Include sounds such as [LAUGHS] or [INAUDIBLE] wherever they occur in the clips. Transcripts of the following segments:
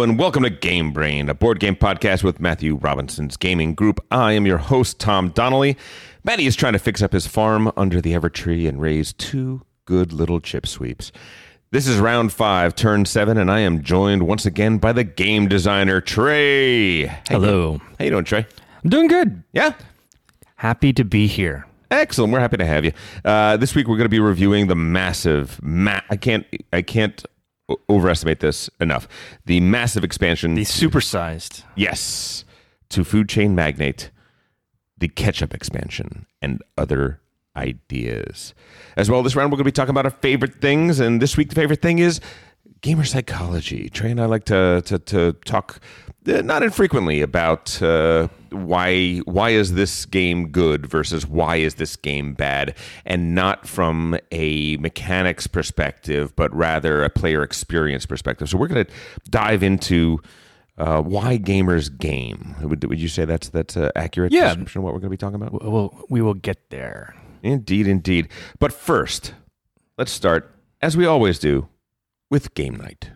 Hello and welcome to Game Brain, a board game podcast with Matthew Robinson's gaming group. I am your host, Tom Donnelly. Matty is trying to fix up his farm under the Evertree and raise two good little chip sweeps. This is round five, turn seven, and I am joined once again by the game designer, Trey. Hello. How you doing, Trey? I'm doing good. Yeah? Happy to be here. Excellent. We're happy to have you. Uh, this week we're going to be reviewing the massive, ma- I can't, I can't overestimate this enough. The massive expansion. The supersized. yes, to Food Chain Magnate, the ketchup expansion, and other ideas. As well, this round we're going to be talking about our favorite things, and this week the favorite thing is gamer psychology. Trey and I like to to, to talk uh, not infrequently about uh, why why is this game good versus why is this game bad, and not from a mechanics perspective, but rather a player experience perspective. So we're going to dive into. Uh, why gamers game? Would, would you say that's that's accurate Yeah. description of what we're going to be talking about? We'll, we will get there. Indeed, indeed. But first, let's start, as we always do, with game night.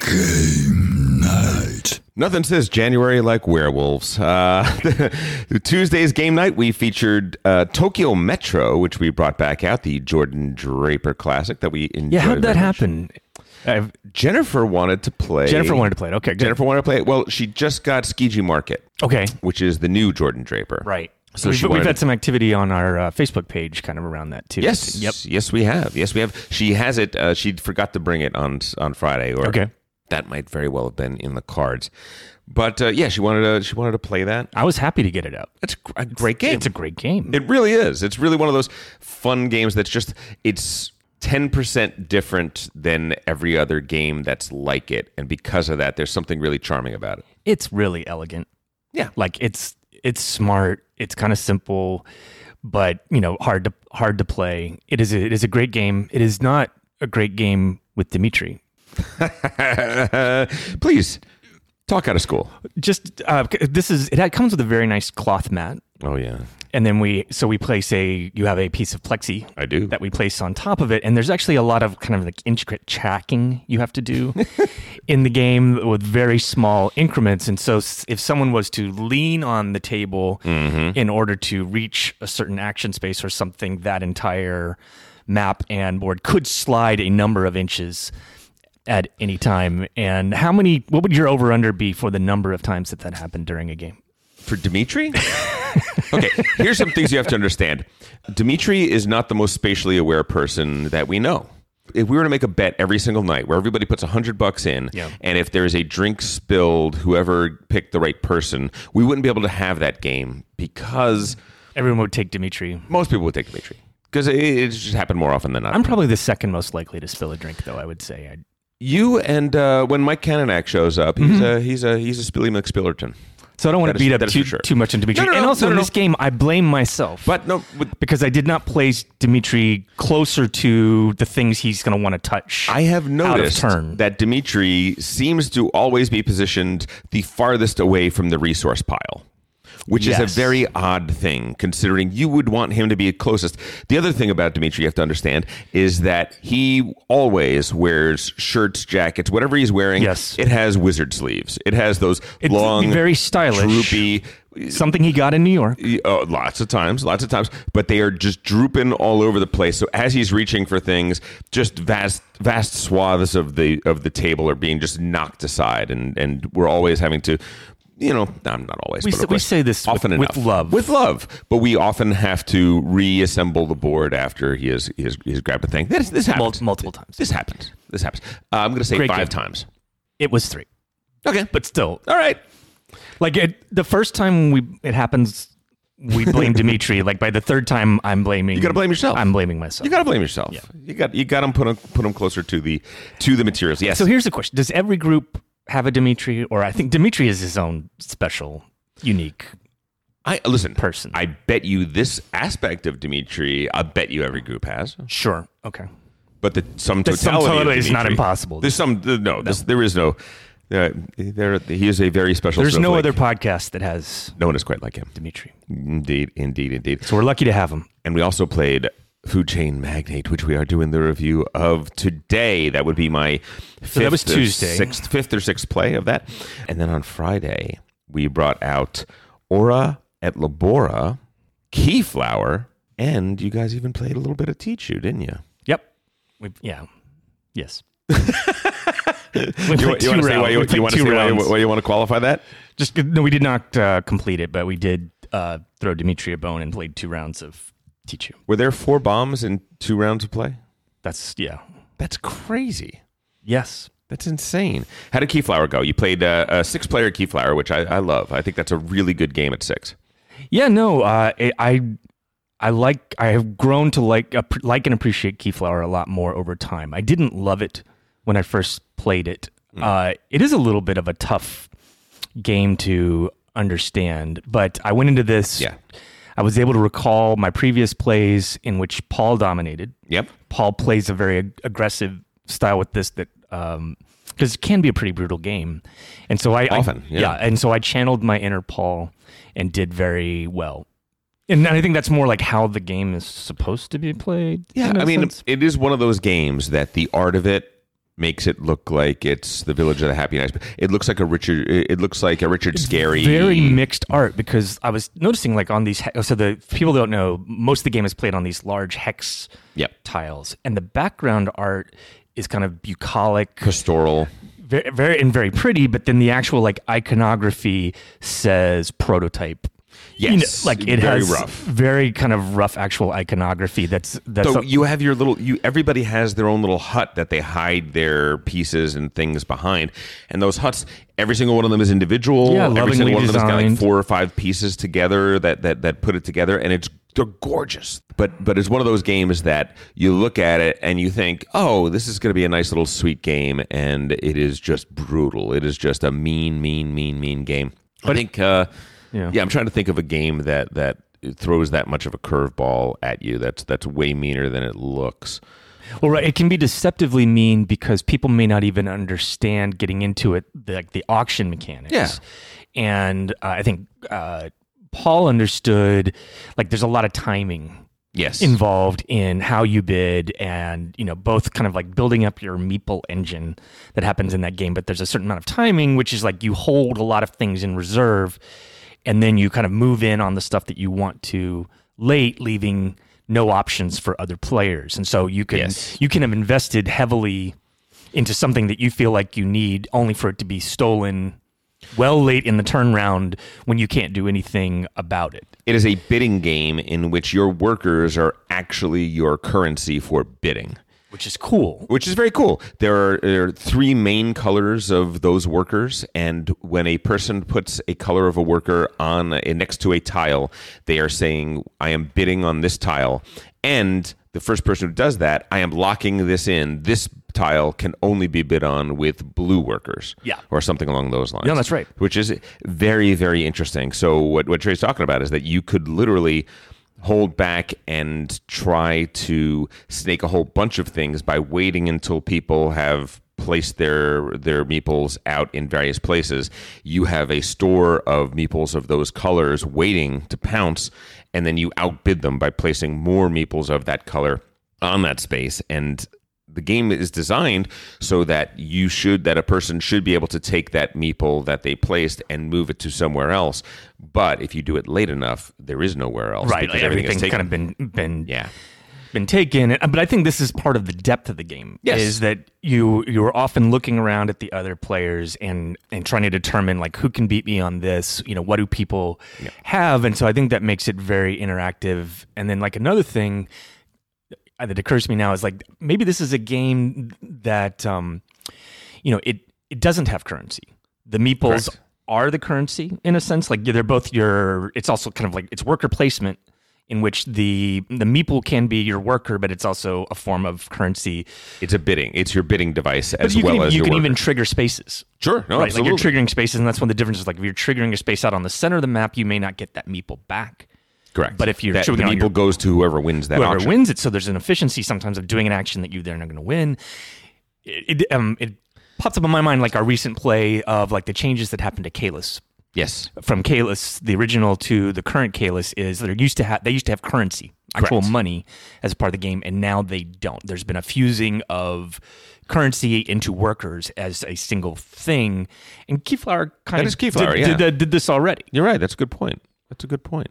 Game night. Nothing says January like werewolves. Uh, [LAUGHS] Tuesday's game night, we featured uh, Tokyo Metro, which we brought back out, the Jordan Draper classic that we enjoyed. Yeah, how'd that much. happen? I've, Jennifer wanted to play. Jennifer wanted to play it. Okay, good. Jennifer wanted to play it. Well, she just got Tsukiji Market, Okay, which is the new Jordan Draper. right. So we've, we've had some activity on our uh, Facebook page kind of around that too. Yes. Yep. Yes, we have. Yes, we have. She has it. Uh, she forgot to bring it on on Friday, or Okay. that might very well have been in the cards. But uh, yeah, she wanted to. She wanted to play that. I was happy to get it out. It's a great game. It's a great game. It really is. It's really one of those fun games that's just it's 10% different than every other game that's like it and because of that there's something really charming about it. it's really elegant. Yeah. Like it's it's smart. It's kind of simple, but you know hard to hard to play. It is a, it is a great game. It is not a great game with Dimitri. [LAUGHS] Please talk out of school. just uh, this is it comes with a very nice cloth mat Oh yeah. And then we so we place a you have a piece of plexi I do. that we place on top of it. And there's actually a lot of kind of like intricate tracking you have to do [LAUGHS] in the game with very small increments. And so if someone was to lean on the table mm-hmm. in order to reach a certain action space or something that entire map and board could slide a number of inches at any time. And how many what would your over under be for the number of times that that happened during a game For Dimitri? okay, here's some things you have to understand. Dimitri is not the most spatially aware person that we know. If we were to make a bet every single night where everybody puts a hundred bucks in, Yeah. and if there's a drink spilled, whoever picked the right person, we wouldn't be able to have that game because everyone would take dimitri most people would take Dimitri because it, it just happened more often than not. I'm probably the second most likely to spill a drink, though. I would say. I, you and uh, when Mike Cananak shows up, he's a he's a he's a Spilly McSpillerton. So I don't want That to is- beat up too, sure. too much into Dimitri. No, no, and also no, in no. this game, I blame myself. But no, with- because I did not place Dimitri closer to the things he's going to want to touch. I have noticed turn. that Dimitri seems to always be positioned the farthest away from the resource pile. Which is a very odd thing, considering you would want him to be closest. The other thing about Dimitri you have to understand is that he always wears shirts, jackets, whatever he's wearing. Yes. it has wizard sleeves. It has those It's long, very stylish. droopy. Something he got in New York. Oh, lots of times, lots of times, but they are just drooping all over the place. So as he's reaching for things, just vast, vast swaths of the of the table are being just knocked aside, and and we're always having to, you know, I'm not always. We but say- we say this with- often with enough. love. with love, but we often have to reassemble the board after he has he has, he has grabbed a thing. This this happens Mul- multiple times. This happens. This happens. Uh, I'm going to say Great five game. times. It was three, Okay, but still, all right. like it, the first time we it happens, we blame [LAUGHS] Dimitri. Like by the third time, I'm blaming. You got to blame yourself. I'm blaming myself. You got to blame yourself. Yeah. You got you got to put him put him closer to the to the materials. Yes. So here's the question: Does every group have a Dimitri, or I think Dimitri is his own special, unique? I listen. person. I bet you this aspect of Dimitri. I bet you every group has, Sure. Okay. but the some The sum totality total of is not impossible. There's some uh, no. This, there is no. Uh, there, he is a very special. There's no snowflake. other podcast that has No one is quite like him. Dimitri. Indeed, indeed, indeed. So we're lucky to have him. And we also played Food Chain Magnate, which we are doing the review of today. That would be my fifth that was or Tuesday. sixth, fifth or sixth play of that. And then on Friday, we brought out Ora et Labora, Keyflower, and you guys even played a little bit of Tichu, didn't you? Yep. We, yeah. Yes. [LAUGHS] You, you want to say why you, you want to say why why you want to qualify that? Just no, we did not uh, complete it, but we did uh, throw Dimitri a bone and played two rounds of Tichu. Were there four bombs in two rounds of play? That's yeah. That's crazy. Yes. That's insane. How did Keyflower go? You played uh, a six-player Keyflower, which I, I love. I think that's a really good game at six. Yeah. No. Uh, I- I like. I have grown to like like and appreciate Keyflower a lot more over time. I didn't love it when I first played it. Uh, it is a little bit of a tough game to understand, but I went into this. Yeah. I was able to recall my previous plays in which Paul dominated. Yep. Paul plays a very ag- aggressive style with this that um, because it can be a pretty brutal game, and so I I- Often, yeah. and so I channeled my inner Paul and did very well. And I think that's more like how the game is supposed to be played. Yeah, I I mean, sense. it is one of those games that the art of it makes it look like it's the Village of the Happy Nights. It looks like a Richard. It looks like a Richard Scarry. very mixed art because I was noticing like on these. he- So the people don't know most of the game is played on these large hex Yep. tiles, and the background art is kind of bucolic, pastoral. very, very and very pretty. But then the actual like iconography says prototype. You know, Yes, like it very has rough. very kind of rough actual iconography. That's that's So you have your little. You everybody has their own little hut that they hide their pieces and things behind, and those huts. Every single one of them is individual. Yeah, every single one of them has got like designed. four or five pieces together that that that put it together, and it's they're gorgeous. But but it's one of those games that you look at it and you think, oh, this is going to be a nice little sweet game, and it is just brutal. It is just a mean, mean, mean, mean game. I think. Uh, Yeah. yeah, I'm trying to think of a game that that throws that much of a curveball at you. That's that's way meaner than it looks. Well, right. It can be deceptively mean because people may not even understand getting into it, like the auction mechanics. Yeah. And uh, I think uh, Paul understood, like, there's a lot of timing Yes. involved in how you bid and, you know, both kind of like building up your meeple engine that happens in that game. But there's a certain amount of timing, which is like you hold a lot of things in reserve and then you kind of move in on the stuff that you want to late, leaving no options for other players. And so you can Yes. you can have invested heavily into something that you feel like you need only for it to be stolen well late in the turnaround when you can't do anything about it. it is a bidding game in which your workers are actually your currency for bidding. Which is cool. Which is very cool. There are, there are three main colors of those workers, and when a person puts a color of a worker on a, next to a tile, they are saying, "I am bidding on this tile," and the first person who does that, I am locking this in. This tile can only be bid on with blue workers, Yeah. or something along those lines. No, that's right. Which is very, very interesting. So what what Trey's talking about is that you could literally hold back and try to snake a whole bunch of things by waiting until people have placed their their meeples out in various places. You have a store of meeples of those colors waiting to pounce, and then you outbid them by placing more meeples of that color on that space. And the game is designed so that you should that a person should be able to take that meeple that they placed and move it to somewhere else. But if you do it late enough, there is nowhere else. Right. Like everything everything's taken. kind of been been yeah. been taken. But I think this is part of the depth of the game. Yes. Is that you you are often looking around at the other players and and trying to determine like who can beat me on this. You know, what do people have? And so I think that makes it very interactive. And then like another thing that occurs to me now is like maybe this is a game that um you know it it doesn't have currency. The meeples Correct. are the currency in a sense. Like they're both your. It's also kind of like it's worker placement in which the the meeple can be your worker, but it's also a form of currency. It's a bidding. It's your bidding device as you well can, as you can worker. even trigger spaces. sure. No, right, absolutely. like you're triggering spaces, and that's one of the differences. Like if you're triggering a space out on the center of the map, you may not get that meeple back. Correct. But if you're that, the meeple your- goes to whoever wins that Whoever auction. wins it, so there's an efficiency sometimes of doing an action that you they're not going to win. It, it, um, it pops up in my mind like our recent play of like the changes that happened to Caylus. Yes. From Caylus, the original to the current Caylus is they used to have they used to have currency, actual Correct. money as part of the game, and now they don't. There's been a fusing of currency into workers as a single thing, and Keyflower kind That of Keyflower, did, yeah. did, did, did this already. You're right. That's a good point. That's a good point.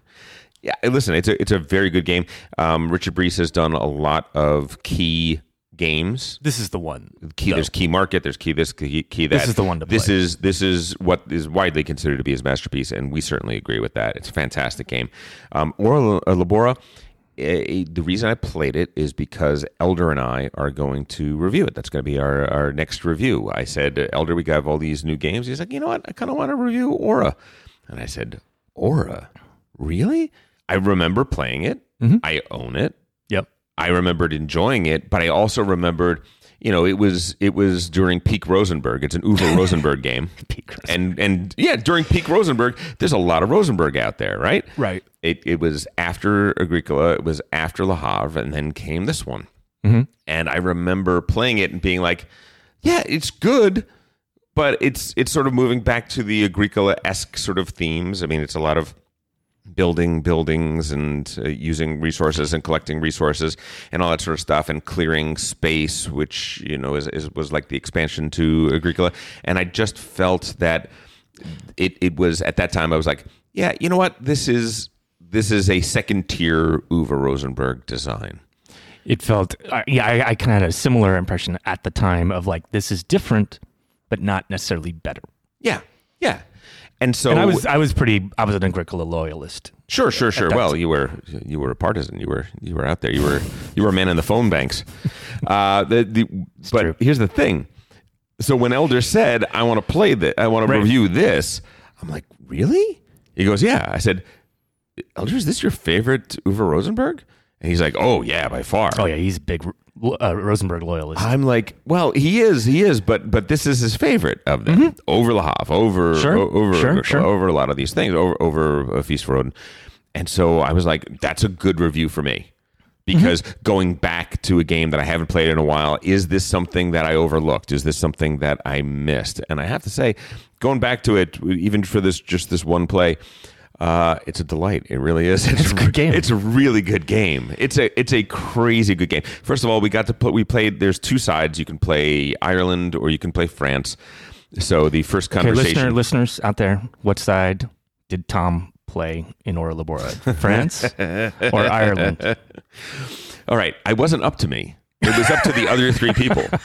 Yeah, listen, it's a it's a very good game. Um, Richard Breese has done a lot of key games. This is the one. Key, though. there's key market. There's key this, key, key that. This is the one to This play. is this is what is widely considered to be his masterpiece, and we certainly agree with that. It's a fantastic game. Um, Ora Labora. eh, the reason I played it is because Elder and I are going to review it. That's going to be our, our next review. I said, Elder, we got all these new games. He's like, you know what? I kind of want to review Ora. And I said, Ora? Really? I remember playing it. Mm-hmm. I own it. Yep. I remembered enjoying it, but I also remembered, you know, it was it was during peak Rosenberg. It's an Uwe [LAUGHS] Rosenberg game. [LAUGHS] Peak Rosenberg. And and yeah, during peak Rosenberg, there's a lot of Rosenberg out there, right? Right. It it was after Agricola, it was after Le Havre, and then came this one. Mm-hmm. And I remember playing it and being like, yeah, it's good, but it's it's sort of moving back to the Agricola esque sort of themes. I mean, it's a lot of building buildings and uh, using resources and collecting resources and all that sort of stuff and clearing space which you know is, is was like the expansion to agricola. And i just felt that it it was at that time i was like yeah you know what? This is this is a second tier uwe rosenberg design. It felt, uh, yeah, I, I kind of had a similar impression at the time of like, this is different, but not necessarily better. yeah yeah and so And I was, I was pretty, I was an Agricola loyalist. Sure, sure, sure. Well, you were you were a partisan. You were you were out there. You were you were a man in the phone banks. [LAUGHS] Uh, the, the, but true. here's the thing. So when Elder said, "I want to play that, I want to review this," I'm like, "Really?" He goes, "Yeah." I said, "Elder, is this your favorite Uwe Rosenberg?" And he's like, "Oh yeah, by far." Oh yeah, he's big uh, Rosenberg loyalist. I'm like, well, he is, he is, but but this is his favorite of them. Over Le Havre, over Mm-hmm. Sure, o- over sure, sure. over a lot of these things, over over uh, Feast for Odin. And so I was like, that's a good review for me. Because Mm-hmm. going back to a game that I haven't played in a while, is this something that I overlooked? Is this something that I missed? And I have to say, going back to it, even for this just this one play, uh, it's a delight. It really is. It's, a good game. It's a really good game. It's a it's a crazy good game. First of all, we got to put we played. There's two sides. You can play Ireland or you can play France. So the first okay, conversation. listener, listeners out there, what side did Tom play in Ora Labora? [LAUGHS] France or Ireland? All right, I wasn't up to me. It was up to the other three people. [LAUGHS]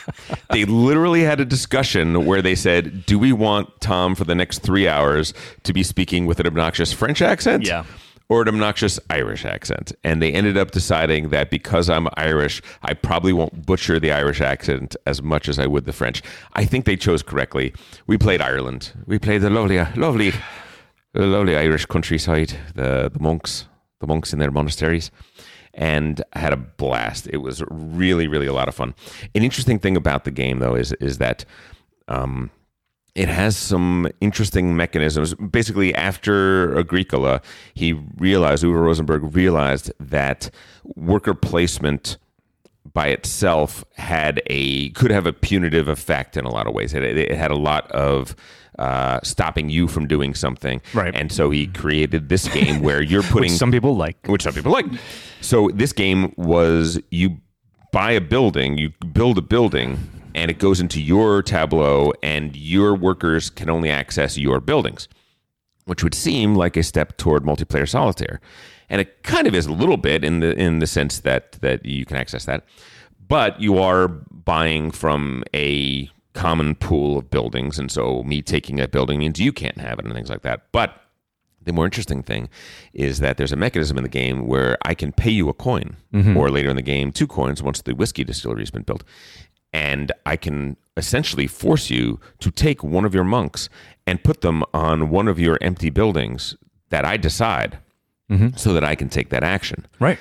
They literally had a discussion where they said, "Do we want Tom for the next three hours to be speaking with an obnoxious French accent?" Yeah. Or an obnoxious Irish accent. And they ended up deciding that because I'm Irish, I probably won't butcher the Irish accent as much as I would the French. I think they chose correctly. We played Ireland. We played the lovely, lovely, the lovely Irish countryside, the, the monks, the monks in their monasteries and had a blast. It was really, really a lot of fun. An interesting thing about the game, though, is is that um, it has some interesting mechanisms. Basically, after Agricola, he realized Uwe Rosenberg realized that worker placement by itself had a could have a punitive effect in a lot of ways. It, it had a lot of uh, stopping you from doing something, Right. And so he created this game where you're [LAUGHS] putting Which some people like. which some people like. So this game was you buy a building, you build a building, and it goes into your tableau, and your workers can only access your buildings, which would seem like a step toward multiplayer solitaire, and it kind of is a little bit in the in the sense that that you can access that, but you are buying from a common pool of buildings, and so me taking that building means you can't have it and things like that, but the more interesting thing is that there's a mechanism in the game where I can pay you a coin, mm-hmm. or later in the game, two coins once the whiskey distillery has been built. And I can essentially force you to take one of your monks and put them on one of your empty buildings that I decide mm-hmm. so that I can take that action. Right.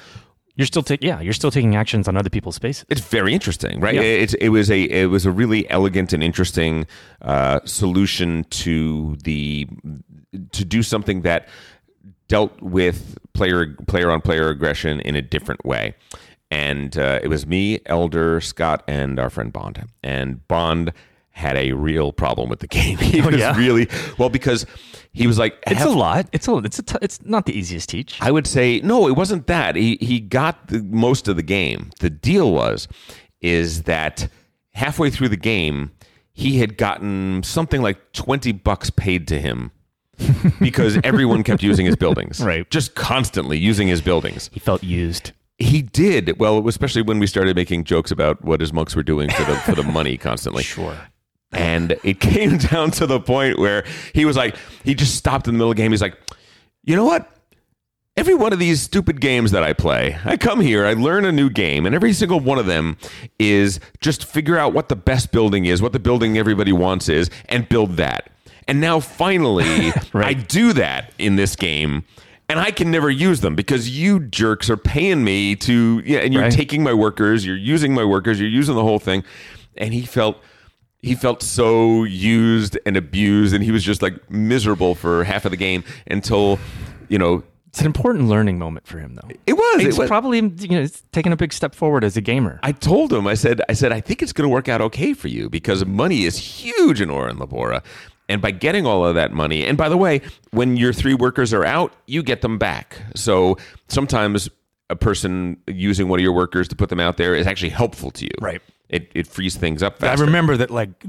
You're still taking, yeah, you're still taking actions on other people's spaces. It's very interesting, right? Yeah. It's it was a it was a really elegant and interesting uh, solution to the to do something that dealt with player player on player aggression in a different way. And uh, it was me, Elder Scott, and our friend Bond. And Bond had a real problem with the [LAUGHS] game. He was Oh, yeah? really well because he was like, It's a lot. It's a. It's a. T- it's not the easiest teach. I would say no, it wasn't that. He he got the, most of the game. The deal was is that halfway through the game, he had gotten something like 20 bucks paid to him [LAUGHS] because everyone kept using his buildings. Right. Just constantly using his buildings. He felt used. He did. Well, especially when we started making jokes about what his monks were doing for the for the money constantly. [LAUGHS] Sure. And it [LAUGHS] came down to the point where he was like, he just stopped in the middle of the game. He's like, you know what? Every one of these stupid games that I play, I come here, I learn a new game, and every single one of them is just figure out what the best building is, what the building everybody wants is, and build that. And now finally, [LAUGHS] I do that in this game. And I can never use them because you jerks are paying me to, yeah, and you're Right. taking my workers, you're using my workers, you're using the whole thing. And he felt he felt so used and abused and he was just like miserable for half of the game until you know It's an important learning moment for him, though. it was, It's it was probably you know it's taking a big step forward as a gamer. I told him I said I said I think it's going to work out okay for you because money is huge in Orin Labora and by getting all of that money and by the way when your three workers are out you get them back so sometimes a person using one of your workers to put them out there is actually helpful to you Right. It, it frees things up I remember that like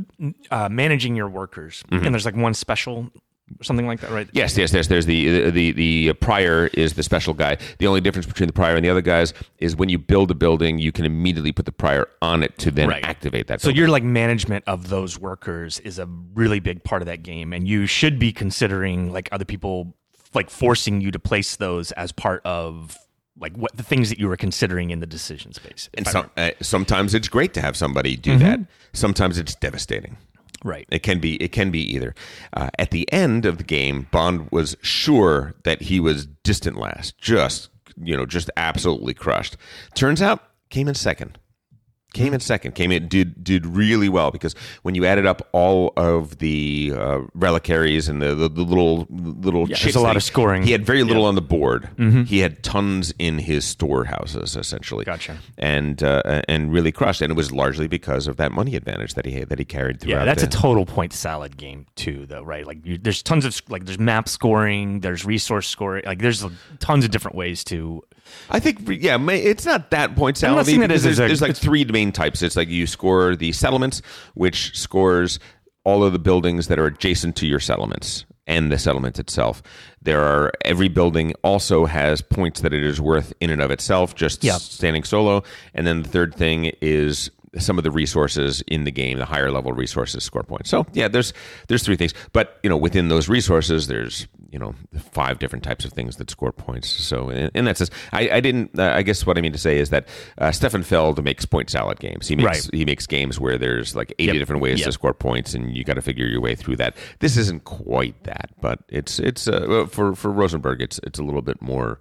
uh, managing your workers, Mm-hmm. and there's like one special, or something like that, right? Yes, yes, yes. There's the the the prior is the special guy. The only difference between the prior and the other guys is when you build a building, you can immediately put the prior on it to then Right. activate that. So building. your like management of those workers is a really big part of that game, and you should be considering like other people like forcing you to place those as part of like what the things that you were considering in the decision space. and some, uh, sometimes it's great to have somebody do Mm-hmm. that. Sometimes it's devastating. right. It can be. It can be either. Uh, at the end of the game, Bond was sure that he was distant last. Just you know, just absolutely crushed. Turns out, came in second. Came in second. Came in did did really well because when you added up all of the uh, reliquaries and the, the, the little little Yeah, there's a lot of scoring. He had very little on the board. He had tons in his storehouses essentially. Gotcha. And uh, and really crushed, and it was largely because of that money advantage that he had, that he carried throughout. Yeah, that's the, a total point salad game too, though, right? Like, you, there's tons of like there's map scoring, there's resource scoring, like there's tons of different ways to. I think, yeah, it's not that point I'm not as- there's, a- there's like three main types. It's like you score the settlements, which scores all of the buildings that are adjacent to your settlements and the settlement itself. There are every building also has points that it is worth in and of itself, just Yeah. standing solo. And then the third thing is some of the resources in the game, the higher level resources score points. So yeah, there's there's three things, but you know within those resources, there's you know five different types of things that score points. So in, in that sense, I, I didn't. Uh, I guess what I mean to say is that uh, Stefan Feld makes point salad games. He makes Right. he makes games where there's like 80 Yep. different ways to score points, and you got to figure your way through that. This isn't quite that, but it's it's uh, for for Rosenberg, it's it's a little bit more.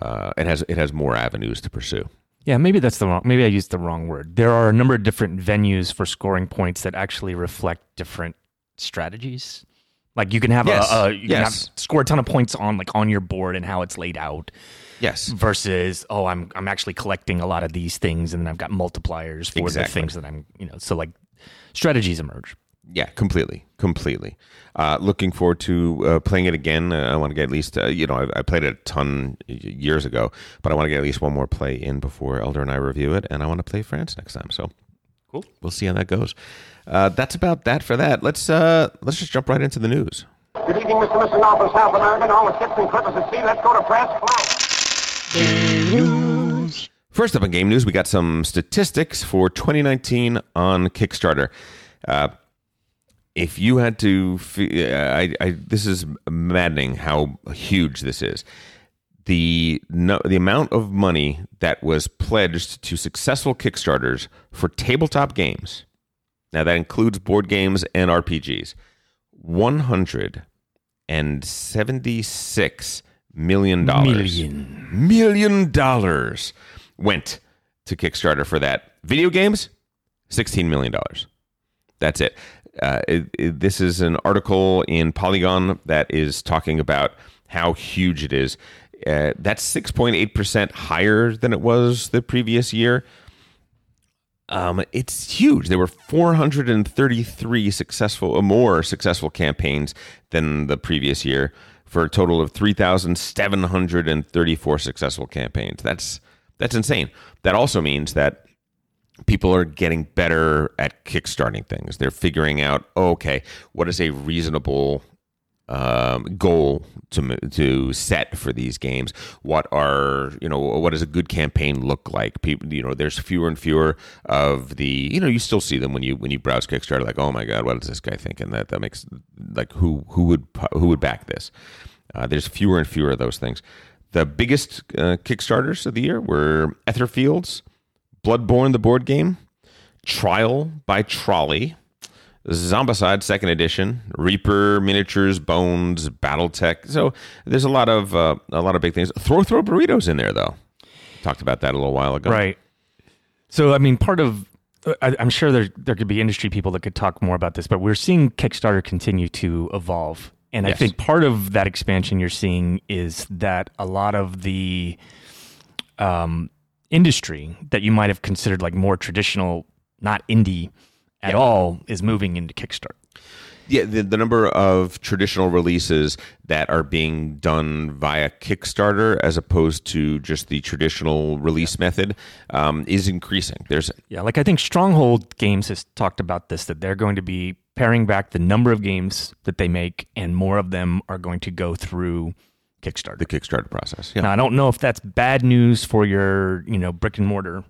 Uh, it has it has more avenues to pursue. Yeah, maybe that's the wrong. Maybe I used the wrong word. There are a number of different venues for scoring points that actually reflect different strategies. Like you can have Yes, a, a you can have score a ton of points on like on your board and how it's laid out Yes. versus oh I'm I'm actually collecting a lot of these things and then I've got multipliers for the things that I'm you know so like strategies emerge. Yeah, completely, completely. Uh, looking forward to uh, playing it again. Uh, I want to get at least, uh, you know, I, I played it a ton years ago, but I want to get at least one more play in before Elder and I review it, and I want to play France next time. So, Cool. We'll see how that goes. Uh, that's about that for that. Let's uh, let's just jump right into the news. Good evening, Mr. North and South American, all the ships and clippers at sea. Let's go to press. Come on. First up in game news, we got some statistics for 2019 on Kickstarter. Uh, if you had to, uh, I, I, this is maddening how huge this is. The no, the amount of money that was pledged to successful Kickstarters for tabletop games. Now that includes board games and RPGs. One hundred and seventy-six million dollars Million. million dollars went to Kickstarter for that. Video games, sixteen million dollars. That's it. Uh, it- it- This is an article in Polygon that is talking about how huge it is. Uh, that's six point eight percent higher than it was the previous year. Um, it's huge. There were 433 successful, or more successful campaigns than the previous year, for a total of 3,734 successful campaigns. That's that's insane. That also means that people are getting better at kickstarting things. They're figuring out, oh, okay, what is a reasonable um, goal to to set for these games. What are you know what does a good campaign look like? People you know there's fewer and fewer of the you know you still see them when you when you browse Kickstarter like oh my god what is this guy thinking that that makes like who who would who would back this? Uh, there's fewer and fewer of those things. The biggest uh, Kickstarters of the year were Etherfields, Bloodborne the board game, Trial by Trolley, Zombicide Second Edition, Reaper Miniatures, Bones, BattleTech. So there's a lot of uh, a lot of big things. Throw throw burritos in there though. Talked about that a little while ago. Right. So I mean, part of I, I'm sure there there could be industry people that could talk more about this, but we're seeing Kickstarter continue to evolve, and I think part of that expansion you're seeing is that a lot of the um, industry that you might have considered like more traditional, not indie at all, is moving into Kickstarter. Yeah, the, the number of traditional releases that are being done via Kickstarter as opposed to just the traditional release method um, is increasing. There's Yeah, like I think Stronghold Games has talked about this that they're going to be paring back the number of games that they make, and more of them are going to go through Kickstarter. the Kickstarter process. Yeah. Now, I don't know if that's bad news for your, you know, brick and mortar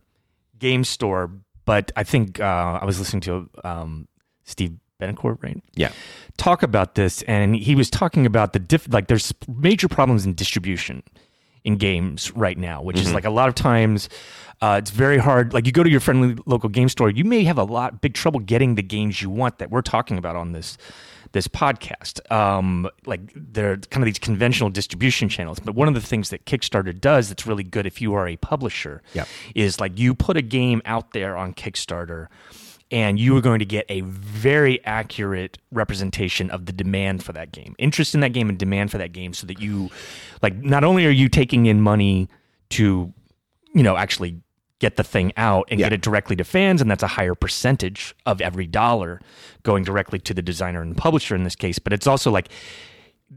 game store, but I think uh, I was listening to um, Steve Buonocore, right? yeah. talk about this, and he was talking about the diff. Like, there's major problems in distribution in games right now, which is like a lot of times uh, it's very hard. Like, you go to your friendly local game store, you may have a lot big trouble getting the games you want that we're talking about on this this podcast. Um, like, they're kind of these conventional distribution channels. But one of the things that Kickstarter does that's really good if you are a publisher Yep. is like you put a game out there on Kickstarter and you are going to get a very accurate representation of the demand for that game, interest in that game, and demand for that game, so that you, like, not only are you taking in money to, you know, actually get the thing out and Yeah. get it directly to fans, and that's a higher percentage of every dollar going directly to the designer and publisher in this case, but it's also like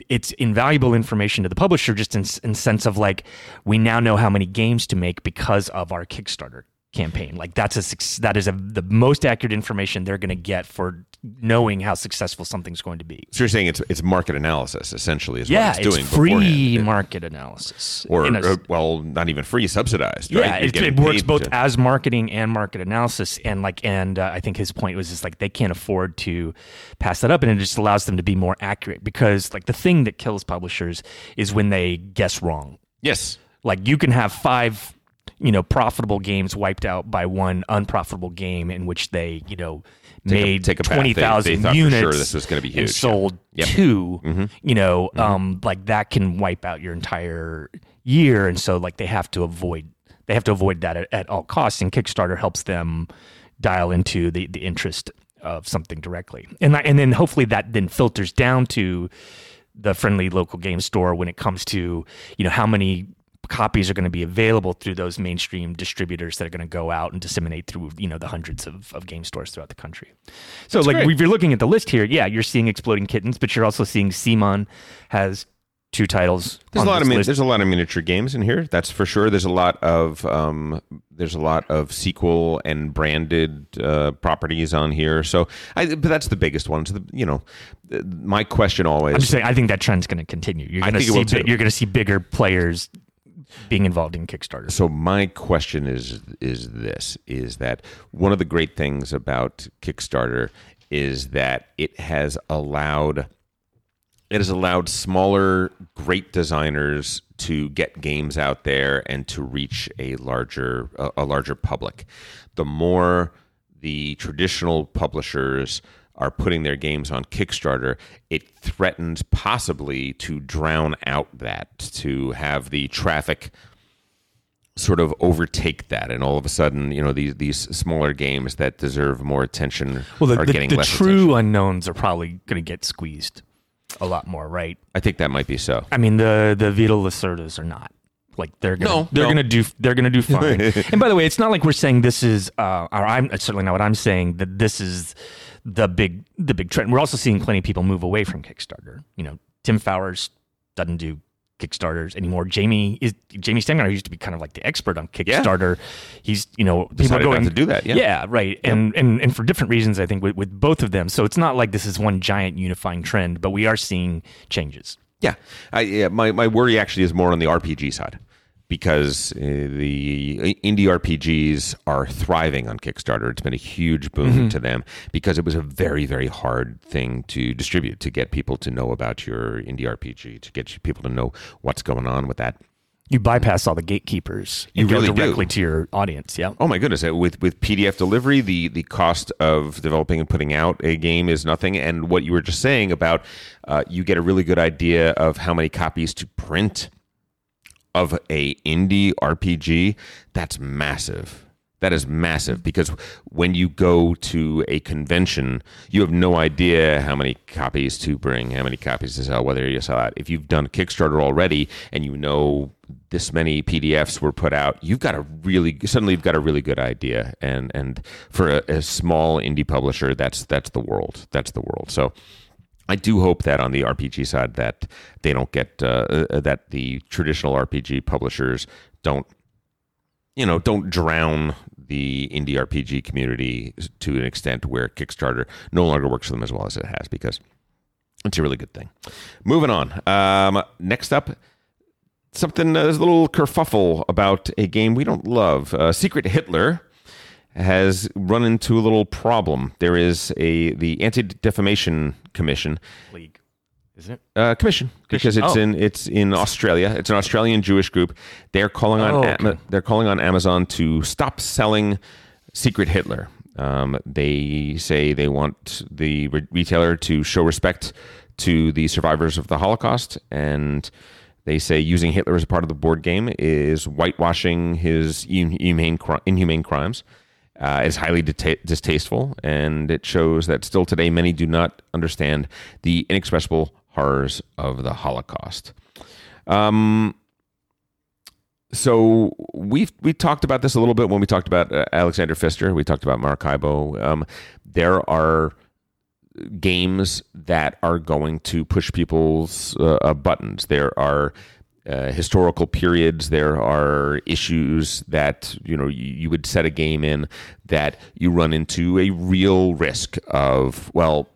it's invaluable information to the publisher just in, in sense of like we now know how many games to make because of our Kickstarter campaign. Like that's a that is a, the most accurate information they're going to get for knowing how successful something's going to be. So you're saying it's it's market analysis essentially is Yeah, what it's it's doing free beforehand. market analysis. or, a- or, well, not even free, subsidized. yeah, right? It, it works both to- as marketing and market analysis, and like, and uh, I think his point was just like they can't afford to pass that up, and it just allows them to be more accurate because like the thing that kills publishers is when they guess wrong. yes, Like you can have five, you know, profitable games wiped out by one unprofitable game in which they, you know, Take a- made take a path. They- twenty thousand units. sure this is gonna be and huge, yeah. sold Yep. Mm-hmm. 2 You know, um, like that can wipe out your entire year, and so like they have to avoid they have to avoid that at, at all costs. And Kickstarter helps them dial into the the interest of something directly, and and then hopefully that then filters down to the friendly local game store when it comes to you know how many copies are going to be available through those mainstream distributors that are going to go out and disseminate through you know the hundreds of, of game stores throughout the country so like great. if you're looking at the list here yeah you're seeing exploding kittens but you're also seeing CMON has two titles There's on a lot this of min- list. there's a lot of miniature games in here. That's for sure. There's a lot of um, there's a lot of sequel and branded uh, properties on here. So, I, but that's the biggest one. So, the, you know, my question always. I'm just saying I think that trend's going to continue you're I going to think it see will too. you're going to see bigger players being involved in Kickstarter. So my question is is this is that one of the great things about Kickstarter is that it has allowed it has allowed smaller great designers to get games out there and to reach a larger a, larger public. The more the traditional publishers are putting their games on Kickstarter, it threatens possibly to drown out that, to have the traffic sort of overtake that, and all of a sudden, you know, these these smaller games that deserve more attention well the, are the, getting the less true attention. unknowns are probably going to get squeezed a lot more right I think that might be so. I mean, the the Vital Lacerdas are not Like they're gonna No, they're no. gonna do they're gonna do [LAUGHS] fine. and by the way, it's not like we're saying this is uh or I'm certainly not what I'm saying that this is the big the big trend. We're also seeing plenty of people move away from Kickstarter. You know, Tim Fowers doesn't do Kickstarters anymore. Jamie is Jamey Stegmaier used to be kind of like the expert on Kickstarter. He's you know people Decided are not going to do that, yeah. yeah, right. And and and for different reasons, I think with, with both of them. So it's not like this is one giant unifying trend, but we are seeing changes. Yeah, I, yeah my, my worry actually is more on the RPG side because uh, the indie RPGs are thriving on Kickstarter. It's been a huge boom to them because it was a very, very hard thing to distribute, to get people to know about your indie RPG, to get people to know what's going on with that. You bypass all the gatekeepers. You go really do. directly to your audience. Yeah. Oh my goodness! uh, With with PDF delivery, the the cost of developing and putting out a game is nothing. And what you were just saying about, uh, you get a really good idea of how many copies to print of a indie RPG. That's massive. That is massive because when you go to a convention, you have no idea how many copies to bring, how many copies to sell, whether you sell out. If you've done Kickstarter already and you know this many PDFs were put out, you've got a really suddenly you've got a really good idea. And and for a, a small indie publisher, that's that's the world. That's the world. So. I do hope that on the RPG side that they don't get uh, uh, that the traditional RPG publishers don't you know don't drown the indie RPG community to an extent where Kickstarter no longer works for them as well as it has because it's a really good thing. Moving on. Um, next up, something uh, there's a little kerfuffle about a game we don't love. Uh, Secret Hitler has run into a little problem. There is a the Anti Defamation Commission League, isn't it? uh, commission because it's Oh. in it's in Australia. It's an Australian Jewish group. They're calling on Oh, okay. They're calling on Amazon to stop selling Secret Hitler. Um, they say they want the re- retailer to show respect to the survivors of the Holocaust, and they say using Hitler as a part of the board game is whitewashing his inhumane, inhumane crimes. Uh, is highly distasteful, and it shows that still today many do not understand the inexpressible horrors of the Holocaust. Um, so we've we talked about this a little bit when we talked about uh, Alexander Pfister. We talked about Maracaibo. Um, there are games that are going to push people's uh, uh, buttons. There are uh, historical periods. There are issues that you know you, you would set a game in that you run into a real risk of well.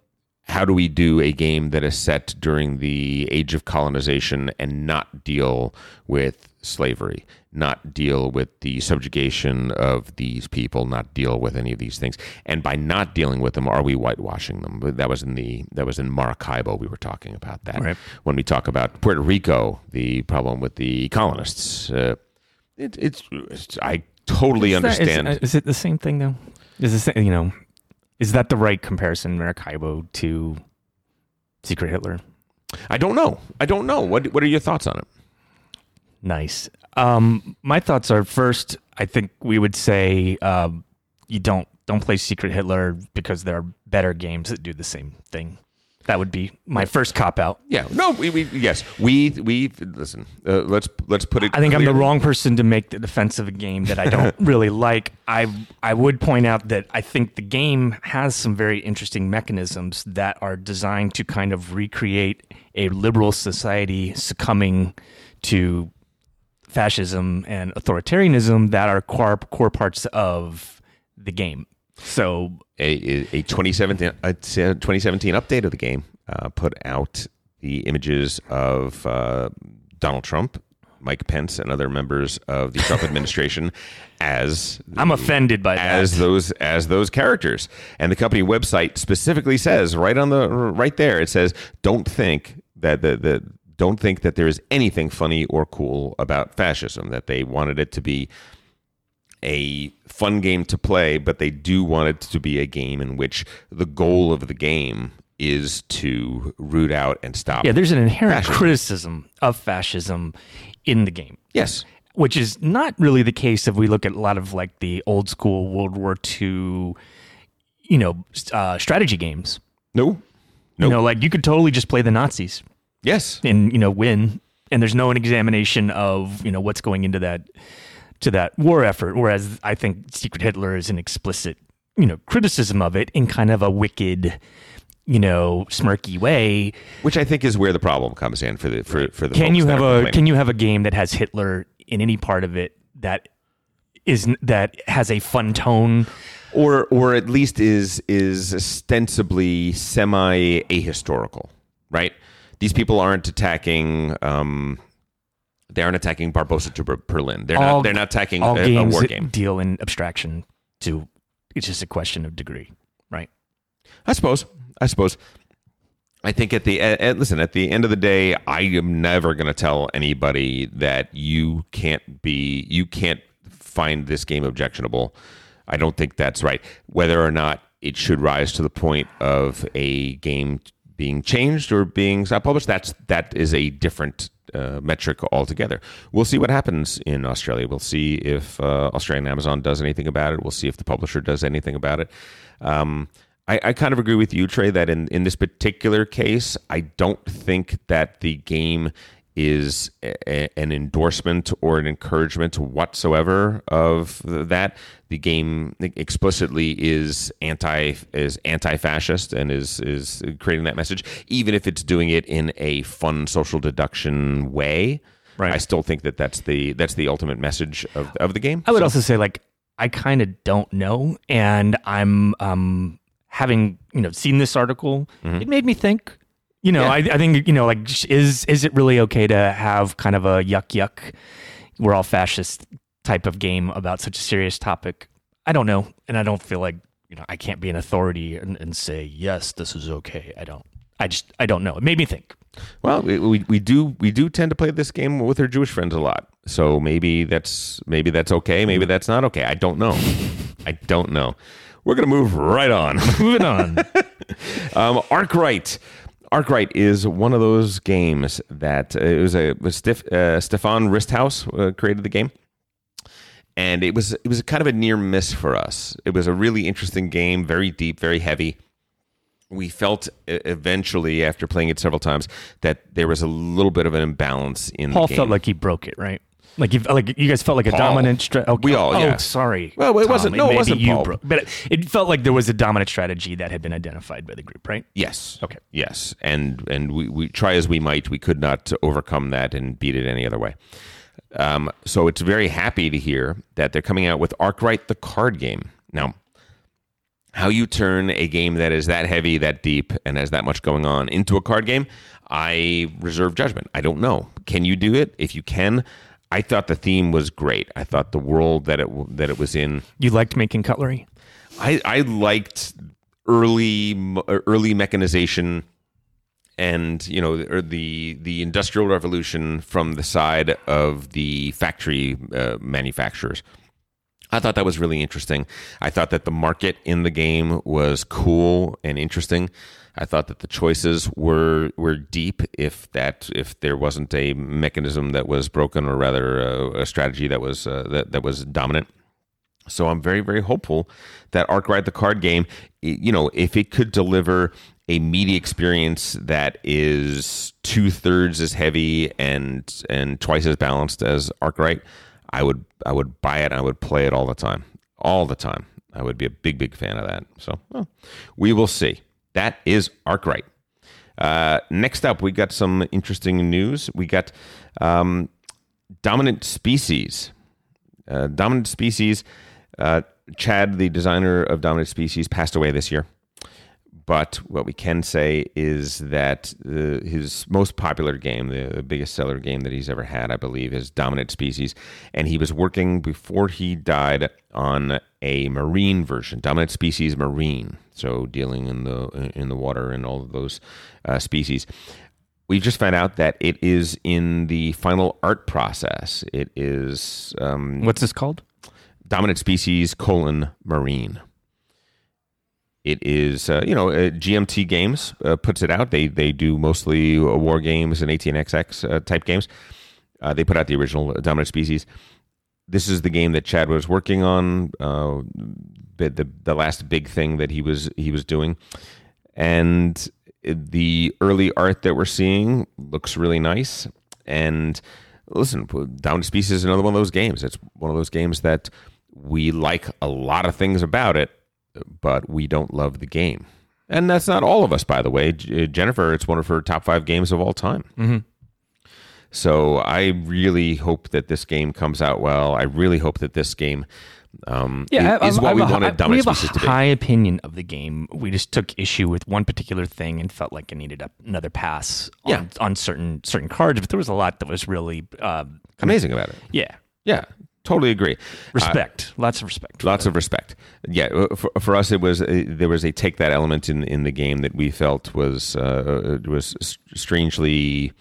How do we do a game that is set during the age of colonization and not deal with slavery, not deal with the subjugation of these people, not deal with any of these things. And by not dealing with them, are we whitewashing them? That was in the that was in Maracaibo. We were talking about that Right. when we talk about Puerto Rico, the problem with the colonists. Uh, it, it's, it's I totally Is that- is- understand. Is, it the same thing though? Is the same, you know? Is that the right comparison, Maracaibo to Secret Hitler? I don't know. I don't know. What what are your thoughts on it? Nice. Um, my thoughts are first. I think we would say um, you don't don't play Secret Hitler because there are better games that do the same thing. That would be my first cop out. Yeah. No. We, we yes. We we listen. Uh, let's let's put it. I think I'm the wrong person to make the defense of a game that I don't [LAUGHS] really like. I I would point out that I think the game has some very interesting mechanisms that are designed to kind of recreate a liberal society succumbing to fascism and authoritarianism that are core core parts of the game. So a, a 2017 a 2017 update of the game uh, put out the images of uh, Donald Trump, Mike Pence, and other members of the Trump [LAUGHS] administration as I'm offended by as that. those as those characters. And the company website specifically says right on the right there it says don't think that the the don't think that there is anything funny or cool about fascism that they wanted it to be a fun game to play but they do want it to be a game in which the goal of the game is to root out and stop Yeah, there's an inherent Fascism. criticism of fascism in the game. yes which is not really the case if we look at a lot of like the old school World War II, you know, uh, strategy games. no You know, like you could totally just play the Nazis yes and you know win. and there's no examination of you know what's going into that to that war effort. Whereas I think Secret Hitler is an explicit you know criticism of it in kind of a wicked you know smirky way. Which I think is where the problem comes in for the for for the. Can you have a can you have a game that has Hitler in any part of it that is that has a fun tone? or or at least is is ostensibly semi ahistorical, right? These people aren't attacking. Um, they aren't attacking Barbarossa to Berlin. They're not. They're not attacking all a, a war game. deal in abstraction to it's just a question of degree, right? I suppose. I suppose. I think at the at- listen at the end of the day, I am never going to tell anybody that you can't be you can't find this game objectionable. I don't think that's right. Whether or not it should rise to the point of a game being changed or being stop published, that's that is a different uh, metric altogether. We'll see what happens in Australia. We'll see if uh, Australian Amazon does anything about it. We'll see if the publisher does anything about it. Um, I, I kind of agree with you, Trey, that in, in this particular case, I don't think that the game is a, an endorsement or an encouragement whatsoever of that. The game explicitly is anti is anti fascist and is is creating that message, even if it's doing it in a fun social deduction way. Right. I still think that that's the that's the ultimate message of of the game. I would So- also say like I kind of don't know, and I'm um having you know seen this article, it made me think. You know, Mm-hmm. Yeah. I, I think you know, like, is is it really okay to have kind of a yuck yuck, we're all fascist type of game about such a serious topic? I don't know, and I don't feel like you know I can't be an authority and, and say yes, this is okay. I don't. I just I don't know. It made me think. Well, we, we we do we do tend to play this game with our Jewish friends a lot. So maybe that's maybe that's okay. Maybe that's not okay. I don't know. I don't know. We're gonna move right on. [LAUGHS] Moving on. [LAUGHS] um, Arkwright. Arkwright is one of those games that uh, it was a was Stif, uh, Stefan Risthaus uh, created the game, and it was it was kind of a near miss for us. It was a really interesting game, very deep, very heavy. We felt eventually after playing it several times that there was a little bit of an imbalance in Paul the game. felt like he broke it, right? Like you, like you guys felt like a Paul. dominant. Stra- okay. We all, Oh, sorry. Well, it Tom. wasn't- no, it Maybe wasn't you Paul. but it, it felt like there was a dominant strategy that had been identified by the group, right? Yes. Okay. Yes, and and we, we try as we might, we could not overcome that and beat it any other way. Um, so it's very happy to hear that they're coming out with Arkwright the card game now. How you turn a game that is that heavy, that deep, and has that much going on into a card game, I reserve judgment. I don't know. Can you do it? If you can, I thought the theme was great. I thought the world that it that it was in You liked making cutlery. I, I liked early early mechanization and you know or the the industrial revolution from the side of the factory uh, manufacturers. I thought that was really interesting. I thought that the market in the game was cool and interesting. I thought that the choices were were deep. If that if there wasn't a mechanism that was broken, or rather a, a strategy that was uh, that that was dominant. So I'm very, very hopeful that Arkwright the card game, you know, if it could deliver a media experience that is two thirds as heavy and and twice as balanced as Arkwright, I would I would buy it. I would play it all the time, all the time. I would be a big, big fan of that. So well, we will see. That is Arkwright. Uh, next up, we got some interesting news. We got um, dominant species uh, Dominant Species. Uh, Chad, the designer of Dominant Species, passed away this year. But what we can say is that uh, his most popular game, the, the biggest seller game that he's ever had, I believe, is Dominant Species. And he was working before he died on a marine version, Dominant Species Marine. So dealing in the in the water and all of those uh, species. We've just found out that it is in the final art process. It is um, What's this called? dominant species colon marine. It is, uh, you know, uh, GMT Games uh, puts it out. They they do mostly uh, war games and ATNXX uh, type games. Uh, they put out the original Dominant Species. This is the game that Chad was working on. The, the the last big thing that he was he was doing, and the early art that we're seeing looks really nice. And listen, to Species is another one of those games. It's one of those games that we like a lot of things about it, but we don't love the game. And that's not all of us, by the way. J- Jennifer, it's one of her top five games of all time. Mm-hmm. So I really hope that this game comes out well. I really hope that this game um, Yeah, is, is what we I- wanted we Dominant have Species a to be. high opinion of the game. We just took issue with one particular thing and felt like it needed a, another pass on, Yeah. on certain certain cards. But there was a lot that was really, um, Amazing about it. yeah, Yeah, totally agree. respect, lots of respect. Lots of respect. Yeah, uh, for, for us, it was uh, there was a take that element in in the game that we felt was uh, was strangely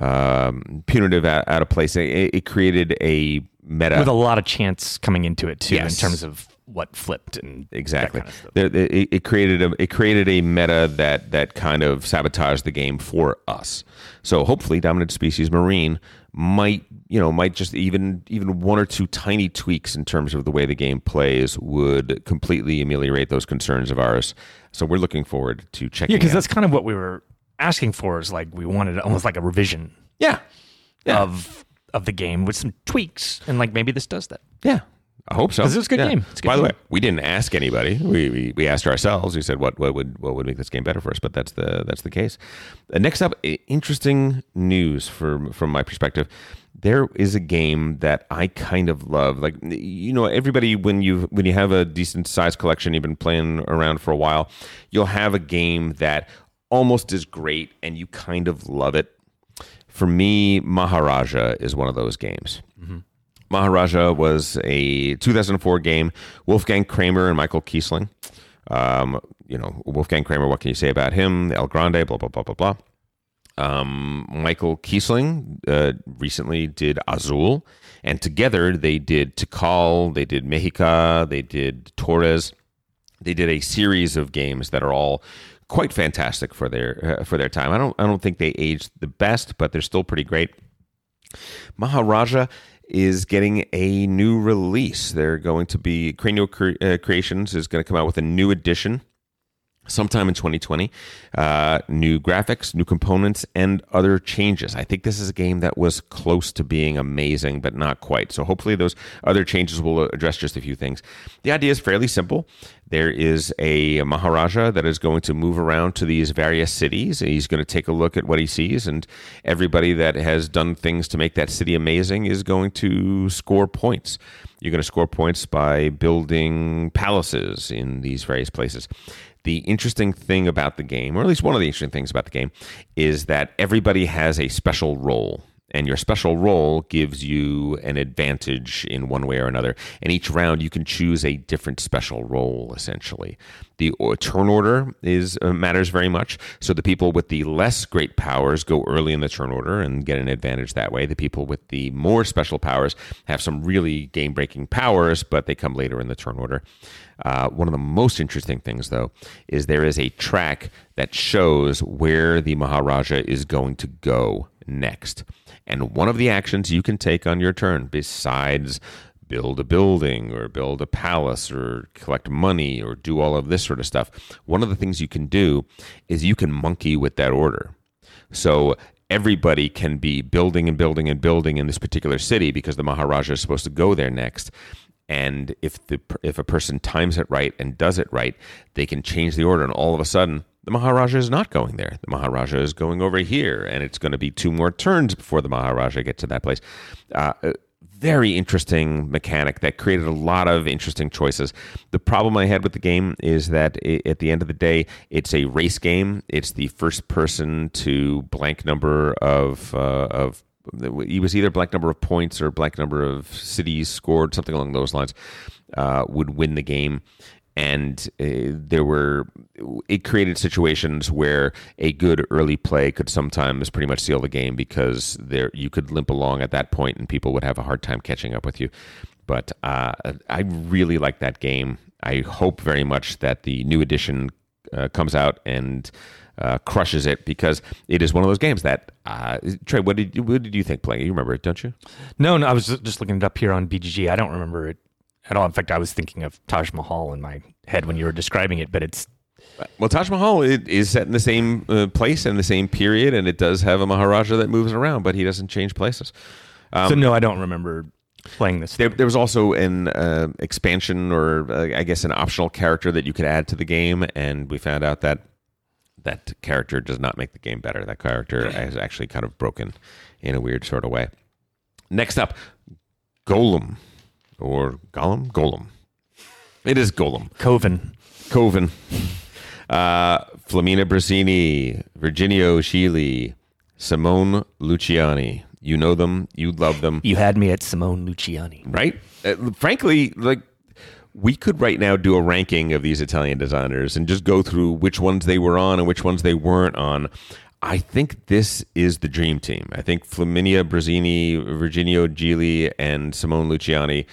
um, punitive out, out of place. It, it created a meta with a lot of chance coming into it too, Yes. in terms of what flipped and exactly. kind of. There- it, it created a it created a meta that that kind of sabotaged the game for us. So hopefully, Dominant Species Marine might you know might just even even one or two tiny tweaks in terms of the way the game plays would completely ameliorate those concerns of ours. So we're looking forward to checking. Yeah, because that's kind of what we were asking for. Is like we wanted almost like a revision yeah Yeah. of of the game with some tweaks, and like maybe this does that. Yeah. I hope so. so. 'Cause it's a good Yeah. game. It's a good By the way, we didn't ask anybody. We, we we asked ourselves. We said what what would what would make this game better for us. But that's the that's the case. Uh, next up, interesting news from from my perspective. There is a game that I kind of love. Like you know, everybody when you when you have a decent sized collection, you've been playing around for a while, you'll have a game that almost is great, and you kind of love it. For me, Maharaja is one of those games. Maharaja was a 2004 game. Wolfgang Kramer and Michael Kiesling. Um, you know, Wolfgang Kramer, what can you say about him? El Grande, blah, blah, blah, blah, blah. Um, Michael Kiesling uh, recently did Azul, and together they did Tikal, they did Mexica, they did Torres. They did a series of games that are all quite fantastic for their uh, for their time. I don't I don't think they aged the best, but they're still pretty great. Maharaja is getting a new release. They're going to be Cranio Cre- uh, Creations is going to come out with a new edition sometime in 2020. Uh, new graphics, new components, and other changes. I think this is a game that was close to being amazing, but not quite. So hopefully those other changes will address just a few things. The idea is fairly simple. There is a Maharaja that is going to move around to these various cities. He's going to take a look at what he sees, and everybody that has done things to make that city amazing is going to score points. You're going to score points by building palaces in these various places. The interesting thing about the game, or at least one of the interesting things about the game, is that everybody has a special role. And your special role gives you an advantage in one way or another. And each round, you can choose a different special role, essentially. The turn order is uh, matters very much. So the people with the less great powers go early in the turn order and get an advantage that way. The people with the more special powers have some really game breaking powers, but they come later in the turn order. Uh, one of the most interesting things, though, is there is a track that shows where the Maharaja is going to go next. And one of the actions you can take on your turn, besides build a building or build a palace or collect money or do all of this sort of stuff, one of the things you can do is you can monkey with that order. So everybody can be building and building and building in this particular city because the Maharaja is supposed to go there next. And if the if a person times it right and does it right, they can change the order, and all of a sudden, the Maharaja is not going there. The Maharaja is going over here, and it's going to be two more turns before the Maharaja gets to that place. Uh, very interesting mechanic that created a lot of interesting choices. The problem I had with the game is that i at the end of the day, it's a race game. It's the first person to blank number of uh, of it was either blank number of points or blank number of cities scored, something along those lines, uh, would win the game. And uh, there were, it created situations where a good early play could sometimes pretty much seal the game because there you could limp along at that point and people would have a hard time catching up with you. But uh, I really like that game. I hope very much that the new edition uh, comes out and uh, crushes it because it is one of those games that uh, Trey. What did you, what did you think playing? You remember it, don't you? No, no, I was just looking it up here on BGG. I don't remember it at all. In fact, I was thinking of Taj Mahal in my head when you were describing it, but it's Well, Taj Mahal it is set in the same uh, place and the same period, and it does have a Maharaja that moves around, but he doesn't change places. so no, I don't remember playing this. There, there was also an uh, expansion, or uh, I guess an optional character that you could add to the game, and we found out that that character does not make the game better. That character [LAUGHS] is actually kind of broken in a weird sort of way. Next up, Golem or Gollum, Golem. It is Golem. Coven. Coven. Uh, Flaminia Brasini, Virginio Gigli, Simone Luciani. You know them. You love them. You had me at Simone Luciani. right? Uh, frankly, like we could right now do a ranking of these Italian designers and just go through which ones they were on and which ones they weren't on. I think this is the dream team. I think Flaminia Brasini, Virginio Gigli, and Simone Luciani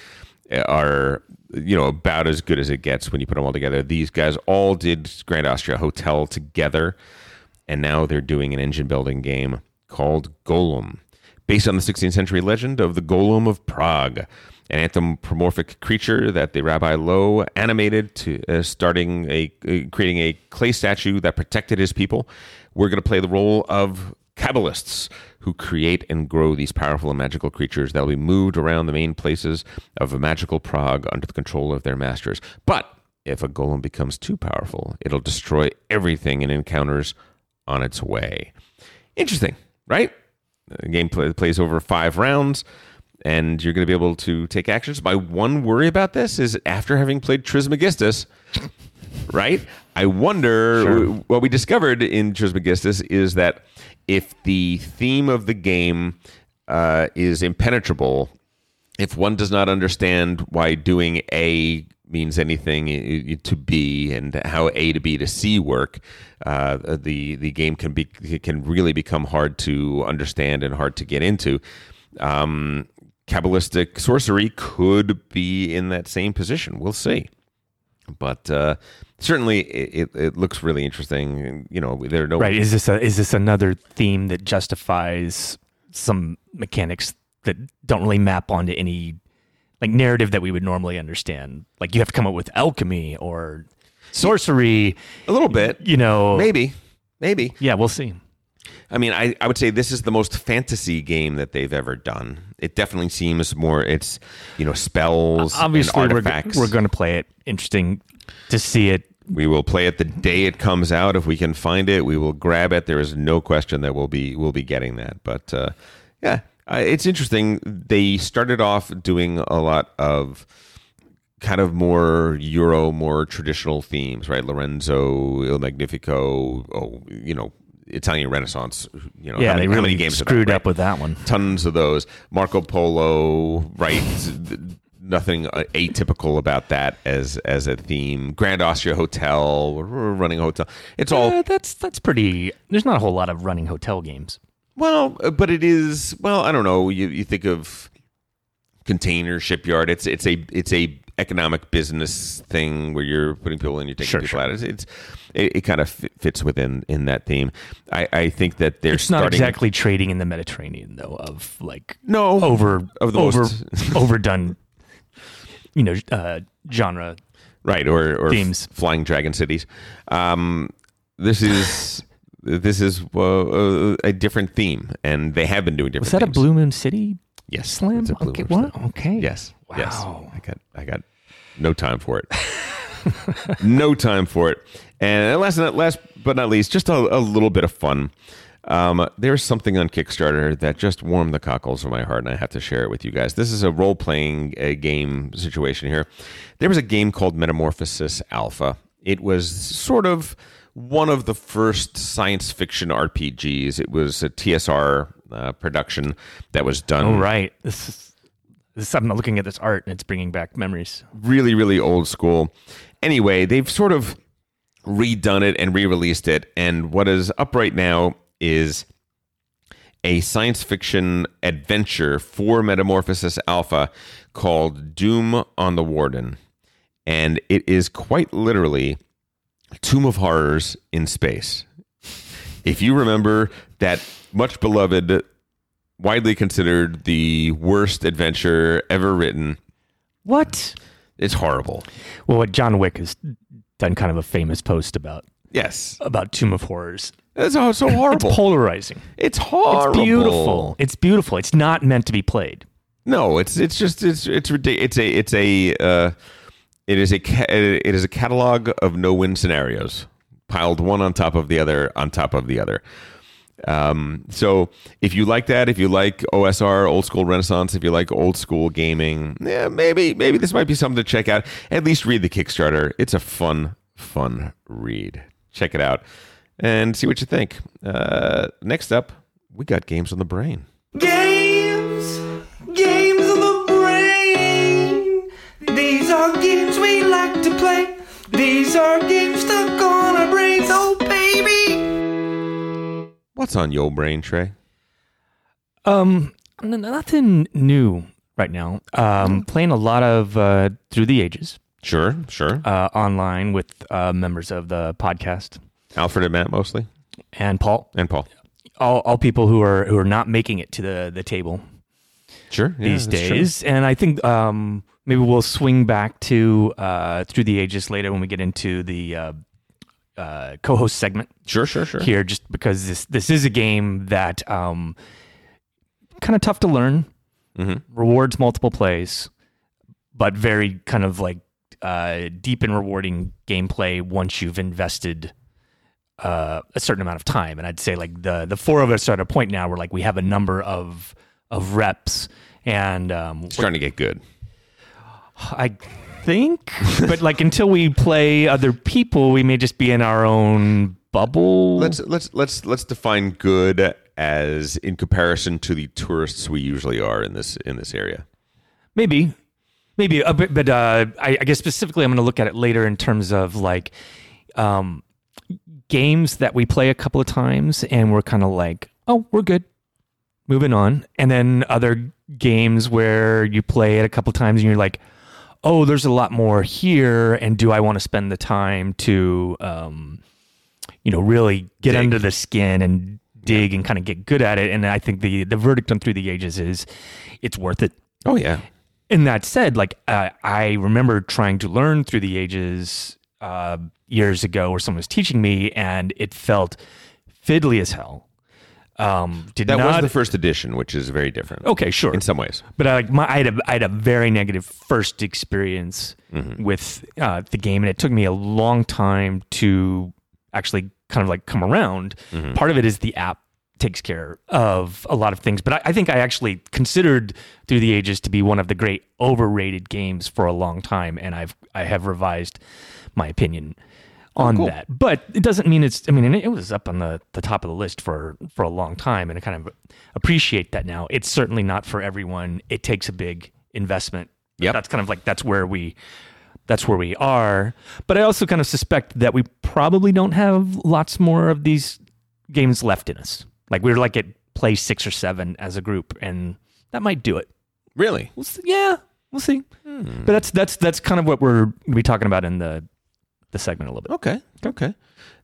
are you know about as good as it gets when you put them all together. These guys all did Grand Austria Hotel together, and now they're doing an engine building game called Golem, based on the 16th century legend of the Golem of Prague, an anthropomorphic creature that the Rabbi Loew animated to uh, starting a uh, creating a clay statue that protected his people. We're going to play the role of Kabbalists who create and grow these powerful and magical creatures that will be moved around the main places of a magical Prague under the control of their masters. But if a golem becomes too powerful, it'll destroy everything it encounters on its way. Interesting, right? The game play, plays over five rounds, and you're going to be able to take actions. My one worry about this is after having played Trismegistus, right? I wonder what we discovered in Trismegistus is that if the theme of the game uh, is impenetrable, if one does not understand why doing A means anything to B and how A to B to C work, uh, the the game can be can really become hard to understand and hard to get into. Um, Kabbalistic sorcery could be in that same position. We'll see but uh, certainly it, it, it looks really interesting. And, You know, there are no Right. Is this a is this another theme that justifies some mechanics that don't really map onto any like narrative that we would normally understand? Like you have to come up with alchemy or sorcery. a little bit, You know, maybe, maybe. Yeah, we'll see. I mean, I, I would say this is the most fantasy game that they've ever done. It definitely seems more. It's you know spells, Obviously, and we're artifacts. we're going to play it. Interesting to see it. We will play it the day it comes out. If we can find it, we will grab it. There is no question that we'll be we'll be getting that. But uh, yeah, uh, it's interesting. They started off doing a lot of kind of more Euro, more traditional themes, right? Lorenzo, Il Magnifico, oh, you know, Italian Renaissance. You know, Yeah, how many, they really games that, screwed right? up with that one. tons of those. Marco Polo, right? Nothing uh, atypical about that as as a theme. Grand Austria Hotel, running a hotel. It's all that's that's pretty. There's not a whole lot of running hotel games. well, uh, but it is well. I don't know. You you think of container shipyard. It's it's a it's a economic business thing where you're putting people in, you're taking Sure, people sure. out. It's, it's it, it kind of fi- fits within in that theme. I, I think that they're It's not starting. exactly trading in the Mediterranean though. Of like No, over of the over most- overdone. You know, uh, genre. right or or Themes. flying dragon cities um this is [LAUGHS] this is uh, a different theme and they have been doing different Was that a. Blue Moon City yes slam? it's a Blue okay, Moon what? City. Okay. yes yes Wow. i got i got no time for it [LAUGHS] no time for it and last not last but not least just a, a little bit of fun um, there's something on Kickstarter that just warmed the cockles of my heart, and I have to share it with you guys. This is a role playing game situation here. There was a game called Metamorphosis Alpha. It was sort of one of the first science fiction RPGs. It was a TSR uh, production that was done Oh right. This is. This, I'm looking at this art and it's bringing back memories. really, really old school. Anyway, they've sort of redone it and re released it. And what is up right now is a science fiction adventure for Metamorphosis Alpha called Doom on the Warden. And it is quite literally Tomb of Horrors in space. If you remember that much beloved, widely considered the worst adventure ever written, What? it's horrible. Well, what John Wick has done kind of a famous post about Yes, about Tomb of Horrors. it's so, so horrible. It's polarizing. It's horrible. It's beautiful. It's beautiful. It's not meant to be played. No, it's it's just it's it's ridiculous. It's a it's a uh, it is a ca- it is a catalog of no win scenarios piled one on top of the other on top of the other. Um, so if you like that, if you like OSR, old school Renaissance, if you like old school gaming, yeah, maybe maybe this might be something to check out. At least read the Kickstarter. It's a fun fun read. Check it out and see what you think. Uh, next up, we got games on the brain. Games, games on the brain. These are games we like to play. These are games stuck on our brains, oh baby. What's on your brain, Trey? Um, n- nothing new right now. Um, playing a lot of uh, Through the Ages Sure, sure. uh, online with uh, members of the podcast Alfred and Matt mostly, and Paul. and Paul. All, all people who are who are not making it to the the table Sure, yeah, these that's true. days. And I think um, maybe we'll swing back to uh, Through the Ages later when we get into the uh, uh, co-host segment. Sure, sure, sure. here just because this this is a game that um kind of tough to learn Mhm. rewards multiple plays but very kind of like uh deep and rewarding gameplay once you've invested uh a certain amount of time and i'd say like the the four of us are at a point now where like we have a number of of reps and um It's starting to get good. I think, [LAUGHS] but like until we play other people, we may just be in our own bubble. Let's let's let's let's define good as in comparison to the tourists we usually are in this in this area. Maybe, maybe a bit, but uh, I, I guess specifically, I'm going to look at it later in terms of like um, games that we play a couple of times, and we're kind of like, oh, we're good, moving on, and then other games where you play it a couple of times, and you're like, oh, there's a lot more here, and do I want to spend the time to, um, you know, really get Dig. under the skin and dig and kind of get good at it? And I think the the verdict on Through the Ages is it's worth it. Oh yeah, and that said, like uh, I remember trying to learn through the ages uh, years ago, where someone was teaching me, and it felt fiddly as hell. Um, did that not was the first edition, which is very different. okay, sure, in some ways. but I like my I had a I had a very negative first experience Mm-hmm. with uh, the game, and it took me a long time to actually kind of like come around. Mm-hmm. Part of it is the app takes care of a lot of things, but I, I think I actually considered Through the Ages to be one of the great overrated games for a long time, and I've I have revised my opinion oh, on Oh, cool. that. But it doesn't mean it's. I mean, it was up on the, the top of the list for for a long time, and I kind of appreciate that now. It's certainly not for everyone. It takes a big investment. Yeah, that's kind of like that's where we that's where we are. But I also kind of suspect that we probably don't have lots more of these games left in us. Like we're like at play six or seven as a group, and that might do it. Really? We'll see. Yeah, we'll see. But that's that's that's kind of what we're to be talking about in the the segment a little bit. Okay. Okay.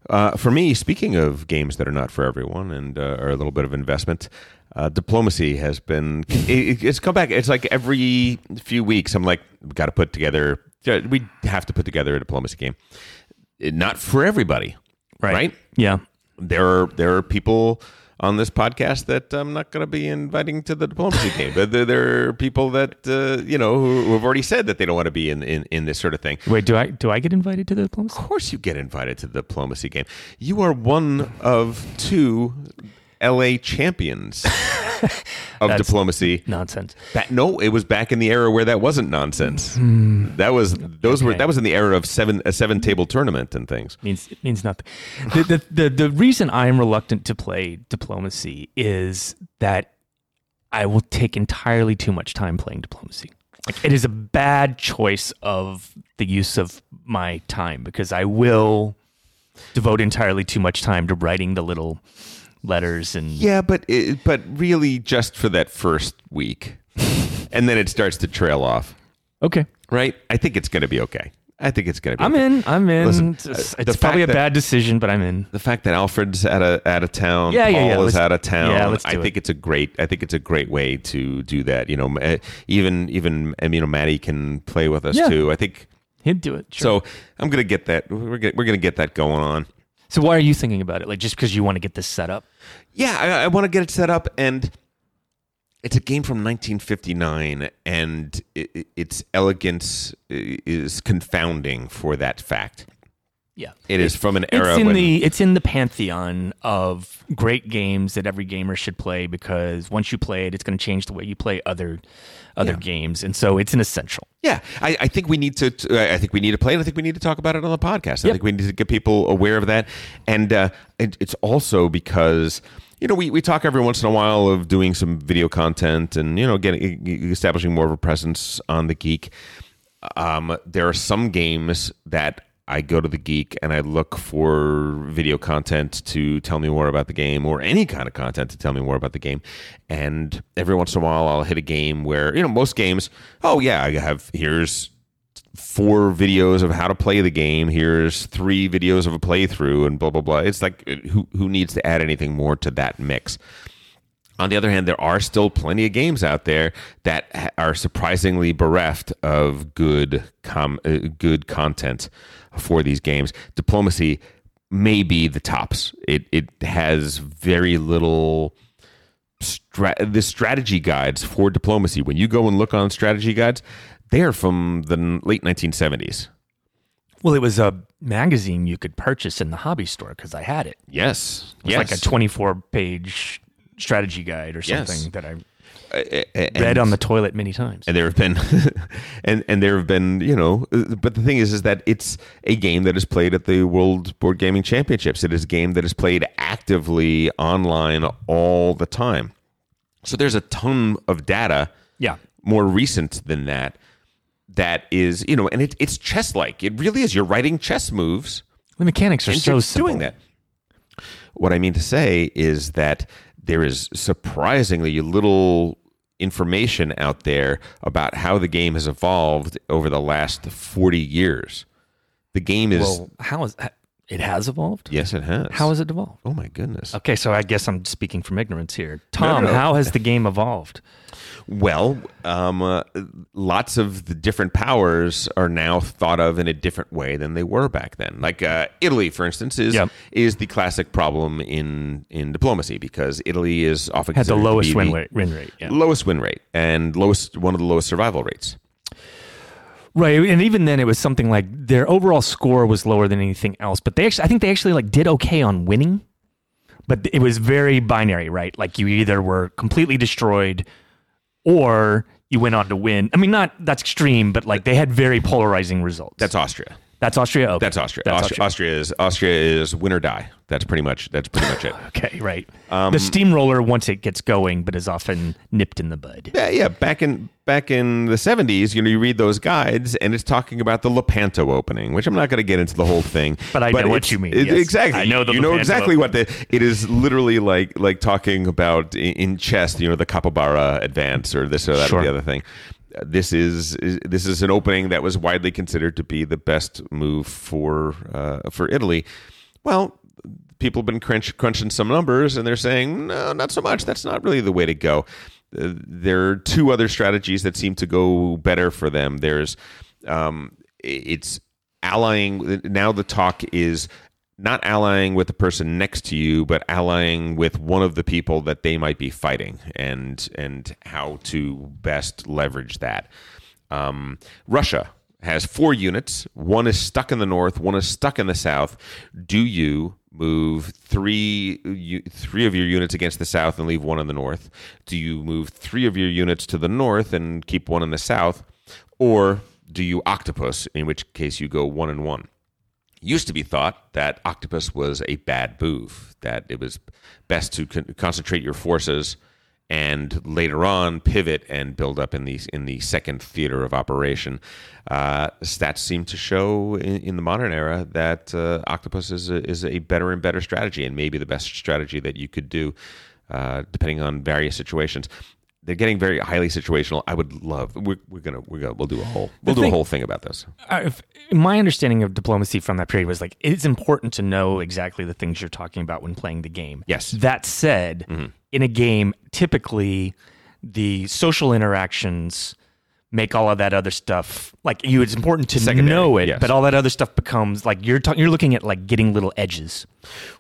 Uh, for me, speaking of games that are not for everyone and uh, are a little bit of investment, uh, diplomacy has been. It, it's come back. It's like every few weeks, I'm like, we got to put together. We have to put together a diplomacy game. It- not for everybody, right? Yeah. There are there are people on this podcast that I'm not going to be inviting to the diplomacy [LAUGHS] game. But there, there are people that uh, you know who, who have already said that they don't want to be in, in in this sort of thing. Wait, do I do I get invited to the diplomacy? Of course, you get invited to the diplomacy game. You are one of two LA champions of diplomacy. Nonsense. Ba- no, it was back in the era where that wasn't nonsense. Hmm. That was those were that was in the era of seven a seven table tournament and things. means it means nothing. The, the the the reason I am reluctant to play diplomacy is that I will take entirely too much time playing diplomacy. Like it is a bad choice of the use of my time because I will devote entirely too much time to writing the little letters and Yeah, but it, but really just for that first week, [LAUGHS] and then it starts to trail off. okay. Right? I think it's going to be okay. I think it's going to be. I'm okay. in. I'm in. Listen, it's uh, it's probably a that- bad decision, but I'm in. the fact that Alfred's out of out of town, Yeah, yeah, Paul yeah, is let's- out of town. yeah, let's do I do think it's a great. I think it's a great way to do that. You know, even even you know Maddie can play with us Yeah. too. I think He'd do it. Sure. So I'm gonna get that. We're gonna, we're gonna get that going on. So why are you thinking about it? Like just because you want to get this set up? Yeah, I, I want to get it set up, and it's a game from 1959, and i i- its elegance is confounding for that fact. Yeah. It is from an era It's in when the it's in the pantheon of great games that every gamer should play because once you play it, it's going to change the way you play other other Yeah. games, and so it's an essential. Yeah, I, I think we need to. I think we need to play it. I think we need to talk about it on the podcast. I Yep. think we need to get people aware of that, and uh, it, it's also because you know we, we talk every once in a while of doing some video content and you know getting establishing more of a presence on the geek. Um, there are some games that I go to the geek and I look for video content to tell me more about the game or any kind of content to tell me more about the game. And every once in a while, I'll hit a game where, you know, most games, oh, yeah, I have here's four videos of how to play the game. Here's three videos of a playthrough and blah, blah, blah. It's like, who, who needs to add anything more to that mix? On the other hand, there are still plenty of games out there that are surprisingly bereft of good com- uh, good content for these games. Diplomacy may be the tops. It it has very little stra- the strategy guides for diplomacy. When you go and look on strategy guides, they are from the late 1970s. Well, it was a magazine you could purchase in the hobby store because I had it. Yes, It was like a 24 page strategy guide or Yes. something that I and, read on the toilet many times. and there have been [LAUGHS] and and there have been you know but the thing is is that it's a game that is played at the world board gaming championships it is a game that is played actively online all the time so there's a ton of data Yeah. more recent than that that is you know and it, it's chess like it really is you're writing chess moves The mechanics are so simple. doing that. What I mean to say is that there is surprisingly little information out there about how the game has evolved over the last 40 years. The game is Well, how is it has evolved? yes it has. How has it evolved? Oh my goodness. Okay, so I guess I'm speaking from ignorance here. Tom, no. how has the game evolved? Well, um, uh, lots of the different powers are now thought of in a different way than they were back then. Like uh, Italy, for instance, is Yep. is the classic problem in in diplomacy because Italy is often Had the lowest win rate. Win rate yeah. lowest win rate and lowest one of the lowest survival rates. Right, and even then, it was something like their overall score was lower than anything else. But they actually, I think they actually like did okay on winning, but it was very binary, right? Like you either were completely destroyed, or you went on to win. I mean, not that's extreme, but like they had very polarizing results. That's Austria. that's Austria. Okay. That's Austria. That's Austria. Austria is Austria is win or die. That's pretty much that's pretty much it. [SIGHS] Okay, right. Um, the steamroller once it gets going, but is often nipped in the bud. Yeah, yeah. Back in back in the seventies, you know, you read those guides, and it's talking about the Lepanto opening, which I'm not going to get into the whole thing. [LAUGHS] But I know what you mean, it- yes. Exactly. I know the you know Lepanto exactly what the. It is literally like like talking about in, in chess. You know, the Capybara advance or this or that or the other thing. This is, is this is an opening that was widely considered to be the best move for uh, for Italy. Well, people have been crunch, crunching some numbers and they're saying no not so much. That's not really the way to go. Uh, there are two other strategies that seem to go better for them. There's um, it's allying now the talk is not allying with the person next to you but allying with one of the people that they might be fighting and and how to best leverage that. Um, Russia has four units. One is stuck in the north. One is stuck in the south. Do you move three three of your units against the south and leave one in the north? Do you move three of your units to the north and keep one in the south, or do you octopus? In which case you go one and one used to be thought that octopus was a bad move that it was best to con- concentrate your forces and later on pivot and build up in the in the second theater of operation. Uh, stats seem to show in, in the modern era that uh, octopus is a, is a better and better strategy, and maybe the best strategy that you could do, uh, depending on various situations. They're getting very highly situational. I would love. We're, we're gonna we're gonna we'll do a whole we'll do thing- a whole thing about this. If, my understanding of diplomacy from that period was like it's important to know exactly the things you're talking about when playing the game. Yes. That said, mm-hmm. in a game, typically the social interactions make all of that other stuff like you. It's important to Secondary, know it, yes. but all that other stuff becomes like you're talking. You're looking at like getting little edges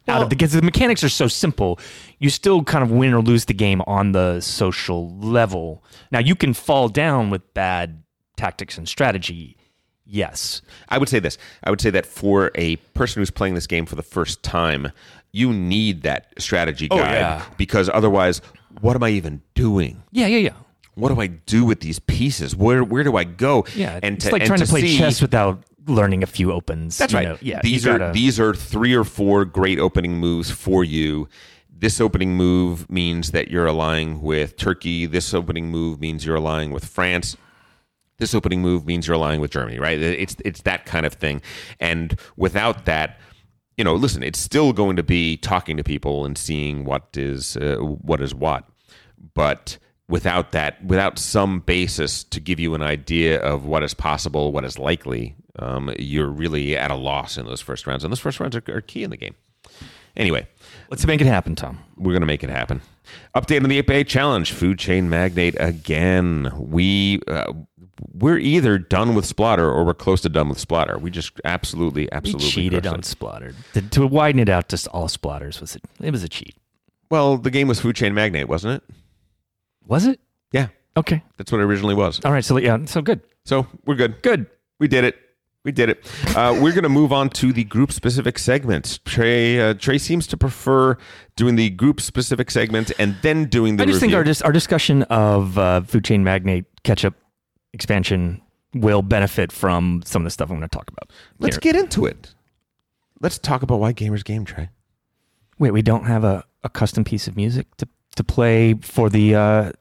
out of the because the mechanics are so simple. You still kind of win or lose the game on the social level. Now you can fall down with bad tactics and strategy. Yes, I would say this. I would say that for a person who's playing this game for the first time, you need that strategy oh, guide Oh, yeah. because otherwise, what am I even doing? yeah, yeah, yeah. What do I do with these pieces? Where where do I go? Yeah, and it's like and trying to, play see- chess without learning a few opens. That's right. know. Yeah, these are gotta- these are three or four great opening moves for you. This opening move means that you're aligning with Turkey. This opening move means you're aligning with France. This opening move means you're aligning with Germany, right? It's it's that kind of thing. And without that, you know, listen, it's still going to be talking to people and seeing what is uh, what is what. But without that, without some basis to give you an idea of what is possible, what is likely, um, you're really at a loss in those first rounds. And those first rounds are, are key in the game. Anyway, Let's make it happen, Tom. we're going to make it happen. Update on the 8 challenge, food chain magnate again. We uh, we're either done with Splatter or we're close to done with Splatter. We just absolutely, We absolutely cheated on it. Splatter. To, to widen it out to all splatters was a, it was a cheat. Well, the game was food chain magnate, wasn't it? Was it? Yeah, Okay. that's what it originally was. All right. So yeah. So good. So we're good. Good. We did it. We did it. Uh, we're going to move on to the group specific segment. Trey uh, Trey seems to prefer doing the group specific segment and then doing the I just think our dis- our discussion of uh, food chain magnate ketchup expansion will benefit from some of the stuff I'm going to talk about. Let's here. get into it. Let's talk about why gamers game, Trey. Wait, we don't have a, a custom piece of music to to play for the. Uh,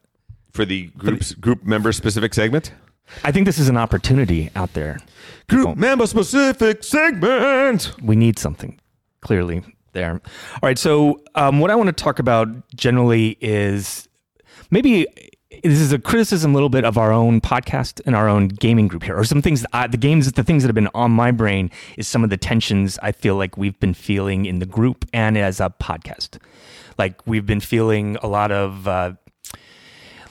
For the groups group member specific segment. I think this is an opportunity out there. Group member specific segment. we need something clearly there. All right. So, um, what I want to talk about generally is maybe this is a criticism a little bit of our own podcast and our own gaming group here, or some things. I, the games, the things that have been on my brain is some of the tensions I feel like we've been feeling in the group and as a podcast. Like we've been feeling a lot of. Uh,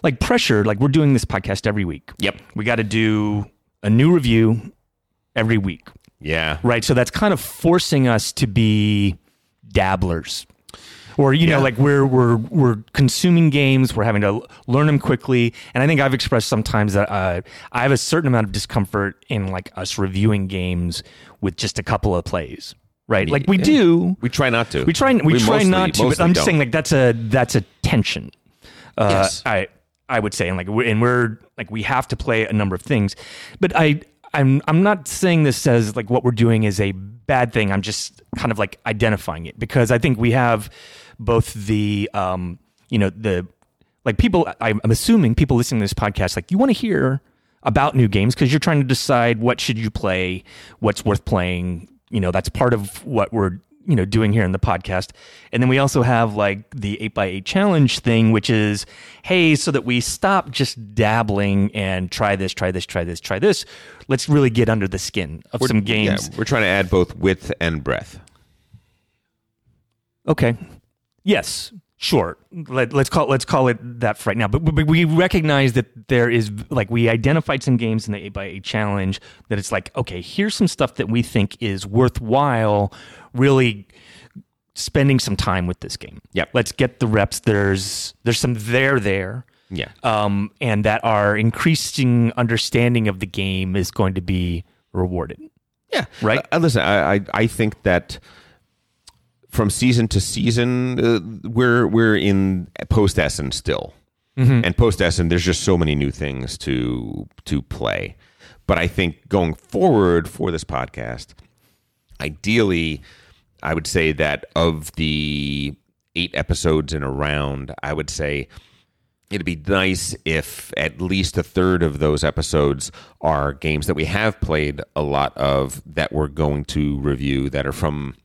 like pressure, like we're doing this podcast every week. Yep. We got to do a new review every week. Yeah. Right. So that's kind of forcing us to be dabblers. Or you know, like we're we're we're consuming games, we're having to learn them quickly, and I think I've expressed sometimes that uh, I have a certain amount of discomfort in like us reviewing games with just a couple of plays, right? Like we Yeah. do, We try not to. we try we, try mostly- not to, but I'm just don't. saying like that's a that's a tension. Uh, Yes. I I would say, and like we're, and we're like we have to play a number of things, but I I'm I'm not saying this as like what we're doing is a bad thing. I'm just kind of like identifying it because I think we have both the um you know the like people I'm assuming people listening to this podcast like you want to hear about new games because you're trying to decide what should you play, what's worth playing. You know, that's part of what we're you know doing here in the podcast. And then we also have like the 8x8 challenge thing which is hey, so that we stop just dabbling and try this, try this, try this, try this. Let's really get under the skin of some games. Yeah, we're trying to add both width and breadth. Okay. Yes. Sure. Let, let's call let's call it that for right now. But, but we recognize that there is like we identified some games in the 8x8 challenge that it's like, okay, here's some stuff that we think is worthwhile really spending some time with this game. Yeah, Let's get the reps. There's there's some there there. Yeah. Um, and that our increasing understanding of the game is going to be rewarded. Yeah. Right? Uh, listen, I, I I think that from season to season, uh, we're we're in post Essen still, and post Essen, there's just so many new things to to play. But I think going forward for this podcast, ideally, I would say that of the eight episodes in a round, I would say it'd be nice if at least a third of those episodes are games that we have played a lot of that we're going to review that are from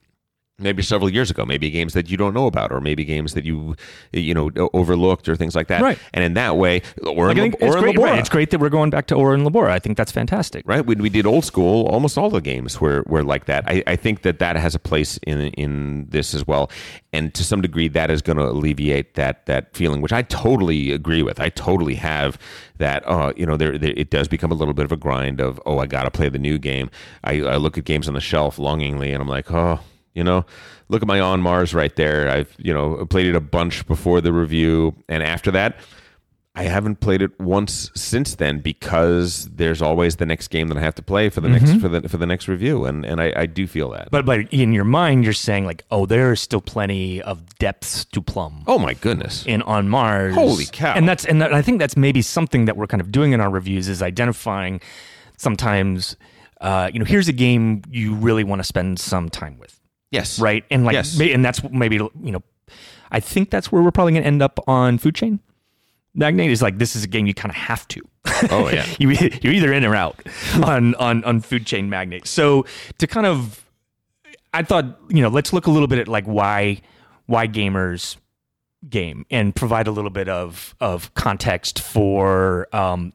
maybe several years ago, maybe games that you don't know about, or maybe games that you you know overlooked or things like that. Right. And in that way, or Like, I in, think or it's great, right, it's great that we're going back to and Labora. I think that's fantastic. right? When we did old school, almost all the games were, were like that. I, I think that that has a place in in this as well, and to some degree, that is going to alleviate that that feeling, which I totally agree with. I totally have that. Uh, you know, there, there it does become a little bit of a grind of oh, I got to play the new game. I, I look at games on the shelf longingly, and I'm like, oh, you know, look at my on Mars right there. I've you know played it a bunch before the review, and after that. I haven't played it once since then because there's always the next game that I have to play for the next for the for the next review, and and I, I do feel that. But but in your mind, you're saying like, oh, there is still plenty of depths to plumb. oh my goodness, in on Mars. Holy cow. And that's and that, I think that's maybe something that we're kind of doing in our reviews is identifying sometimes uh, you know here's a game you really want to spend some time with, yes, right? And like Yes. and that's maybe you know I think that's where we're probably going to end up on Food Chain. Magnate is like this is a game you kind of have to. Oh yeah, [LAUGHS] you you're either in or out [LAUGHS] on on on food chain magnate. So to kind of, I thought you know let's look a little bit at like why why gamers game and provide a little bit of of context for. Um,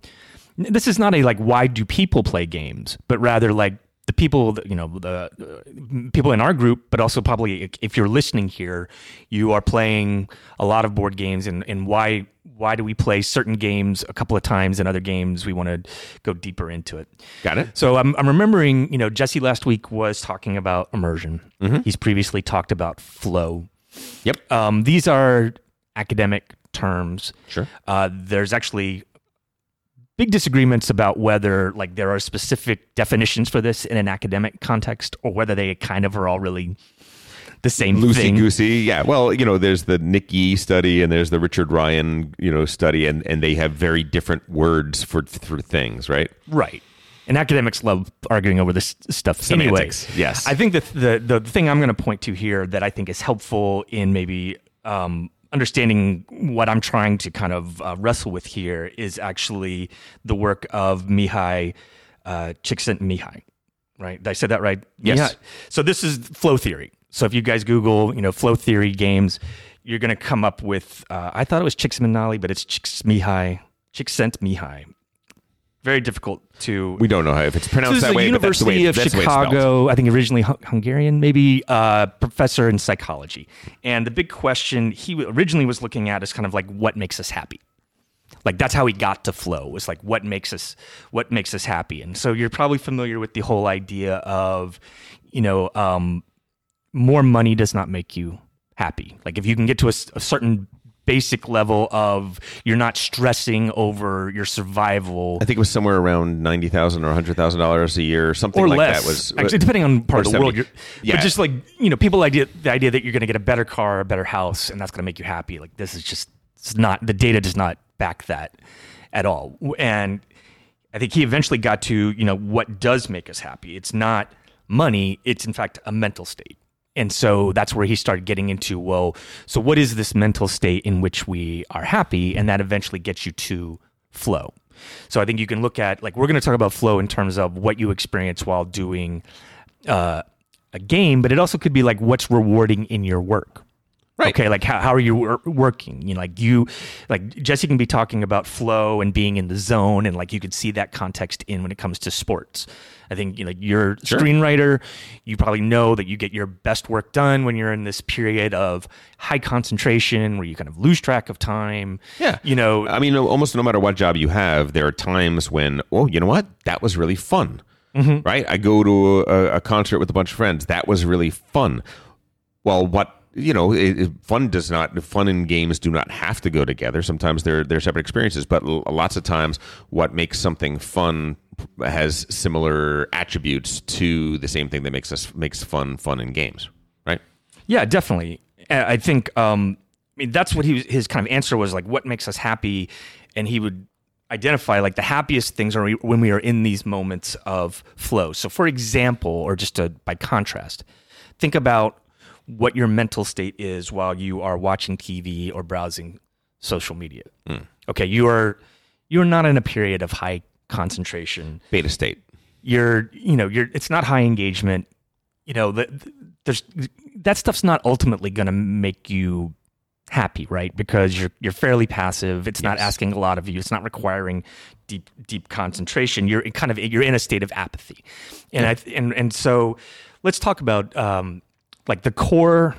this is not a like why do people play games, but rather like the people that you know the uh, people in our group, but also probably if you're listening here, you are playing a lot of board games, and and why why do we play certain games a couple of times and other games we want to go deeper into it. got it. So I'm, I'm remembering, you know, Jesse last week was talking about immersion. He's previously talked about flow. Yep. Um, these are academic terms. Sure. Uh, there's actually big disagreements about whether like there are specific definitions for this in an academic context or whether they kind of are all really the same Loosey thing. goosey, yeah. Well, you know, there's the Nick Yee study and there's the Richard Ryan, you know, study, and and they have very different words for for things, right? Right. And academics love arguing over this stuff Semantics, anyway. yes. I think that the, the thing I'm going to point to here that I think is helpful in maybe um, understanding what I'm trying to kind of uh, wrestle with here is actually the work of Mihai uh, Csikszentmihalyi. Right? Did I say that right? Yes. Mihai- So this is flow theory. So if you guys Google, you know, flow theory games, you're going to come up with. Uh, I thought it was Csikszentmihalyi, but it's Csikszentmihalyi. Csikszentmihalyi. Very difficult to. We don't know how if it's pronounced is that a way. but that's the way- University of that's the way. Chicago, I think originally Hungarian, maybe uh, professor in psychology. And the big question he originally was looking at is kind of like what makes us happy. Like that's how he got to flow was like what makes us what makes us happy. And so you're probably familiar with the whole idea of, you know, um, more money does not make you happy. Like if you can get to a certain basic level of you're not stressing over your survival I think it was somewhere around ninety thousand or hundred thousand dollars a year, or something or like less. that. Was uh, actually depending on part of the 70. world. You're, Yeah. But just like you know, people idea the idea that you're going to get a better car, a better house, and that's going to make you happy. Like this is just it's not the data does not back that at all. And I think he eventually got to you know what does make us happy. It's not money. It's in fact a mental state. And so that's where he started getting into, well, so what is this mental state in which we are happy? And that eventually gets you to flow. So I think you can look at, like, we're going to talk about flow in terms of what you experience while doing uh, a game, but it also could be like what's rewarding in your work. Right. Okay, like how, how are you wor- working? You know, like you, like Jesse can be talking about flow and being in the zone, and like you could see that context in when it comes to sports. I think you know you're a screenwriter. You probably know that you get your best work done when you're in this period of high concentration where you kind of lose track of time. Yeah. you know, I mean, almost no matter what job you have, there are times when, oh, you know what? That was really fun. Mm-hmm. Right? I go to a, a concert with a bunch of friends. That was really fun. Well, what you know, it, fun does not fun and games do not have to go together. Sometimes they're they're separate experiences, but lots of times, what makes something fun has similar attributes to the same thing that makes us makes fun fun in games. Right? Yeah, definitely. I think um, I mean that's what he was, his kind of answer was like, what makes us happy, and he would identify like the happiest things are when we are in these moments of flow. So, for example, or just to, by contrast, think about what your mental state is while you are watching TV or browsing social media. Okay, you are you are not in a period of high concentration Beta state. you're you know you're it's not high engagement you know the, the there's that stuff's not ultimately going to make you happy, right? Because you're you're fairly passive. It's not asking a lot of you. It's not requiring deep deep concentration. You're in kind of you're in a state of apathy, and I and and so let's talk about um, like the core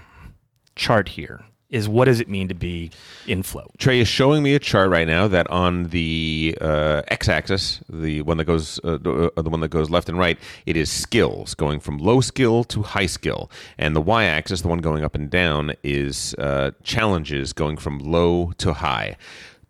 chart here is what does it mean to be in flow? Trey is showing me a chart right now that on the uh, x-axis, the one that goes, uh, the uh, the one that goes left and right, it is skills going from low skill to high skill, and the y-axis, the one going up and down, is uh, challenges going from low to high.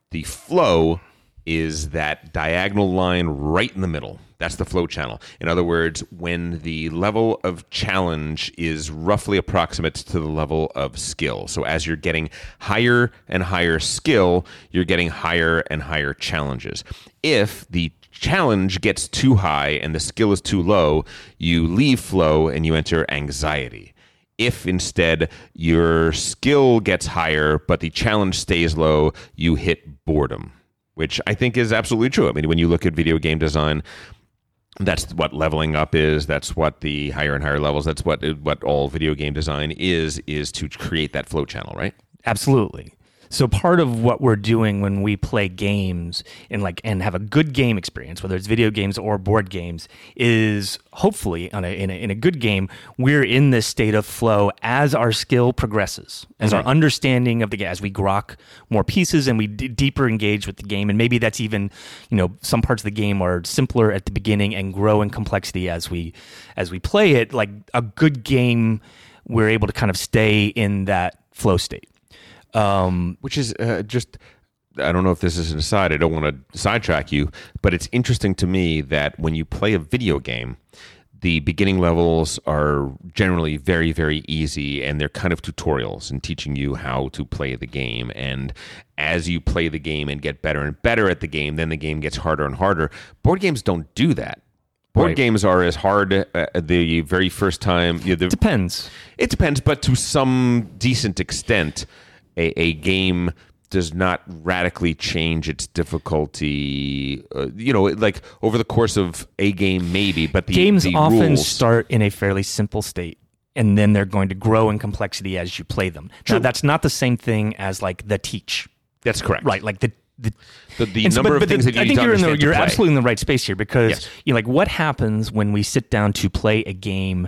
The flow is that diagonal line right in the middle. That's the flow channel. In other words, when the level of challenge is roughly approximate to the level of skill. So as you're getting higher and higher skill, you're getting higher and higher challenges. If the challenge gets too high and the skill is too low, you leave flow and you enter anxiety. If instead your skill gets higher but the challenge stays low, you hit boredom, which I think is absolutely true. I mean, when you look at video game design, that's what leveling up is. That's what the higher and higher levels. That's what what all video game design is is to create that flow channel, right? Absolutely. So part of what we're doing when we play games and like and have a good game experience, whether it's video games or board games, is hopefully on a, in, a, in a good game we're in this state of flow as our skill progresses, as our mm-hmm. understanding of the game, as we grok more pieces and we d- deeper engage with the game, and maybe that's even you know some parts of the game are simpler at the beginning and grow in complexity as we as we play it. Like a good game, we're able to kind of stay in that flow state. Um, Which is uh, just. I don't know if this is an aside. I don't want to sidetrack you, but it's interesting to me that when you play a video game, the beginning levels are generally very, very easy and they're kind of tutorials and teaching you how to play the game. And as you play the game and get better and better at the game, then the game gets harder and harder. Board games don't do that. Board Right. games are as hard uh, the very first time. You know, the, depends. it depends, but to some decent extent, a, a game does not radically change its difficulty. Uh, you know, like over the course of a game, maybe, but the Games the often rules, start in a fairly simple state. And then they're going to grow in complexity as you play them. Now, that's not the same thing as like the teach, That's correct, right? Like the the, The, the And so- number but- of but things the- that you I think you're in the, you're absolutely in the right space here because Yes. you know, like what happens when we sit down to play a game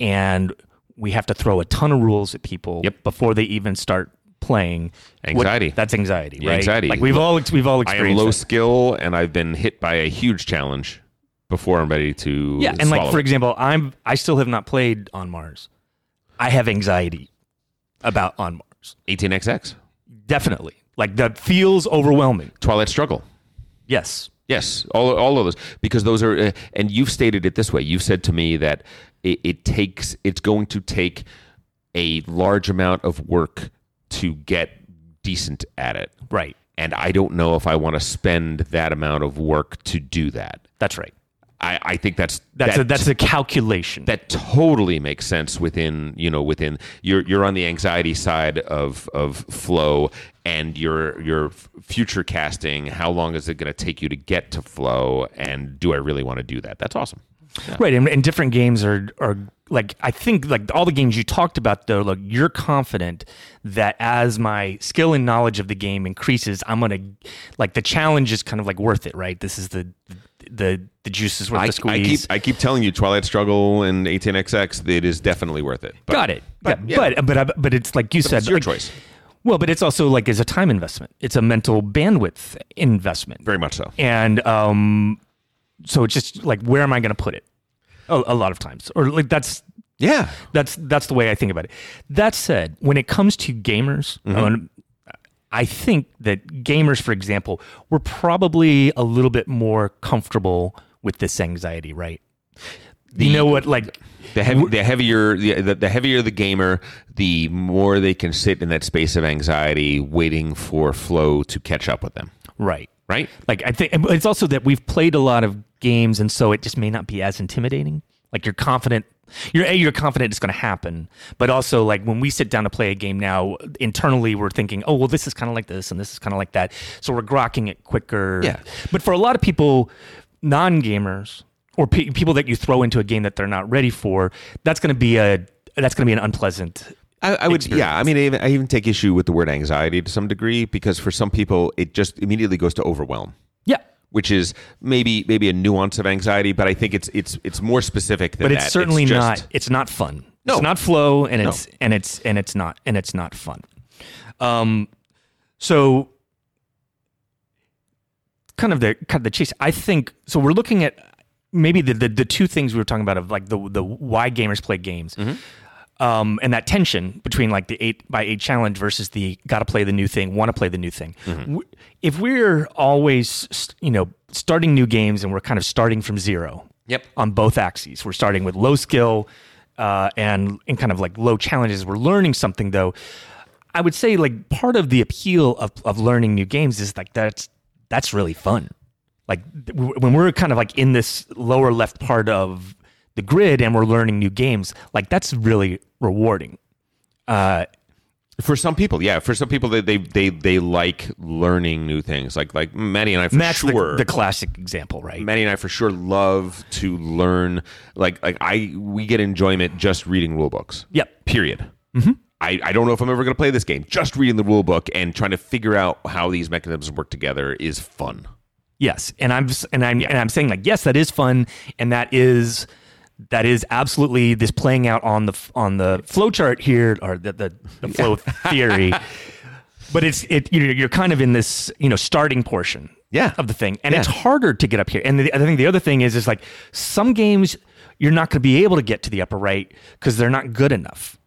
and we have to throw a ton of rules at people Yep. before they even start playing. What- Anxiety. that's anxiety, Yeah, right? anxiety. Like we've all we've all experienced. I am low that. skill, and I've been hit by a huge challenge before I'm ready to. Yeah, and like for it. example, I'm I still have not played on Mars. I have anxiety about on Mars. 18xx Definitely. Like that feels overwhelming. Twilight Struggle. Yes. Yes, all, all of those because those are, uh, and you've stated it this way. You've said to me that it, it takes, it's going to take a large amount of work to get decent at it, Right. and I don't know if I want to spend that amount of work to do that. That's right. I, I think that's That's that, a that's a calculation. that totally makes sense within you know within you're you're on the anxiety side of of flow and you're you're future casting how long is it going to take you to get to flow and do I really want to do that that's awesome Right, and, and different games are are like I think like all the games you talked about though. Look, you're confident that as my skill and knowledge of the game increases, I'm gonna like the challenge is kind of like worth it, right? This is the the the juice is worth I, the I keep I keep telling you Twilight Struggle and 18xx it is definitely worth it but, Got it. but, yeah, yeah. but but but it's like you said, it's your like- choice Well, but it's also like it's a time investment. It's a mental bandwidth investment. very much so and um, so it's just like where am I going to put it? A, a lot of times, or like that's yeah that's that's the way I think about it. That said, when it comes to gamers, um, I think that gamers, for example, were probably a little bit more comfortable with this anxiety, right? you know what? Like, The, heavy, the heavier the, the, the heavier the gamer, the more they can sit in that space of anxiety, waiting for flow to catch up with them. right? Right? Like, I think it's also that we've played a lot of games, and so it just may not be as intimidating. Like, you're confident. You're a, you're confident it's going to happen, but also like when we sit down to play a game now, internally we're thinking, oh well, this is kind of like this, and this is kind of like that, so we're grokking it quicker. Yeah. But for a lot of people, non gamers or pe- people that you throw into a game that they're not ready for, that's going to be a that's going to be an unpleasant. I, I would, experience. yeah. I mean, I even, I even take issue with the word anxiety to some degree because for some people, it just immediately goes to overwhelm. Yeah, which is maybe maybe a nuance of anxiety, but I think it's it's it's more specific than but that. it's certainly just- not. It's not fun. No. it's not flow, and No. it's and it's and it's not and it's not fun. Um, so kind of the kind of the chase. I think so. We're looking at maybe the the, the two things we were talking about of like the the why gamers play games. Um, and that tension between like the eight by eight challenge versus the got to play the new thing, want to play the new thing. W- If we're always, you know, starting new games and we're kind of starting from zero, Yep. on both axes. We're starting with low skill uh, and and kind of like low challenges. We're learning something though. I would say like part of the appeal of of learning new games is like that's that's really fun. Like when we're kind of like in this lower left part of the grid and we're learning new games, like that's really rewarding. Uh, For some people, yeah. For some people, they they they, they like learning new things. Like like Maddie and I for and that's the- sure. the, classic example, right? Maddie and I for sure love to learn. Like like I we get enjoyment just reading rule books. Yep. Period. Mm-hmm. I, I don't know if I'm ever going to play this game. Just reading the rule book and trying to figure out how these mechanisms work together is fun. Yes, and I'm and I'm and I'm saying like yes, that is fun, and that is that is absolutely this playing out on the on the flow chart here or the the, the flow [LAUGHS] theory. But it's it you're, you're kind of in this you know starting portion Yeah. of the thing, and Yeah. it's harder to get up here. And the, I think the other thing is is like some games you're not going to be able to get to the upper right because they're not good enough.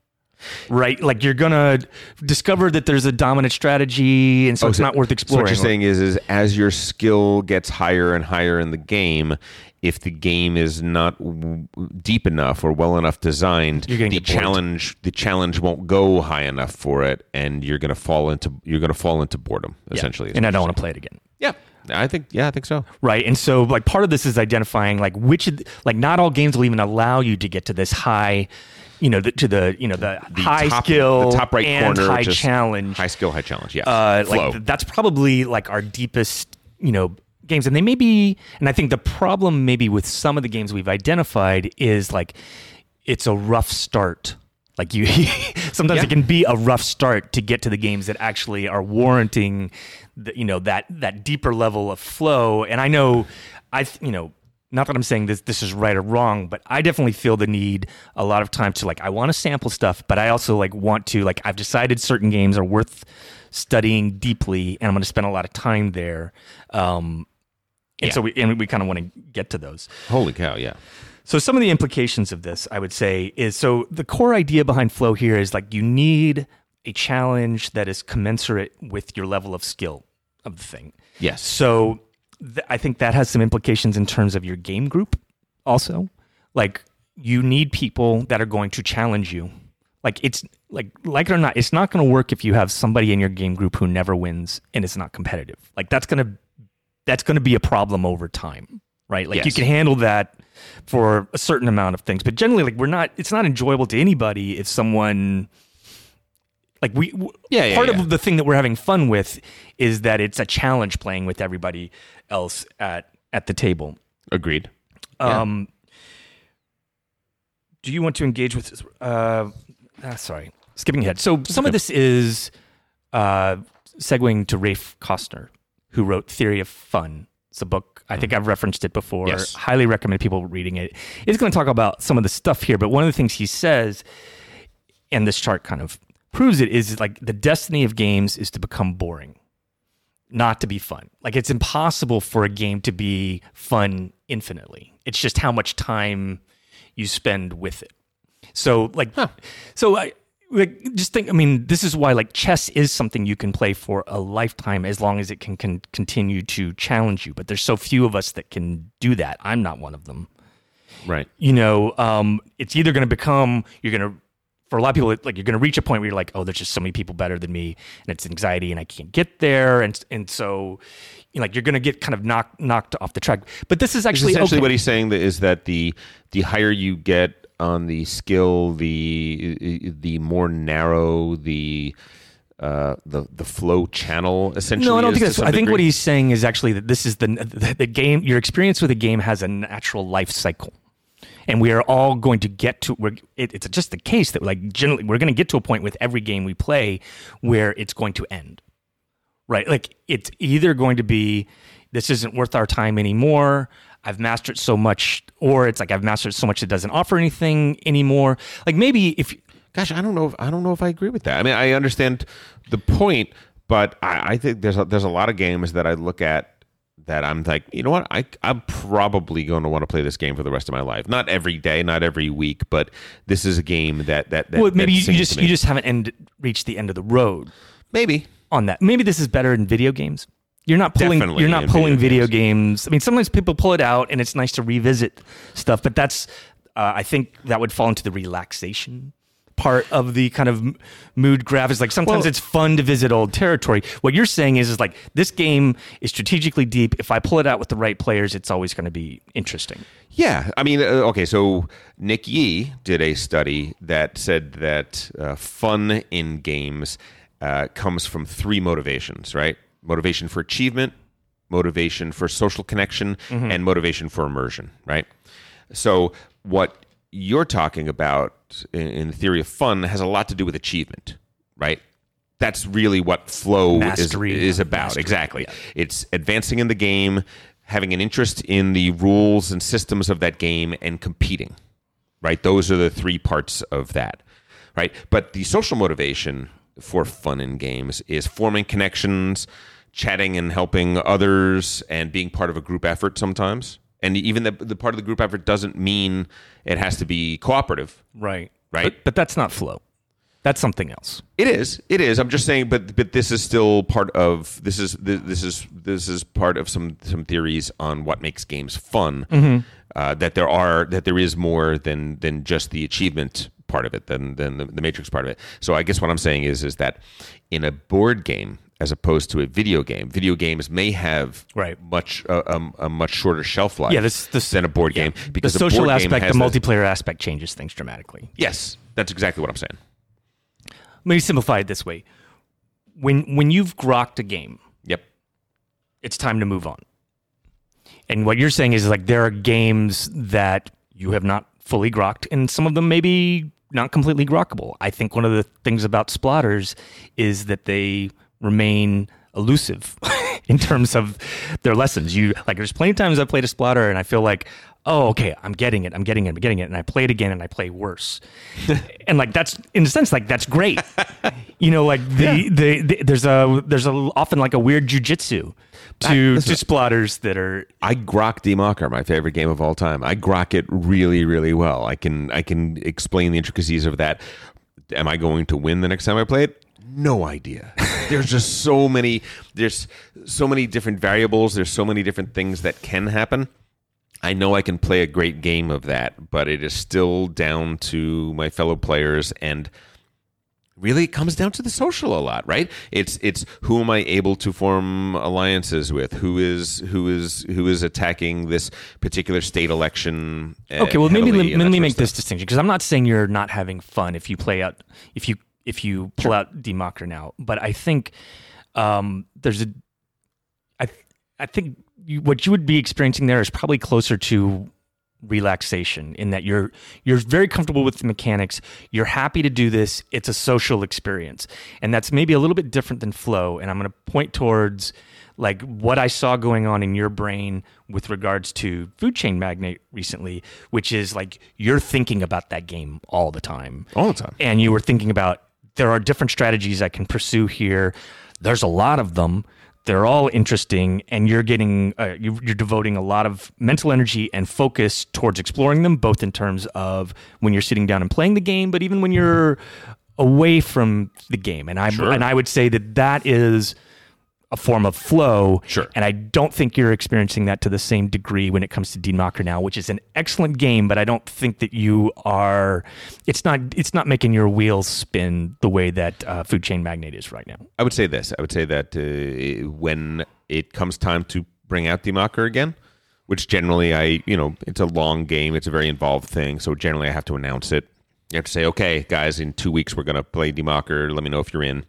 Right, like you're gonna discover that there's a dominant strategy, and so oh, it's so- not worth So exploring. what you're saying is, is as your skill gets higher and higher in the game, if the game is not w- deep enough or well enough designed, the challenge the challenge won't go high enough for it, and you're gonna fall into you're gonna fall into boredom essentially. is and I don't want to play it again. Yeah, I think yeah, I think so. right and so like part of this is identifying like which the- like not all games will even allow you to get to this high you know the, to the you know the, The high top, skill the top right and corner, high challenge high skill, high challenge. Yeah, uh like th- that's probably like our deepest you know games and they may be and i think the problem maybe with some of the games we've identified is like it's a rough start. Like you [LAUGHS] sometimes Yeah. it can be a rough start to get to the games that actually are warranting the, you know that that deeper level of flow. And i know i you know not that i'm saying this this is right or wrong but i definitely feel the need a lot of time to like i want to sample stuff but i also like want to like i've decided certain games are worth studying deeply and i'm going to spend a lot of time there. Um and so we and we kind of want to get to those Holy cow! Yeah, so some of the implications of this, I would say, is so the core idea behind flow here is like you need a challenge that is commensurate with your level of skill of the thing. yes. So th- I think that has some implications in terms of your game group also. Like you need people that are going to challenge you. Like it's like like it or not, it's not going to work if you have somebody in your game group who never wins and it's not competitive. Like that's going to that's going to be a problem over time, right? Like you can handle that for a certain amount of things, but generally like we're not it's not enjoyable to anybody if someone like we Yeah, yeah, part yeah. of the thing that we're having fun with is that it's a challenge playing with everybody else at at the table. Agreed. Yeah. Um, do you want to engage with? Uh, ah, sorry, skipping ahead. So some of this is uh, segueing to Raph Koster, who wrote Theory of Fun. It's a book. I think mm-hmm. I've referenced it before. Yes. Highly recommend people reading it. It's going to talk about some of the stuff here, but one of the things he says, and this chart kind of proves it, is like the destiny of games is to become boring not to be fun. Like it's impossible for a game to be fun infinitely. It's just how much time you spend with it. So like so I like just think I mean this is why like chess is something you can play for a lifetime as long as it can, can continue to challenge you. But there's so few of us that can do that. I'm not one of them Right. you know, um, it's either going to become you're going to for a lot of people, like you're going to reach a point where you're like, oh, there's just so many people better than me, and it's anxiety, and I can't get there, and and so, you know, like you're going to get kind of knocked knocked off the track. But this is actually essentially okay. what he's saying that is that the the higher you get on the skill, the the more narrow the uh, the the flow channel essentially. no, I don't think that's. I think what he's saying is actually that this is the, the the game. Your experience with a game has a natural life cycle, and we are all going to get to. We're, it, it's just the case that like generally we're going to get to a point with every game we play where it's going to end, right? Like it's either going to be this isn't worth our time anymore. I've mastered so much, or it's like I've mastered so much it doesn't offer anything anymore. Like maybe if Gosh, I don't know. If, I don't know if I agree with that. I mean, I understand the point, but I, I think there's a, there's a lot of games that I look at that I'm like, you know what? I I'm probably going to want to play this game for the rest of my life. Not every day, not every week, but this is a game that that, that well, maybe that you, you just you just haven't end, reached the end of the road maybe on that. Maybe this is better in video games. You're not pulling. Definitely you're not pulling video video games. I mean, sometimes people pull it out, and it's nice to revisit stuff. But that's, uh, I think, that would fall into the relaxation part of the kind of mood graph graphics. Like sometimes Well- it's fun to visit old territory. What you're saying is, is like this game is strategically deep. If I pull it out with the right players, it's always going to be interesting. Yeah, I mean, uh, okay, so Nick Yee did a study that said that uh, fun in games uh, comes from three motivations, right? Motivation for achievement, motivation for social connection, mm-hmm. and motivation for immersion, right? So, what you're talking about in, the theory of fun has a lot to do with achievement, right? That's really what flow is, Mastery. is about. Mastery, exactly. It's advancing in the game, having an interest in the rules and systems of that game, and competing. Right? Those are the three parts of that. Right? But the social motivation for fun in games is forming connections, chatting and helping others, and being part of a group effort sometimes. And even the, the part of the group effort doesn't mean it has to be cooperative. Right. Right. But, but that's not flow. That's something else. It is. It is. I'm just saying, but but this is still part of this is this is this is part of some some theories on what makes games fun. Uh, that there are that there is more than than just the achievement part of it, than than the, the matrix part of it. So I guess what I'm saying is is that in a board game as opposed to a video game, video games may have Right. much uh, um, a much shorter shelf life Yeah, this- this- than a board yeah. game because the social aspect, the multiplayer aspect changes things dramatically. Yes, that's exactly what I'm saying. Let me simplify it this way: when when you've grokked a game, Yep. it's time to move on. And what you're saying is like there are games that you have not fully grokked, and some of them maybe not completely grokkable. I think one of the things about splotters is that they remain elusive [LAUGHS] in terms of their lessons. You like there's plenty of times I've played a splotter and I feel like, oh, okay, I'm getting it, I'm getting it, I'm getting it, and I play it again and I play worse. [LAUGHS] and like that's in a sense like that's great. [LAUGHS] you know, like the, the, the there's a there's a often like a weird jujitsu to to splotters that are I grok Die Macher, my favorite game of all time. I grok it really, really well. I can I can explain the intricacies of that. Am I going to win the next time I play it? No idea. There's just so many there's so many different variables, there's so many different things that can happen. I know I can play a great game of that, but it is still down to my fellow players and really it comes down to the social a lot right it's it's who am i able to form alliances with who is who is who is attacking this particular state election uh, Okay, well maybe let, let me make stuff. this distinction because I'm not saying you're not having fun if you play out if you if you pull out Die Macher now, but I think um, there's a I I think you, what you would be experiencing there is probably closer to relaxation in that you're you're very comfortable with the mechanics. You're happy to do this. It's a social experience. And that's maybe a little bit different than flow. And i'm going to point towards like what i saw going on in your brain with regards to food chain magnate recently which is like you're thinking about that game all the time. All the time. And you were thinking about there are different strategies I can pursue here. There's a lot of them. They're all interesting, and you're getting uh, you- you're devoting a lot of mental energy and focus towards exploring them, both in terms of when you're sitting down and playing the game, but even when you're away from the game. And I Sure. and I would say that that is a form of flow. Sure. And I don't think you're experiencing that to the same degree when it comes to Die Macher now, which is an excellent game, but I don't think that you are. It's not. It's not making your wheels spin the way that uh, Food Chain Magnate is right now. i would say this i would say that uh, when it comes time to bring out Die Macher again which generally i you know it's a long game it's a very involved thing so generally i have to announce it you have to say okay guys in two weeks we're going to play Die Macher let me know if you're in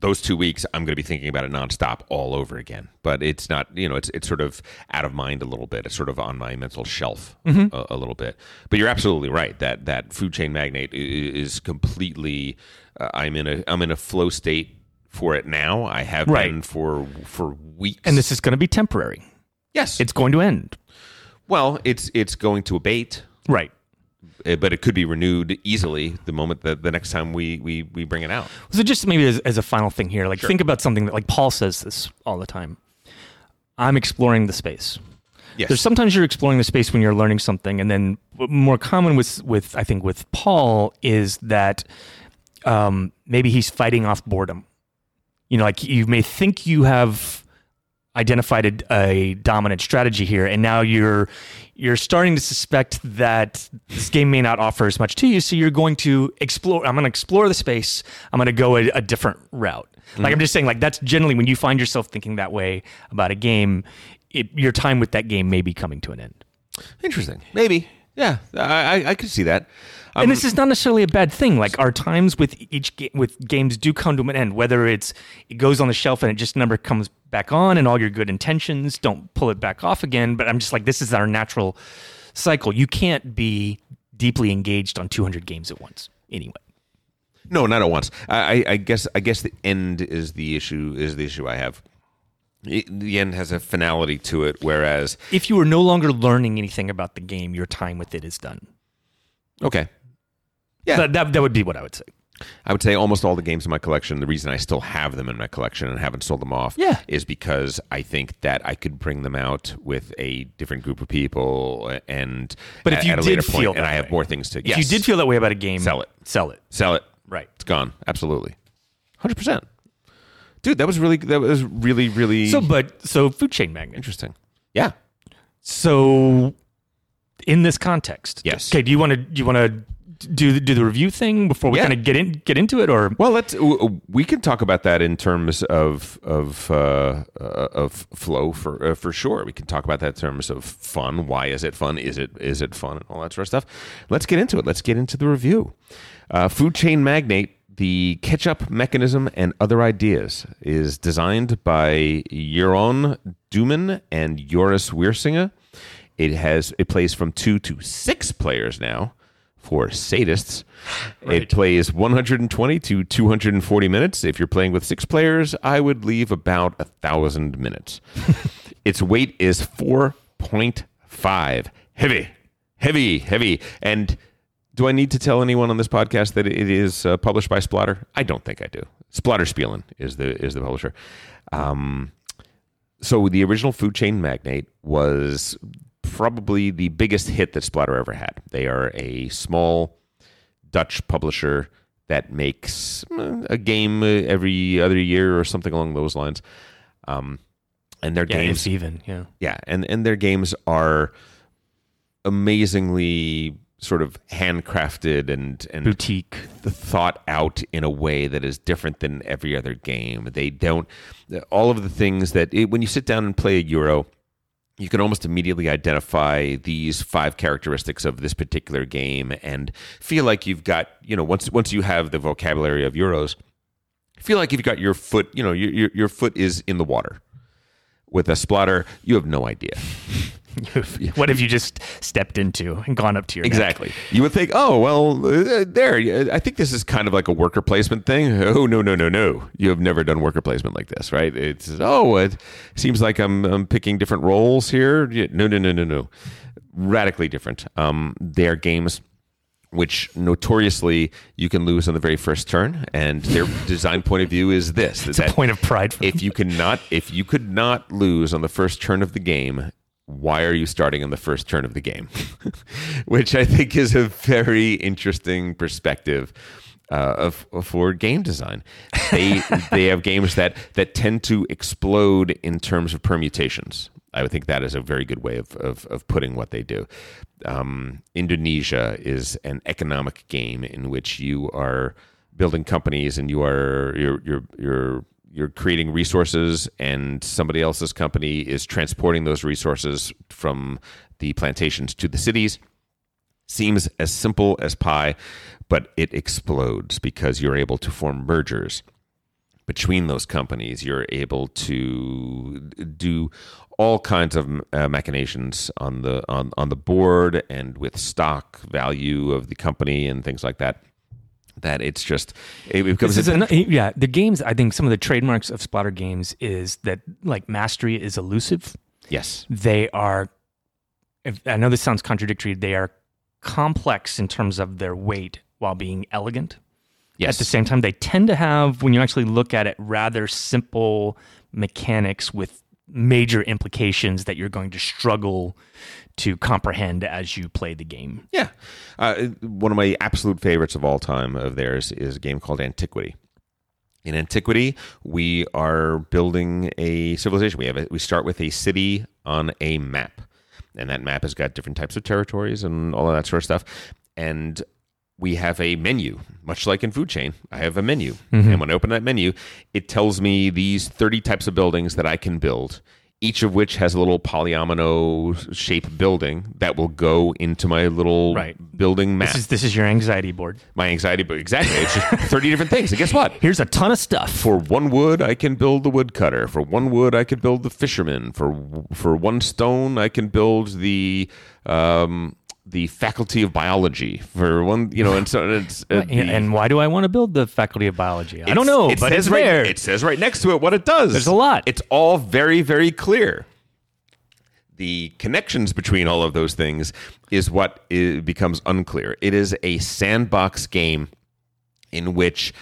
those two weeks, I'm going to be thinking about it nonstop all over again. But it's not, you know, it's it's sort of out of mind a little bit. It's sort of on my mental shelf Mm-hmm. a, a little bit. But you're absolutely right that that food chain magnate is completely. Uh, I'm in a I'm in a flow state for it now. I have Right. been for for weeks. And this is going to be temporary. yes, It's going to end. well, it's it's going to abate. Right. Uh, But it could be renewed easily the moment that the next time we, we, we bring it out. So just maybe as, as a final thing here, like think about something that like Paul says this all the time. I'm exploring the space. Yes. There's sometimes you're exploring the space when you're learning something, and then more common with with I think with Paul is that um, maybe he's fighting off boredom. You know, like you may think you have identified a, a dominant strategy here, and now you're you're starting to suspect that this game may not offer as much to you. So you're going to explore. I'm going to explore the space. I'm going to go a, a different route. Like I'm mm-hmm. just saying, like that's generally when you find yourself thinking that way about a game, it, your time with that game may be coming to an end. Interesting. Maybe. Yeah, I, I, I could see that. Um, and this is not necessarily a bad thing. Like our times with each game with games do come to an end. Whether it's it goes on the shelf and it just never comes back on, and all your good intentions don't pull it back off again. But I'm just like this is our natural cycle. You can't be deeply engaged on 200 games at once. Anyway, no, not at once. I, I, I guess I guess the end is the issue. Is the issue I have. It, the end has a finality to it, whereas if you are no longer learning anything about the game, your time with it is done. okay, Yeah. That, that, that would be what I would say. I would say almost all the games in my collection. The reason I still have them in my collection and haven't sold them off, Yeah. is because I think that I could bring them out with a different group of people, and But if at- you at a did later feel point, and I have way. more things to. If yes, you did feel that way about a game, Sell it. Sell it. sell it, Right. it's gone. Absolutely, hundred percent, dude. That was really that was really really So, but so food chain magnate. interesting. Yeah, So, in this context, Yes. Okay. Do you want to do you want to do do the review thing before we Yeah. kind of get in get into it, or Well, let's w- we can talk about that in terms of of uh, uh, of flow for uh, for sure. We can talk about that in terms of fun. Why is it fun? Is it is it fun and all that sort of stuff? Let's get into it. Let's get into the review. Uh, Food chain magnate. The catch-up mechanism and other ideas is designed by Jeroen Doumen and Joris Wiersinga. It has it plays from two to six players now for sadists. It plays 120 to 240 minutes. If you're playing with six players, I would leave about a thousand minutes. [LAUGHS] its weight is 4.5. Heavy, heavy, heavy. And do I need to tell anyone on this podcast that it is uh, published by Splotter? I don't think I do. Splotter Spellen is the is the publisher. Um, so the original food chain magnate was probably the biggest hit that Splotter ever had. They are a small Dutch publisher that makes uh, a game uh, every other year or something along those lines. Um, and their yeah, games, even, yeah. yeah, and and their games are amazingly sort of handcrafted and and Boutique. thought out in a way that is different than every other game. They don't uh, all of the things that it, when you sit down and play a Euro, you can almost immediately identify these five characteristics of this particular game and feel like you've got you know once once you have the vocabulary of Euros, feel like you've got your foot you know your your, your foot is in the water. With a splotter, you have no idea. [LAUGHS] what have you just stepped into and gone up to your neck? Exactly. You would think, oh well, uh, there. uh, I think this is kind of like a worker placement thing. [LAUGHS] Oh no, no, no, no! You have never done worker placement like this, right? It's oh, it seems like I'm, I'm picking different roles here. Yeah, No, no, no, no, no. Radically different. Um, they are games which notoriously you can lose on the very first turn, and their [LAUGHS] design point of view is this: It's a point of pride for if you could not if you could not lose on the first turn of the game why are you starting on the first turn of the game? [LAUGHS] Which i think is a very interesting perspective uh, of, of for game design. They [LAUGHS] they have games that that tend to explode in terms of permutations. I would think that is a very good way of, of, of putting what they do. Um, Indonesia is an economic game in which you are building companies and you are you're you're you're you're creating resources and somebody else's company is transporting those resources from the plantations to the cities seems as simple as pie but it explodes because you're able to form mergers between those companies, you're able to do all kinds of uh, machinations on the on, on the board and with stock value of the company and things like that. That it's just it becomes This is a- an, yeah, the games. I think some of the trademarks of Splotter games is that like mastery is elusive. yes, They are. If, I know this sounds contradictory. They are complex in terms of their weight while being elegant. yes. At the same time, they tend to have, when you actually look at it, rather simple mechanics with major implications that you're going to struggle to comprehend as you play the game. Yeah. Uh, one of my absolute favorites of all time of theirs is a game called Antiquity. In Antiquity, we are building a civilization. We have a, we start with a city on a map, and that map has got different types of territories and all of that sort of stuff. And we have a menu, much like in Food Chain. I have a menu, and when I open that menu, it tells me these thirty types of buildings that I can build. Each of which has a little polyomino shaped building that will go into my little Right. building map. This is this is your anxiety board. my anxiety, but exactly, it's just thirty different things. And guess what? [LAUGHS] Here's a ton of stuff. For one wood, I can build the woodcutter. For one wood, I can build the fisherman. For for one stone, I can build the um, the faculty of biology. For one, you know, and so it's uh, and, the- and why do I want to build the faculty of biology? I don't know, it but says it's right, there. It says right next to it what it does. There's a lot. It's all very, very clear. The connections between all of those things is what becomes unclear. It is a sandbox game in which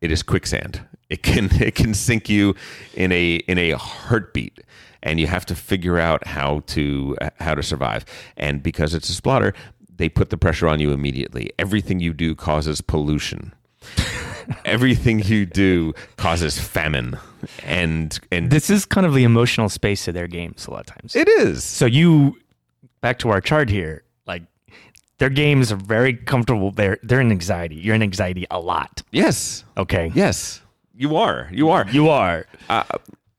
it is quicksand. It can [LAUGHS] it can sink you in a in a heartbeat, and you have to figure out how to how to survive. And because it's a splotter, they put the pressure on you immediately. Everything you do causes pollution. [LAUGHS] Everything you do causes famine, and and this is kind of the emotional space of their games a lot of times. it is so you back to our chart here, like their games are very comfortable. They're they're in anxiety. You're in anxiety a lot. yes, Okay. yes. You are, you are. You are. Uh,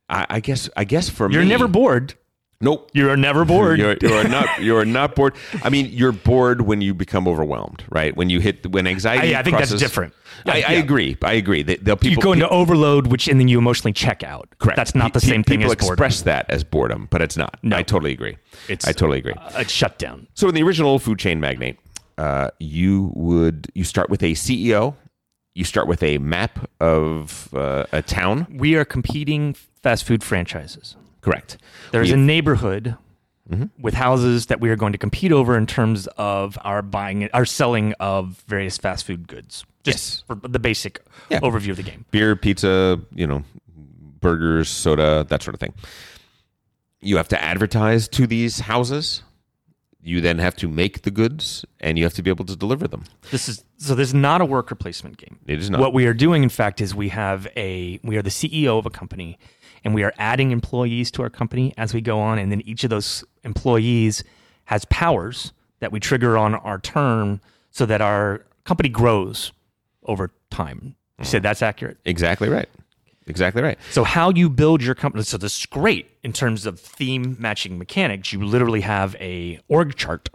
I, I guess, I guess for me. You're me, never bored. Nope. You are never bored. You're, you are not. You are not bored. [LAUGHS] I mean, you're bored when you become overwhelmed, right? When you hit when anxiety. I- I think that's different. I, I Yeah. agree. I agree. They, people you go into overload, which and then you emotionally check out. correct. That's not the same thing People as boredom. express that as boredom, but it's not. No. I totally agree. It's- I totally agree. a shutdown. So in the original food chain magnate, uh, you would you start with a CEO. You start with a map of uh, a town. We are competing fast food franchises. Correct. There's We- a neighborhood Mm-hmm. with houses that we are going to compete over in terms of our buying, our selling of various fast food goods. Just for the basic Yeah. overview of the game. beer, pizza, you know, burgers, soda, that sort of thing. You have to advertise to these houses. You then have to make the goods and you have to be able to deliver them. This is so. This is not a worker placement game. It is not. What we are doing, in fact, is we have a we are the CEO of a company, and we are adding employees to our company as we go on, and then each of those employees has powers that we trigger on our turn, so that our company grows over time. You said mm-hmm. that's accurate. Exactly right. Exactly right. So how you build your company? So this is great in terms of theme matching mechanics. You literally have a org chart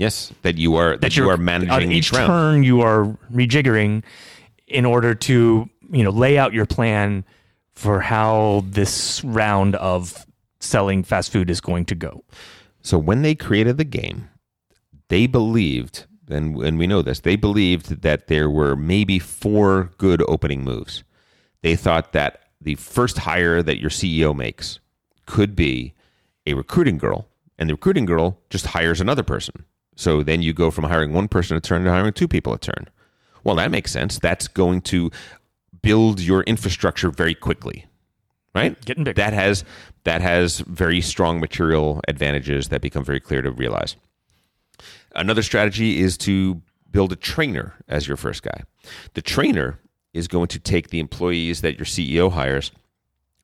Yes, that you are that, you you're- managing each, each turn you are rejiggering in order to you know lay out your plan for how this round of selling fast food is going to go So when they created the game, they believed, and, and we know this, they believed that there were maybe four good opening moves. They thought that the first hire that your CEO makes could be a recruiting girl, and the recruiting girl just hires another person. So then you go from hiring one person a turn to hiring two people a turn. Well, that makes sense. That's going to build your infrastructure very quickly right? Getting bigger. That has that has very strong material advantages that become very clear to realize. Another strategy is to build a trainer as your first guy. The trainer is going to take the employees that your CEO hires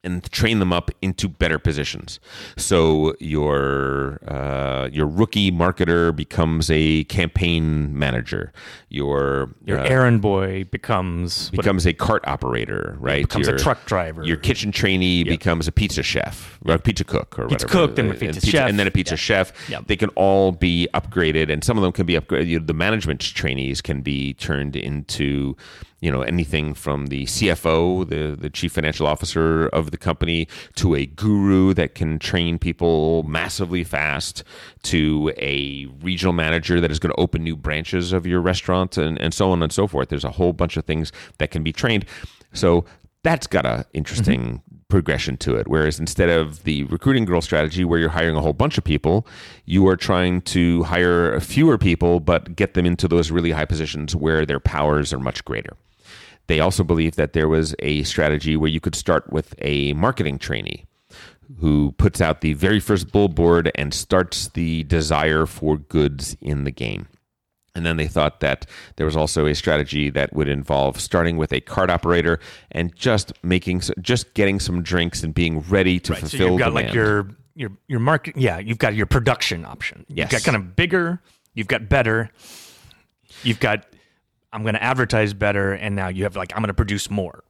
and train them up into better positions. So your uh, your rookie marketer becomes a campaign manager. Your your uh, errand boy becomes what- becomes a cart operator, right? becomes a truck driver Your kitchen trainee becomes a pizza chef, or a pizza cook, or Pizza whatever. cook, then a And pizza chef. and then a pizza chef. Yeah. They can all be upgraded, and some of them can be upgraded. You know, the management trainees can be turned into you know anything from the CFO, the the chief financial officer of the company, to a guru that can train people massively fast, to a regional manager that is going to open new branches of your restaurant, and and so on and so forth. There's a whole bunch of things that can be trained. So that's got a interesting mm-hmm. progression to it. Whereas instead of the recruiting girl strategy, where you're hiring a whole bunch of people, you are trying to hire fewer people, but get them into those really high positions where their powers are much greater. They also believe that there was a strategy where you could start with a marketing trainee who puts out the very first billboard and starts the desire for goods in the game. And then they thought that there was also a strategy that would involve starting with a cart operator and just making, just getting some drinks and being ready to Right, so fulfill you've got demand. like your your your market. Yeah, you've got your production option. Yes. You've got kind of bigger. You've got better. You've got I'm going to advertise better, and now you have like I'm going to produce more.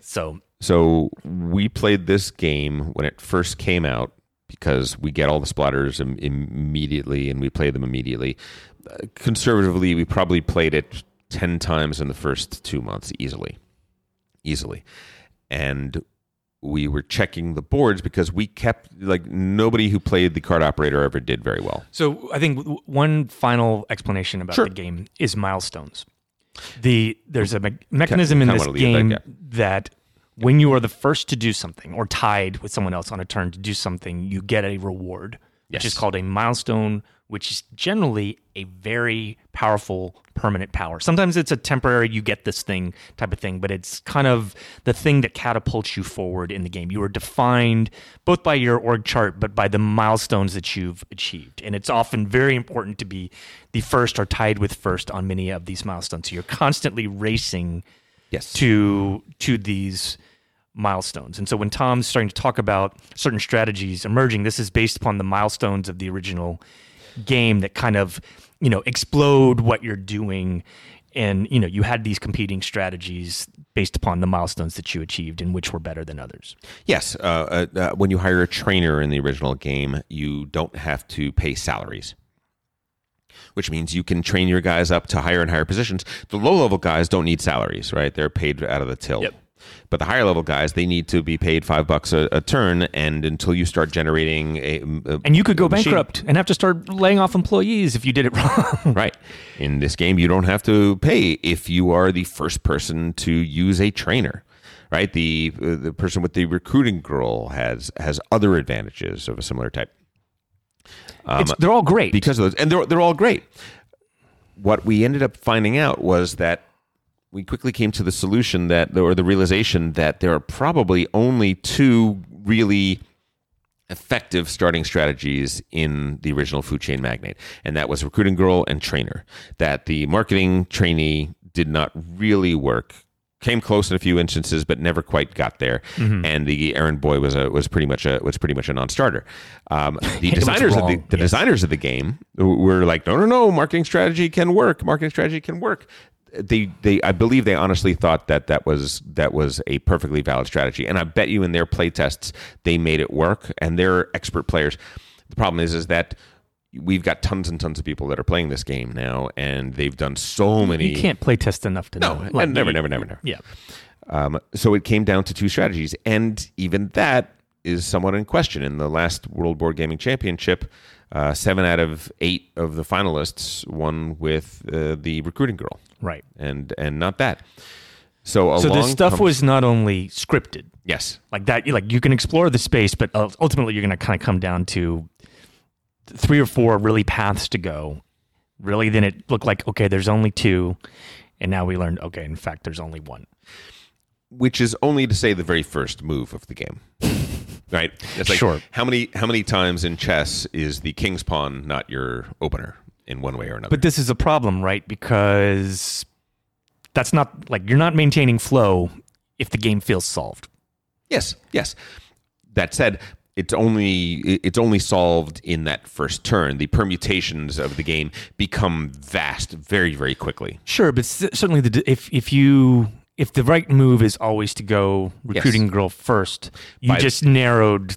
So So we played this game when it first came out because we get all the splotters Im- immediately and we play them immediately. Uh, conservatively, we probably played it 10 times in the first two months easily. Easily. And we were checking the boards because we kept, like, nobody who played the cart operator ever did very well. So I think one final explanation about Sure. the game is milestones. The there's a me- mechanism in this wanna that game that when you are the first to do something or tied with someone else on a turn to do something, you get a reward, which is called a milestone, which is generally a very powerful permanent power. Sometimes it's a temporary you get this thing type of thing, but it's kind of the thing that catapults you forward in the game. You are defined both by your org chart but by the milestones that you've achieved. And it's often very important to be the first or tied with first on many of these milestones. So you're constantly racing Yes. to to these milestones. And so when Tom's starting to talk about certain strategies emerging, this is based upon the milestones of the original game that kind of, you know, explode what you're doing and you know, you had these competing strategies based upon the milestones that you achieved and which were better than others. Yes, uh, uh, uh, when you hire a trainer in the original game, you don't have to pay salaries, which means you can train your guys up to higher and higher positions. The low level guys don't need salaries, right? They're paid out of the till. Yep. But the higher level guys, they need to be paid five bucks a, a turn, and until you start generating a, a And you could go machine- bankrupt and have to start laying off employees if you did it wrong. [LAUGHS] Right. In this game, you don't have to pay if you are the first person to use a trainer. Right. The uh, the person with the recruiting girl has has other advantages of a similar type It's- they're all great. because of those, and they're they're all great. What we ended up finding out was that we quickly came to the solution that, or the realization that there are probably only two really effective starting strategies in the original food chain magnate, and that was recruiting girl and trainer. That the marketing trainee did not really work. Came close in a few instances, but never quite got there. And the errand boy was a was pretty much a was pretty much a non-starter. Um, [LAUGHS] the designers of the, the yes. designers of the game were like, no, no, no, marketing strategy can work. Marketing strategy can work. They, they, I believe they honestly thought that that was that was a perfectly valid strategy, and I bet you in their play tests they made it work, and they're expert players. The problem is, is that we've got tons and tons of people that are playing this game now, and they've done so many. you can't play test enough to No, know. and never, you- never, never, never. Yeah. Um, so it came down to two strategies, and even that is somewhat in question. In the last World Board Gaming Championship, uh, seven out of eight of the finalists won with uh, the recruiting girl, Right. and and not that. So So this stuff was not only scripted, yes, like that like you can explore the space but ultimately you're going to kind of come down to three or four really paths to go really then it looked like okay there's only two and now we learned okay in fact there's only one which is only to say the very first move of the game. [LAUGHS] Right? It's like Sure. how many how many times in chess is the king's pawn not your opener in one way or another? but this is a problem right because that's not like you're not maintaining flow if the game feels solved Yes, yes. That said, it's only it's only solved in that first turn. The permutations of the game become vast very very quickly. Sure, but certainly the if if you if the right move is always to go recruiting girl first, you By- just narrowed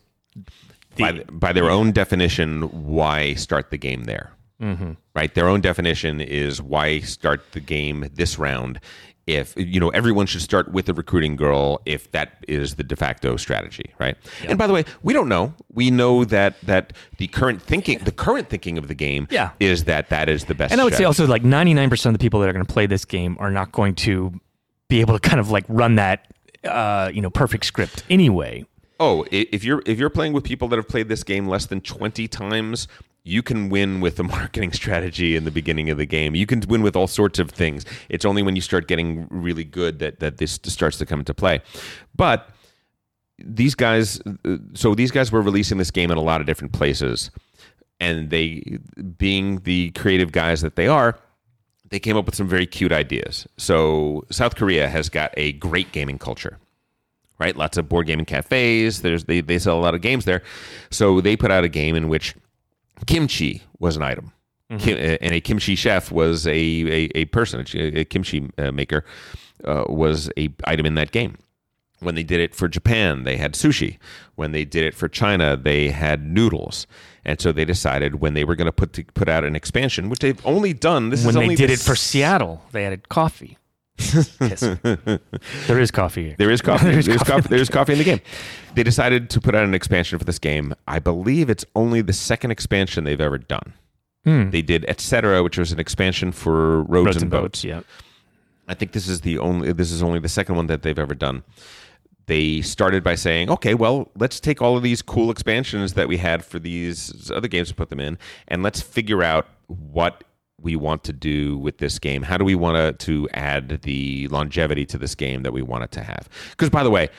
the By, by their own definition, why start the game there? Mm-hmm. Right, their own definition is why start the game this round? If you know everyone should start with a recruiting girl if that is the de facto strategy right? And by the way we don't know. We know that that the current thinking the current thinking of the game Yeah. is that that is the best And I would say also like 99% of the people that are going to play this game are not going to be able to kind of like run that uh, you know perfect script anyway. Oh, if you're if you're playing with people that have played this game less than 20 times, you can win with the [LAUGHS] marketing strategy in the beginning of the game. You can win with all sorts of things. It's only when you start getting really good that that this starts to come into play. But these guys so these guys were releasing this game in a lot of different places and they being the creative guys that they are they came up with some very cute ideas. So South Korea has got a great gaming culture right? Lots of board gaming cafes. There's they, they sell a lot of games there. So they put out a game in which kimchi was an item. Kim, uh, and a kimchi chef was a, a, a person, a, a kimchi uh, maker uh, was a item in that game. When they did it for Japan, they had sushi. When they did it for China, they had noodles. And so they decided when they were going to put to, put out an expansion, which they've only done. This When is they did the it for Seattle, they added coffee. Yes. [LAUGHS] there is coffee. Here. There is coffee. [LAUGHS] There's there's, coffee coffee. in the there's coffee in the game. They decided to put out an expansion for this game. I believe it's only the second expansion they've ever done. Hmm. They did Etc., which was an expansion for roads, Roads and, and boats. boats. Yeah. I think this is the only. This is only the second one that they've ever done. They started by saying, "Okay, well, let's take all of these cool expansions that we had for these other games and put them in, and let's figure out what we want to do with this game. How do we want to to add the longevity to this game that we want it to have? Because, by the way."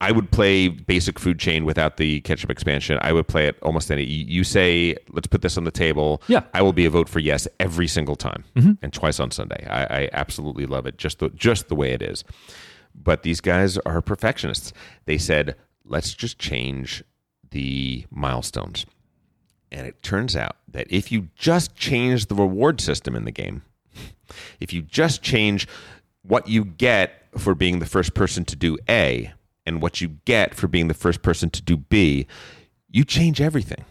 I would play basic food chain without the ketchup expansion. I would play it almost any. You say, let's put this on the table. Yeah. I will be a vote for yes every single time, mm-hmm. and twice on Sunday. I, I absolutely love it, just the just the way it is. But these guys are perfectionists. They said, let's just change the milestones. And it turns out that if you just change the reward system in the game, [LAUGHS] if you just change what you get for being the first person to do A and what you get for being the first person to do B, you change everything.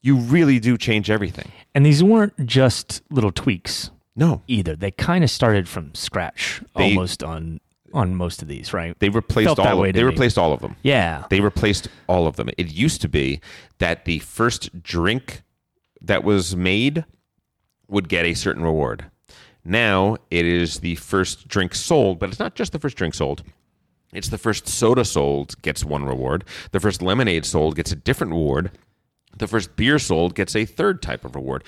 You really do change everything. And these weren't just little tweaks No, either. They kind of started from scratch They- almost on on most of these, right? they replaced Felt all. Of, they me. replaced all of them. yeah. They replaced all of them. It used to be that the first drink that was made would get a certain reward. Now it is the first drink sold, but it's not just the first drink sold. It's the first soda sold gets one reward. The first lemonade sold gets a different reward. The first beer sold gets a third type of reward,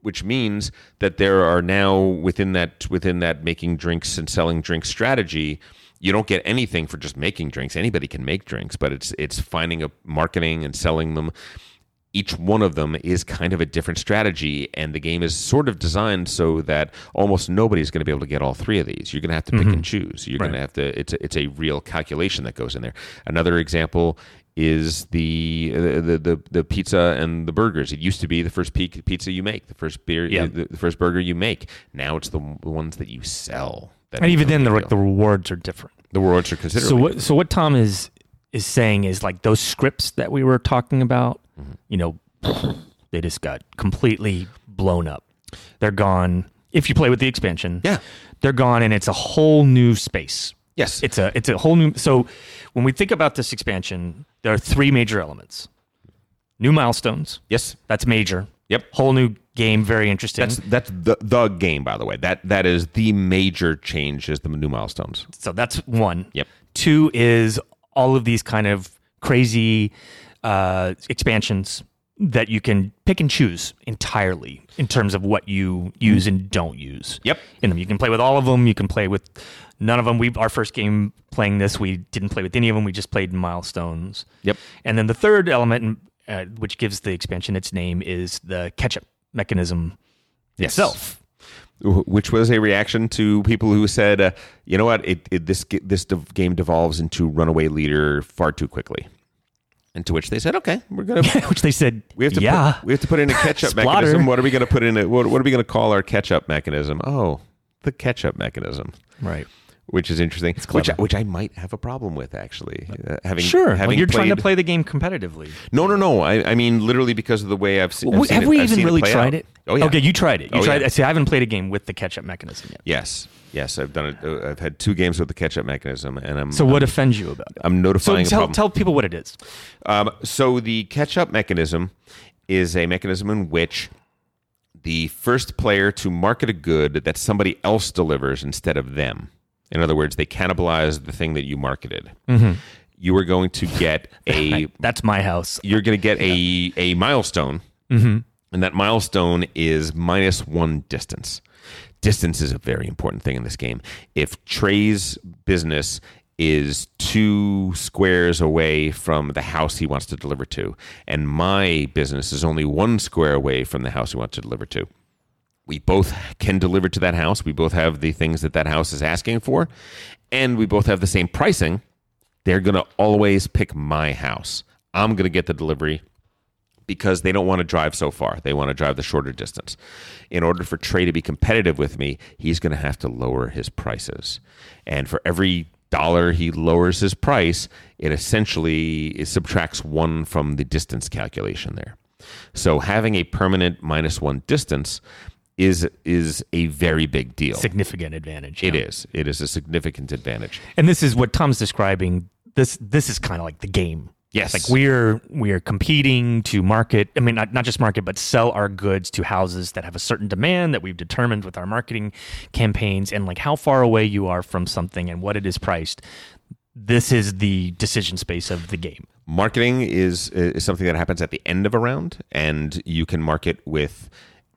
which means that there are now within that within that making drinks and selling drinks strategy, you don't get anything for just making drinks. Anybody can make drinks, but it's it's finding a marketing and selling them. Each one of them is kind of a different strategy, and the game is sort of designed so that almost nobody's going to be able to get all three of these. You're going to have to pick and mm-hmm. choose. You're going to have to. It's a, it's a real calculation that goes in there. Another example is the, the the the pizza and the burgers. It used to be the first pizza you make, the first beer, Yeah. the, the first burger you make. Now it's the ones that you sell. That And even then, the the, the rewards are different. the rewards are considerably. So what? So what Tom is is saying is like those scripts that we were talking about. Mm-hmm. You know, they just got completely blown up. They're gone. If you play with the expansion, Yeah. they're gone, and it's a whole new space. Yes, It's a it's a whole new. So when we think about this expansion, there are three major elements: new milestones. yes. That's major. Yep. Whole new game. Very interesting. That's that's the the game, by the way. That that is the major change is the new milestones. So that's one. Yep. Two is all of these kind of crazy uh, expansions that you can pick and choose entirely in terms of what you use and don't use. Yep. In them, you can play with all of them. You can play with none of them. We our first game playing this, we didn't play with any of them. We just played milestones. Yep. And then the third element, uh, which gives the expansion its name, is the catch-up mechanism Yes. itself. Which was a reaction to people who said, uh, "You know what? It, it this this dev- game devolves into runaway leader far too quickly." And to which they said, "Okay, we're gonna [LAUGHS] which they said, we have to yeah. put, we have to put in a [LAUGHS] catch up mechanism. What are we going to put in it? What, what are we going to call our catch up mechanism? Oh, the catch up mechanism. right. Which is interesting. Which I, which I might have a problem with actually. Uh, having Sure. Well, you're trying to play the game competitively. No, no, no. I, I mean literally because of the way I've, se- I've seen have it- we I've even really play tried out. it? Oh yeah. Okay, you tried it. You Oh, tried. yeah. See, I haven't played a game with the catch-up mechanism yet. Yes, yes. I've done it. Uh, I've had two games with the catch-up mechanism, and I'm So what offends you about it? I'm So notifying a tell, tell people what it is. Um, so the catch-up mechanism is a mechanism in which the first player to market a good that somebody else delivers instead of them. In other words, they cannibalize the thing that you marketed. Mm-hmm. You are going to get [LAUGHS] a That's my house. you're going to get a a milestone, Mm-hmm. and that milestone is minus one distance. Distance is a very important thing in this game. If Trey's business is two squares away from the house he wants to deliver to, and my business is only one square away from the house he wants to deliver to, we both can deliver to that house. We both have the things that that house is asking for, and we both have the same pricing. They're going to always pick my house. I'm going to get the delivery because they don't want to drive so far. They want to drive the shorter distance. In order for Trey to be competitive with me, he's going to have to lower his prices. And for every dollar he lowers his price, it essentially it subtracts one from the distance calculation there. So having a permanent minus one distance is is a very big deal. Significant advantage. It yeah. is. It is a significant advantage. And this is what Tom's describing. This this is kind of like the game. Yes. Like we're we're competing to market. I mean, not not just market, but sell our goods to houses that have a certain demand that we've determined with our marketing campaigns, and like how far away you are from something and what it is priced. This is the decision space of the game. marketing is is something that happens at the end of a round and you can market with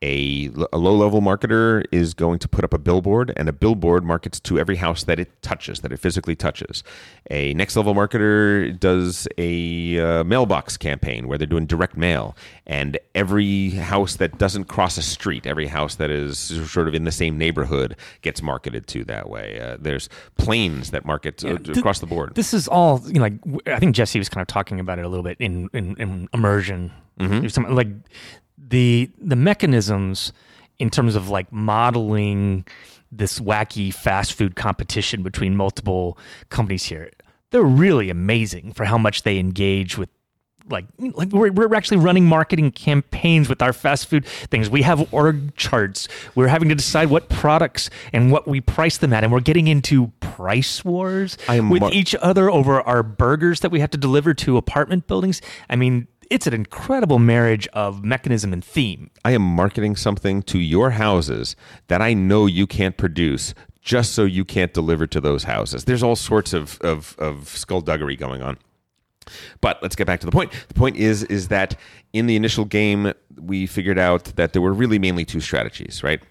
a, a low level marketer is going to put up a billboard and a billboard markets to every house that it touches that it physically touches. A next level marketer does a uh, mailbox campaign where they're doing direct mail and every house that doesn't cross a street every house that is sort of in the same neighborhood gets marketed to that way. Uh, there's planes that market uh, th- across the board. This is all you know, like I think Jesse was kind of talking about it a little bit in in, in immersion. There's some- like the the mechanisms in terms of like modeling this wacky fast food competition between multiple companies here. They're really amazing for how much they engage with like like we're, we're actually running marketing campaigns with our fast food things we have org charts we're having to decide what products and what we price them at and we're getting into price wars with mar- each other over our burgers that we have to deliver to apartment buildings i mean it's an incredible marriage of mechanism and theme I am marketing something to your houses that I know you can't produce just so you can't deliver to those houses. There's all sorts of, of, of skullduggery going on. But let's get back to the point. The point is is that in the initial game we figured out that there were really mainly two strategies, right?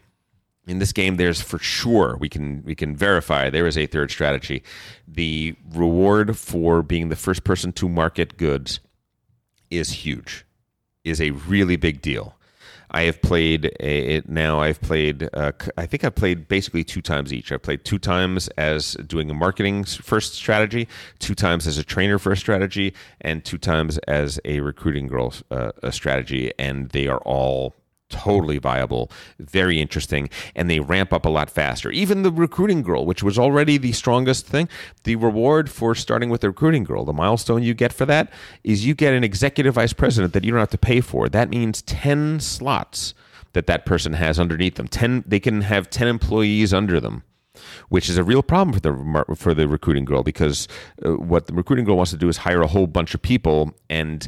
In this game there's for sure we can we can verify there is a third strategy. The reward for being the first person to market goods is huge, is a really big deal. I have played it now. I've played. Uh, I think I've played basically two times each. I've played two times as doing a marketing first strategy, two times as a trainer first strategy, and two times as a recruiting girl uh, a strategy. And they are all totally viable, very interesting, and they ramp up a lot faster. Even the recruiting girl, which was already the strongest thing, the reward for starting with the recruiting girl, the milestone you get for that is you get an executive vice president that you don't have to pay for. That means 10 slots that that person has underneath them. 10 they can have 10 employees under them which is a real problem for the for the recruiting girl because uh, what the recruiting girl wants to do is hire a whole bunch of people and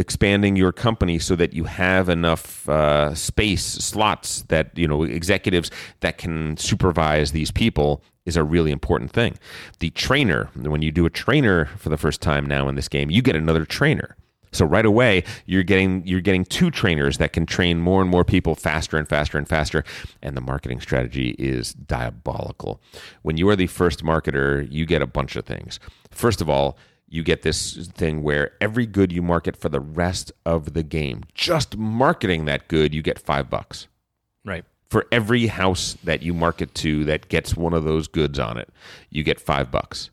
expanding your company so that you have enough uh, space slots that you know executives that can supervise these people is a really important thing. The trainer, when you do a trainer for the first time now in this game, you get another trainer. So right away, you're getting you're getting two trainers that can train more and more people faster and faster and faster. And the marketing strategy is diabolical. When you are the first marketer, you get a bunch of things. First of all, you get this thing where every good you market for the rest of the game, just marketing that good, you get five bucks right for every house that you market to that gets one of those goods on it, you get five bucks.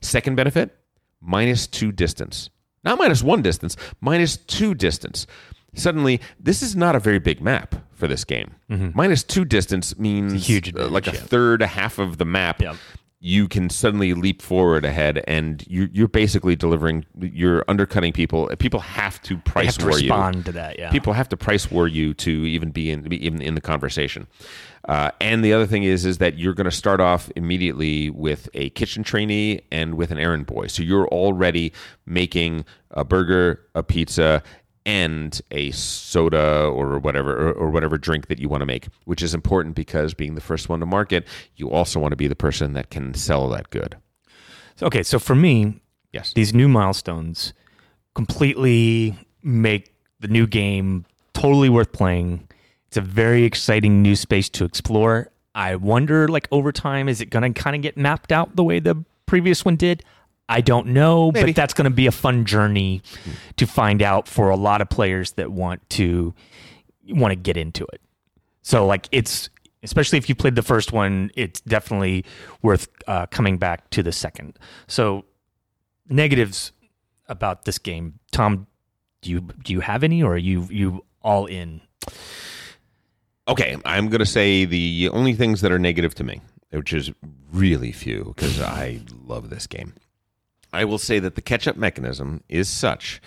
Second benefit, minus two distance. Not minus one distance, minus two distance. Suddenly, this is not a very big map for this game. Minus two distance means huge uh, like a yeah. third, a half of the map. Yeah. You can suddenly leap forward ahead, and you, you're basically delivering. You're undercutting people. People have to price have to war respond you. to that. Yeah. People have to price war you to even be in be even in the conversation. Uh, and the other thing is is that you're going to start off immediately with a kitchen trainee and with an errand boy. So you're already making a burger, a pizza, and a soda or whatever or, or whatever drink that you want to make, which is important because being the first one to market, you also want to be the person that can sell that good. okay, so for me, Yes. these new milestones completely make the new game totally worth playing. It's a very exciting new space to explore. I wonder, like over time, is it going to kind of get mapped out the way the previous one did? I don't know, Maybe. but that's going to be a fun journey to find out for a lot of players that want to want to get into it. So, like, it's especially if you played the first one, it's definitely worth uh, coming back to the second. So, negatives about this game, Tom. Do you do you have any, or are you you all in? Okay, I'm going to say the only things that are negative to me, which is really few because I love this game. I will say that the catch up mechanism is such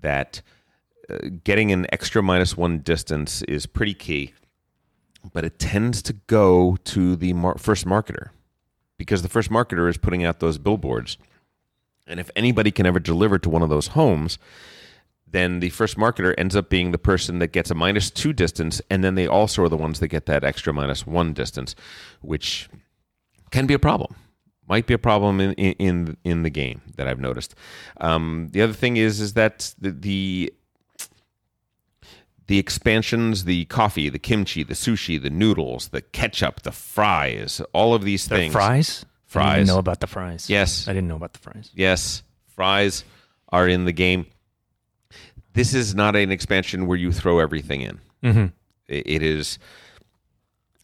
that uh, getting an extra minus one distance is pretty key, but it tends to go to the mar- first marketer because the first marketer is putting out those billboards. And if anybody can ever deliver to one of those homes, then the first marketer ends up being the person that gets a minus two distance, and then they also are the ones that get that extra minus one distance, which can be a problem. Might be a problem in in in the game that I've noticed. Um, the other thing is is that the, the the expansions, the coffee, the kimchi, the sushi, the noodles, the ketchup, the fries, all of these The things. fries. I Fries. didn't know about the fries. Yes. I didn't know about the fries. Yes, fries are in the game. This is not an expansion where you throw everything in. Mm-hmm. I- It is.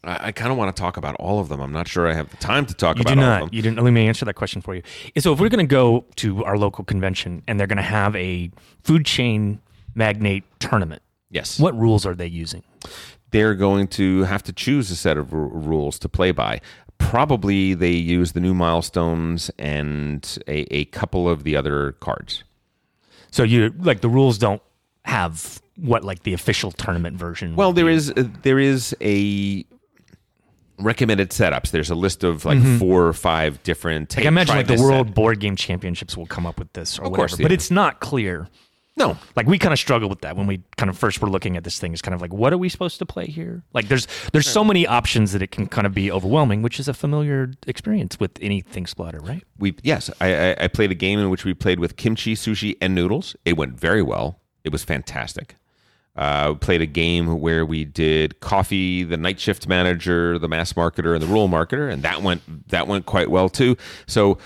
I, I kind of want to talk about all of them. I'm not sure I have the time to talk You about do all of not. them. You didn't. Let me answer that question for you. So, if we're going to go to our local convention and they're going to have a food chain magnate tournament, Yes, what rules are they using? they're going to have to choose a set of r- rules to play by. Probably they use the new milestones and a, a couple of the other cards. So, you like the rules don't have what like the official tournament version. Well, there be. is uh, there is a recommended setups. There's a list of like mm-hmm. four or five different. Like hey, I imagine like the World set. Board Game Championships will come up with this or Of whatever. course they but it's not clear. No, Like we kind of struggle with that when we kind of first were looking at this thing. It's kind of like, what are we supposed to play here? Like, there's there's so many options that it can kind of be overwhelming, which is a familiar experience with anything splotter, right? we yes, I, I, I played a game in which we played with kimchi, sushi, and noodles. It went very well. It was fantastic. Uh, played a game where we did coffee, the night shift manager, the mass marketer, and the rule marketer, and that went that went quite well too. So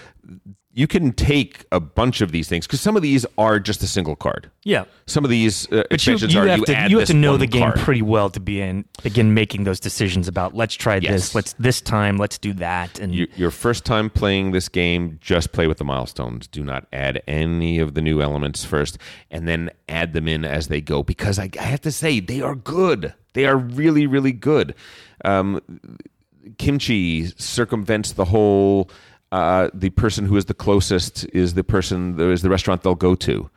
you can take a bunch of these things because some of these are just a single card. Yeah. Some of these uh, But you, you are have you to you have to know the game card. pretty well to be in begin making those decisions about let's try Yes. this, let's this time, let's do that, and You- your first time playing this game, just play with the milestones. Do not add any of the new elements first, and then add them in as they go. Because I, I have to say, they are good. They are really, really good. Um, kimchi circumvents the whole. Uh, the person who is the closest is the person is the restaurant they'll go to.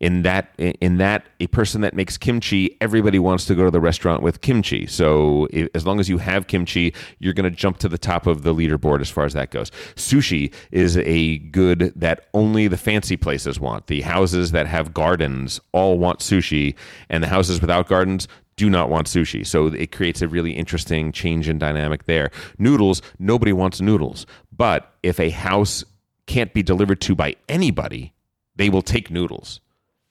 In that, in that, a person that makes kimchi, everybody wants to go to the restaurant with kimchi. So, as long as you have kimchi, you're going to jump to the top of the leaderboard as far as that goes. Sushi is a good that only the fancy places want. The houses that have gardens all want sushi, and the houses without gardens do not want sushi. So it creates a really interesting change in dynamic there. Noodles, nobody wants noodles. But if a house can't be delivered to by anybody, they will take noodles.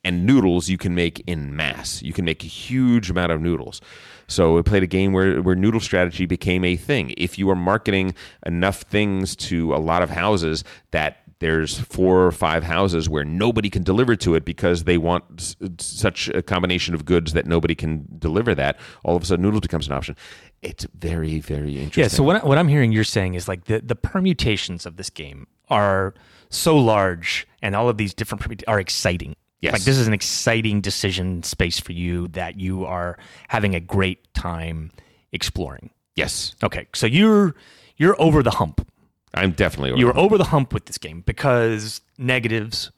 And noodles you can make in mass. You can make a huge amount of noodles. So we played a game where, where noodle strategy became a thing. If you are marketing enough things to a lot of houses that there's four or five houses where nobody can deliver to it because they want s- such a combination of goods that nobody can deliver that, all of a sudden noodles becomes an option. It's very, very interesting. Yeah. So what, I- what I'm hearing you're saying is like the, the permutations of this game are so large, and all of these different permut- are exciting. Yes. Like this is an exciting decision space for you that you are having a great time exploring. yes. Okay, so you're you're over the hump. I'm definitely over. you were over the hump with this game because negatives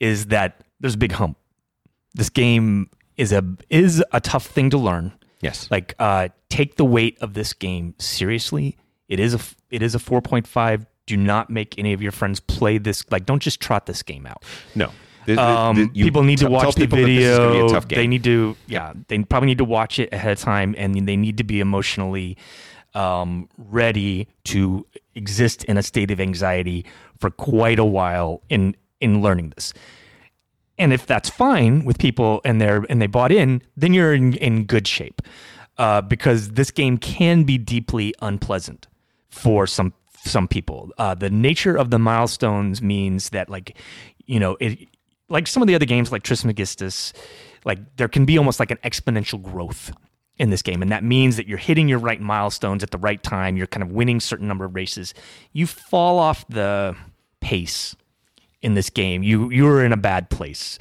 is that there's a big hump. This game is a is a tough thing to learn. Yes. Like uh take the weight of this game seriously. It is a it is a 4.5. Do not make any of your friends play this like don't just trot this game out. no. Um, people need to tell- tell watch the people that this is gonna be a video. They need to, yeah, they probably need to watch it ahead of time, and they need to be emotionally um, ready to exist in a state of anxiety for quite a while in in learning this. And if that's fine with people and they're and they bought in, then you're in, in good shape, uh, because this game can be deeply unpleasant for some some people. Uh, the nature of the milestones means that like you know it like some of the other games like Trismegistus, like there can be almost like an exponential growth in this game, and that means that you're hitting your right milestones at the right time. You're kind of winning certain number of races. You fall off the pace in this game. You you're in a bad place.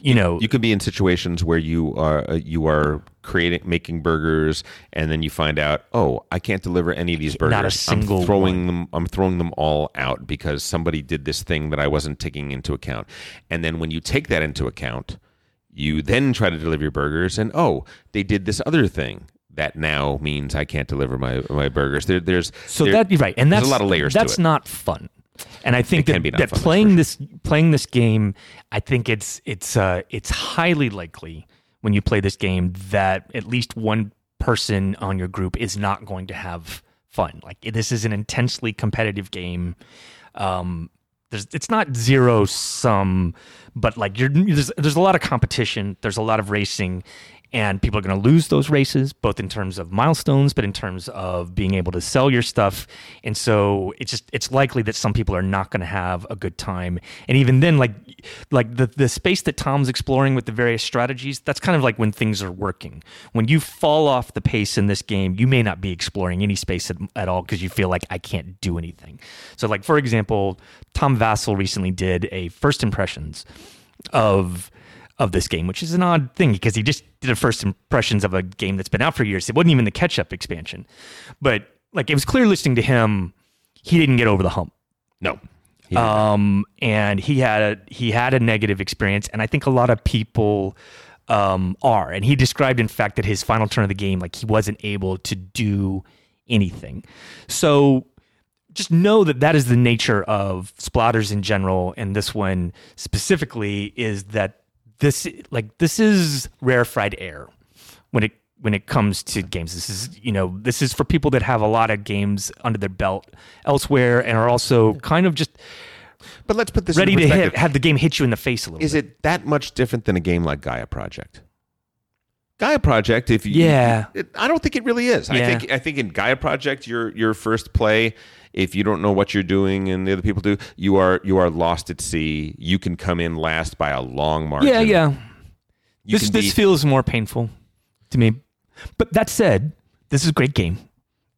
You know, you could be in situations where you are uh, you are creating making burgers and then you find out oh I can't deliver any of these burgers Not a single I'm throwing them I'm throwing them all out because somebody did this thing that I wasn't taking into account and then when you take that into account you then try to deliver your burgers and oh they did this other thing that now means I can't deliver my my burgers there, there's So there- that you're right, and that's a lot of layers to That's not fun. And I think It that, that fun, playing this playing this game, I think it's it's uh, it's highly likely when you play this game that at least one person on your group is not going to have fun. Like this is an intensely competitive game. Um, there's it's not zero sum, but like you're there's there's a lot of competition. There's a lot of racing, and people are going to lose those races, both in terms of milestones, but in terms of being able to sell your stuff. And so it's just it's likely that some people are not going to have a good time. And even then, like like the the space that Tom's exploring with the various strategies, that's kind of like when things are working. When you fall off the pace in this game, you may not be exploring any space at, at all because you feel like I can't do anything. So, like for example, Tom Vasel recently did a first impressions of of this game, which is an odd thing because he just did a first impressions of a game that's been out for years. It wasn't even the catch up expansion, but like it was clear listening to him, he didn't get over the hump. no Um, and he had a he had a negative experience, and I think a lot of people um, are. And he described, in fact, that his final turn of the game, like he wasn't able to do anything. So just know that that is the nature of splotters in general, and this one specifically is that this like this is rarefied air when it when it comes to games. This is you know this is for people that have a lot of games under their belt elsewhere and are also kind of just but let's put this ready to hit have the game hit you in the face a little Is bit. it that much different than a game like Gaia Project? Gaia Project, if you, Yeah. it, I don't think it really is. I Yeah. think I think in Gaia Project, your your first play, if you don't know what you're doing and the other people do, you are you are lost at sea. You can come in last by a long margin. Yeah, yeah. You this this be- feels more painful to me. But that said, this is a great game.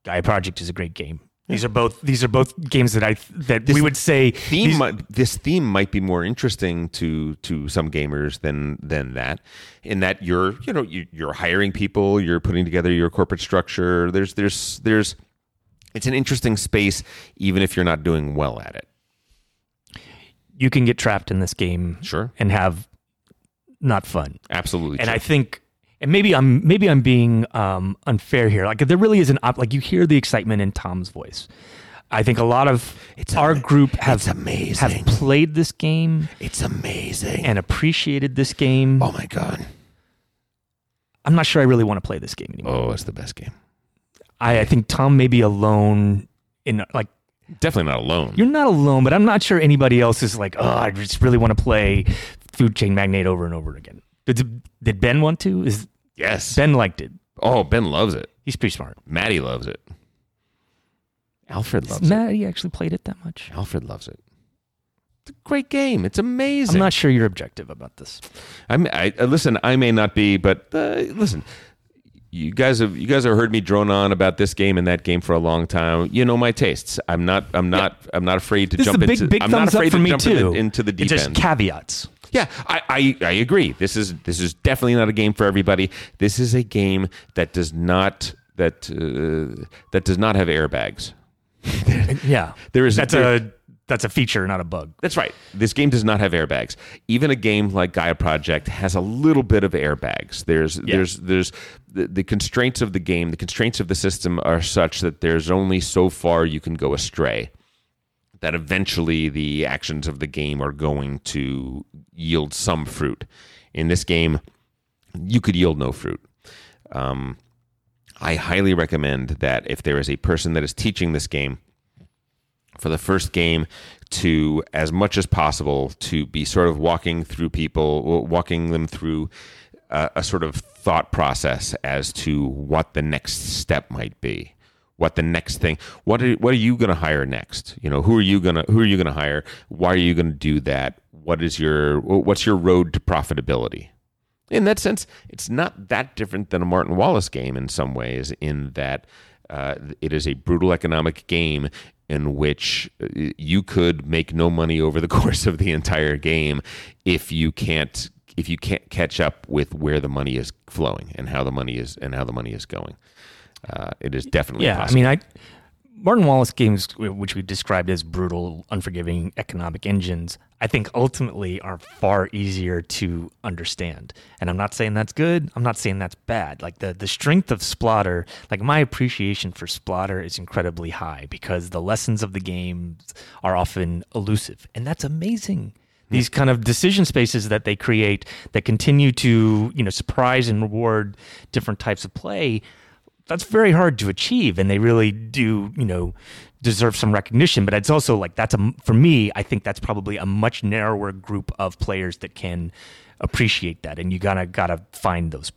Gaia Project is a great game. These are both these are both games that I that we would say theme these- might, this theme might be more interesting to to some gamers than than that in that you're you know you, you're hiring people you're putting together your corporate structure there's there's there's it's an interesting space even if you're not doing well at it you can get trapped in this game Sure. and have not fun. absolutely and true. I think, and maybe I'm maybe I'm being um, unfair here. Like there really is an op- like you hear the excitement in Tom's voice. I think a lot of it's our group have amazing. have played this game it's amazing and appreciated this game. oh my god I'm not sure I really want to play this game anymore. oh it's the best game I, I think Tom may be alone in like definitely not alone you're not alone, but I'm not sure anybody else is like, oh, I just really want to play Food Chain Magnate over and over again. Did, did Ben want to? Is yes Ben liked it? oh ben loves it He's pretty smart. maddie loves it alfred loves it Matt, he actually played it that much. alfred loves it it's a great game it's amazing I'm not sure you're objective about this. I'm, I uh, listen. I may not be, but uh, listen. You guys have you guys have heard me drone on about this game and that game for a long time. You know my tastes. I'm not. I'm not. I'm not afraid to This is jump big, into. big I'm thumbs not afraid up for to me jump too. into, into the deep It's just end. caveats. Yeah, I, I I agree. This is this is definitely not a game for everybody. This is a game that does not that uh, that does not have airbags. [LAUGHS] Yeah, There is- that's there- a that's a feature, not a bug. That's right. This game does not have airbags. Even a game like Gaia Project has a little bit of airbags. There's there's there's the, the constraints of the game, the constraints of the system are such that there's only so far you can go astray. That eventually the actions of the game are going to yield some fruit. In this game, you could yield no fruit. Um, I highly recommend that if there is a person that is teaching this game, for the first game to as much as possible to be sort of walking through people walking them through a, a sort of thought process as to what the next step might be what the next thing what are, what are you going to hire next? You know who are you going to who are you going to hire? Why are you going to do that? What is your what's your road to profitability? In that sense, it's not that different than a Martin Wallace game in some ways, in that uh, it is a brutal economic game in which uh, you could make no money over the [LAUGHS] course of the entire game if you can't if you can't catch up with where the money is flowing and how the money is and how the money is going. Uh, it is definitely Yeah, possible. I mean, I Martin Wallace games, which we described as brutal, unforgiving economic engines, I think ultimately are far easier to understand. And I'm not saying that's good. I'm not saying that's bad. Like the the strength of Splotter, like my appreciation for Splotter is incredibly high because the lessons of the games are often elusive, and that's amazing these kind of decision spaces that they create that continue to you know surprise and reward different types of play that's very hard to achieve and they really do you know deserve some recognition but it's also like that's a for me i think that's probably a much narrower group of players that can appreciate that and you gotta gotta find those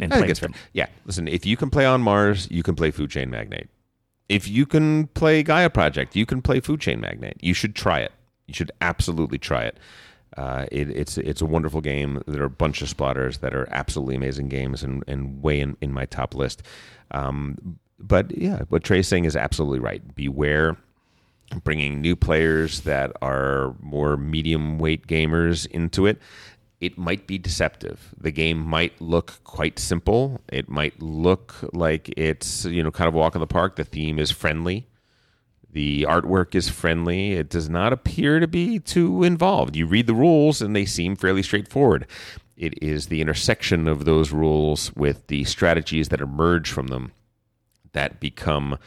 and I play with them Yeah, listen, if you can play on Mars, you can play Food Chain Magnate. If you can play Gaia Project, you can play Food Chain Magnate. You should try it. You should absolutely try it. Uh, it it's it's a wonderful game. There are a bunch of splotters that are absolutely amazing games and, and way in, in my top list. Um, but yeah, what Trey's saying is absolutely right. Beware bringing new players that are more medium weight gamers into it, it might be deceptive. The game might look quite simple. It might look like it's, you know, kind of walk in the park. The theme is friendly. The artwork is friendly. It does not appear to be too involved. You read the rules and they seem fairly straightforward. It is the intersection of those rules with the strategies that emerge from them that become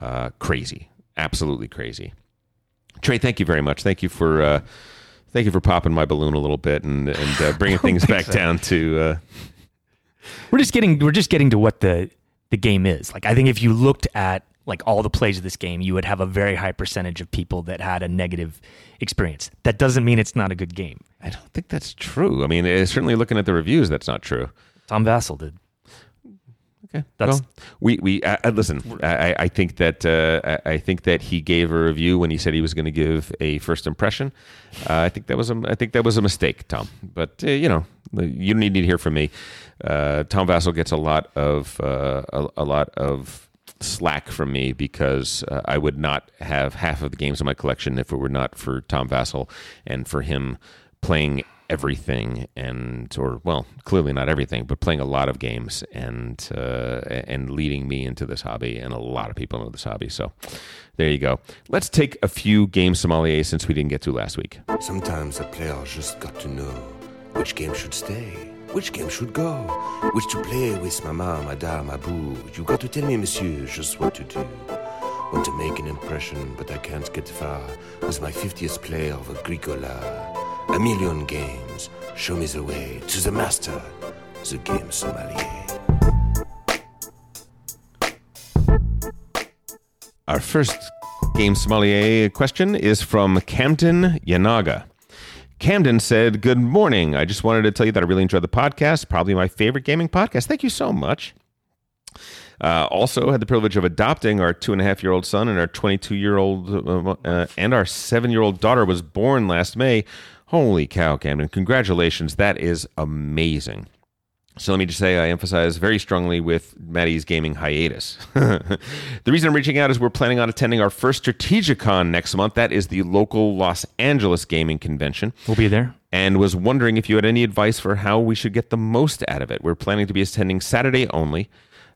uh, crazy, absolutely crazy. Trey, thank you very much. Thank you for uh, thank you for popping my balloon a little bit and and uh, [LAUGHS] bringing things back down to. Uh, we're just getting we're just getting to what the the game is like i think if you looked at like all the plays of this game you would have a very high percentage of people that had a negative experience that doesn't mean it's not a good game I don't think that's true. I mean, uh, certainly looking at the reviews, that's not true. tom vasel did Okay, That's- well, we we uh, uh, listen. I, I think that uh, I think that he gave a review when he said he was going to give a first impression. Uh, I think that was a I think that was a mistake, Tom. But uh, you know, you don't need to hear from me. Uh, Tom Vasel gets a lot of uh, a, a lot of slack from me because uh, I would not have half of the games in my collection if it were not for Tom Vasel and for him playing everything and or well clearly not everything but playing a lot of games and uh, and leading me into this hobby and a lot of people into this hobby. So there you go. Let's take a few game sommeliers since we didn't get to last week. Sometimes a player just got to know which game should stay, which game should go, which to play with mama, madame, abou. You got to tell me, monsieur, just what to do. Want to make an impression, but I can't get far with my 50th play of Agricola. A million games, show me the way to the master, the game sommelier. Our first game sommelier question is from Camden Yanaga. Camden said, Good morning. I just wanted to tell you that I really enjoyed the podcast. Probably my favorite gaming podcast. Thank you so much. Uh, also, had the privilege of adopting our two and a half year old son, and our 22 year old uh, uh, and our seven year old daughter was born last May. Holy cow, Camden. Congratulations. That is amazing. So let me just say, I emphasize very strongly with Maddie's gaming hiatus. [LAUGHS] the reason I'm reaching out is we're planning on attending our first Strategicon next month. That is the local Los Angeles gaming convention. we'll be there And was wondering if you had any advice for how we should get the most out of it. We're planning to be attending Saturday only.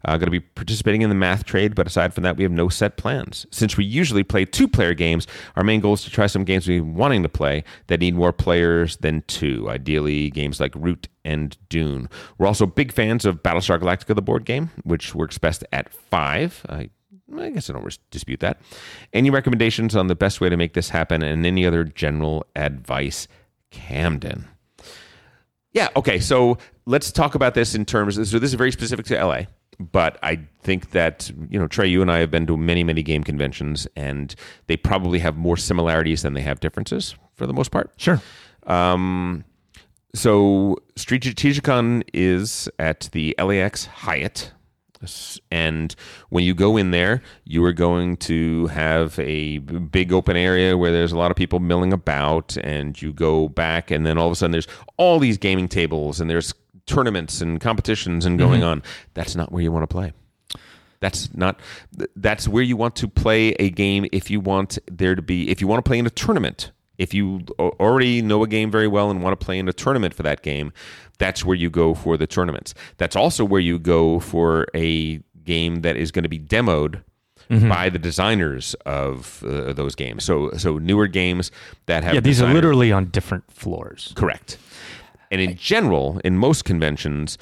Uh, going to be participating in the math trade, but aside from that, we have no set plans. Since we usually play two player games, our main goal is to try some games we've been wanting to play that need more players than two. Ideally, games like Root and Dune. We're also big fans of Battlestar Galactica, the board game, which works best at five. I I guess I don't dispute that. Any recommendations on the best way to make this happen and any other general advice, Camden? Yeah, okay. So let's talk about this in terms. So this is very specific to LA, but I think that you know Trey, you and I have been to many, many game conventions, and they probably have more similarities than they have differences for the most part. Sure. Um, so Strategicon is at the LAX Hyatt. And when you go in there, you are going to have a big open area where there's a lot of people milling about, and you go back, and then all of a sudden there's all these gaming tables, and there's tournaments and competitions and going on. That's not where you want to play. That's not. That's where you want to play a game if you want there to be. If you want to play in a tournament, if you already know a game very well and want to play in a tournament for that game, that's where you go for the tournaments. That's also where you go for a game that is going to be demoed by the designers of uh, those games. So, so newer games that have Yeah, these are literally on different floors. Correct. And in general, in most conventions,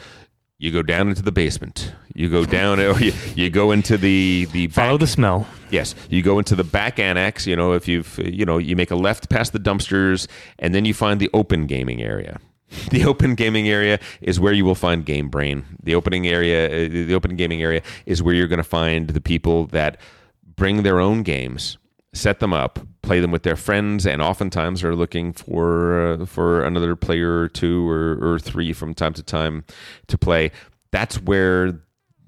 you go down into the basement. You go down, [LAUGHS] or you, you go into the the Follow the smell. yes. You go into the back annex. You know, if you've you know, you make a left past the dumpsters, and then you find the open gaming area. [LAUGHS] The open gaming area is where you will find Game Brain. The opening area, uh, the open gaming area, is where you're going to find the people that bring their own games, set them up, play them with their friends, and oftentimes are looking for uh, for another player or two or, or three from time to time to play. That's where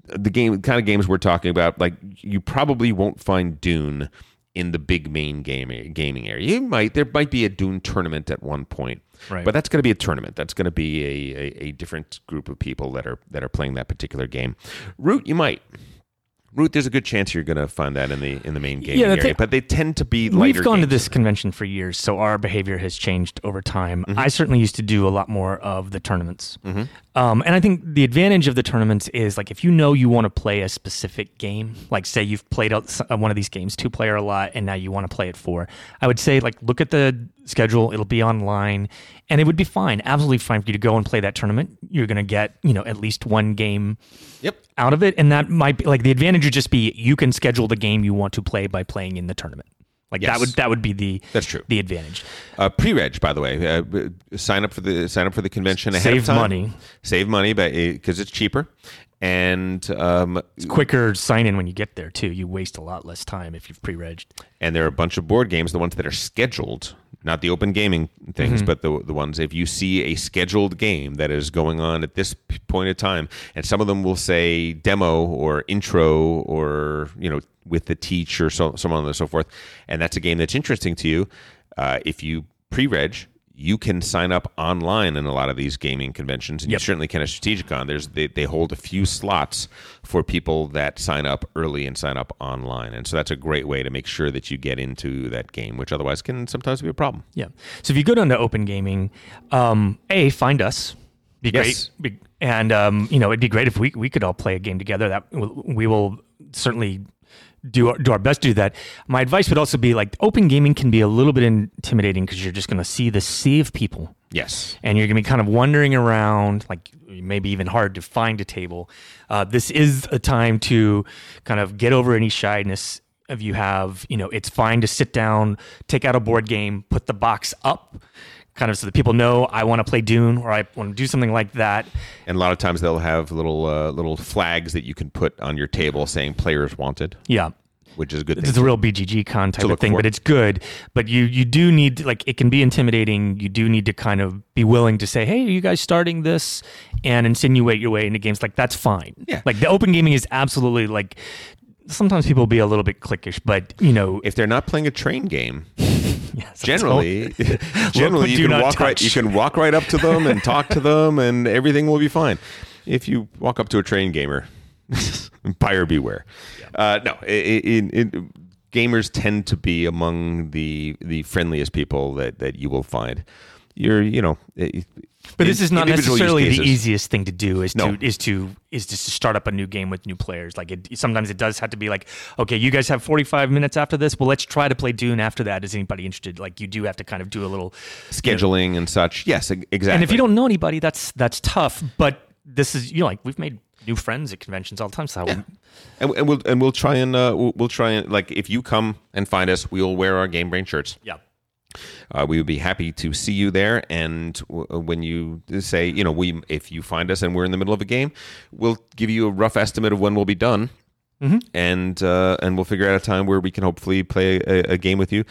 the game kind of games we're talking about. Like you probably won't find Dune in the big main game gaming area. You might there might be a Dune tournament at one point, Right. but that's going to be a tournament. That's going to be a, a, a different group of people that are that are playing that particular game. Root, you might. Root, there's a good chance you're going to find that in the in the main game the area, thing- but they tend to be lighter. We've gone to this convention for years, so our behavior has changed over time. Mm-hmm. I certainly used to do a lot more of the tournaments. Um, and I think the advantage of the tournaments is like if you know you want to play a specific game, like say you've played uh, one of these games two player a lot, and now you want to play it four, I would say like look at the schedule. It'll be online, and it would be fine, absolutely fine for you to go and play that tournament. You're going to get you know at least one game Yep. out of it, and that might be like the advantage would just be you can schedule the game you want to play by playing in the tournament. Like Yes. that would that would be the That's true. the advantage. Uh, pre-reg, by the way, uh, sign up for the sign up for the convention ahead Save of time. money. Save money, but because it's cheaper, and um, it's Quicker sign in when you get there too. You waste a lot less time if you've pre-regged. and there are a bunch of board games, the ones that are scheduled, not the open gaming things, but the the ones if you see a scheduled game that is going on at this point of time, and some of them will say demo or intro or you know with the teach or so so on and so forth, and that's a game that's interesting to you. Uh, if you pre-reg. You can sign up online in a lot of these gaming conventions, and Yep. you certainly can at Strategicon. There's they, they hold a few slots for people that sign up early and sign up online, and so that's a great way to make sure that you get into that game, which otherwise can sometimes be a problem. Yeah. So if you go down to Open Gaming, um, a find us. Be Yes. great. Be, and um, you know, it'd be great if we we could all play a game together. That we will certainly do our, do our best to do that. My advice would also be like open gaming can be a little bit intimidating because you're just going to see the sea of people. Yes. and you're going to be kind of wandering around, like maybe even hard to find a table. Uh, this is a time to kind of get over any shyness of you have. You know, it's fine to sit down, take out a board game, put the box up, kind of so that people know I want to play Dune or I want to do something like that. And a lot of times they'll have little uh, little flags that you can put on your table saying "players wanted," Yeah. which is a good It's a real BGG con type of thing, for. but it's good. But you you do need like it can be intimidating. You do need to kind of be willing to say, "Hey, are you guys starting this?" and insinuate your way into games. Like that's fine. Yeah. Like the open gaming is absolutely like. Sometimes people will be a little bit cliquish, but you know, if they're not playing a train game, [LAUGHS] yes, generally, [LAUGHS] [LAUGHS] generally you can walk right. You can walk right up to them and talk to them, and everything will be fine. If you walk up to a train gamer, buyer beware. Uh, no, i i i gamers tend to be among the the friendliest people that that you will find. you're you know. But this is not necessarily the easiest thing to do. Is No. to is to is just to start up a new game with new players. Like it, sometimes it does have to be like, okay, you guys have forty five minutes after this. Well, let's try to play Dune after that. Is anybody interested? Like you do have to kind of do a little scheduling and such. Yes, exactly. And if you don't know anybody, that's that's tough. But this is you know like we've made new friends at conventions all the time. So and, and we'll and we'll try and uh, we'll, we'll try and like if you come and find us, we'll wear our Game Brain shirts. yeah. Uh, we would be happy to see you there. And w- uh, when you say, you know, we if you find us and we're in the middle of a game, we'll give you a rough estimate of when we'll be done, and uh, and we'll figure out a time where we can hopefully play a, a game with you.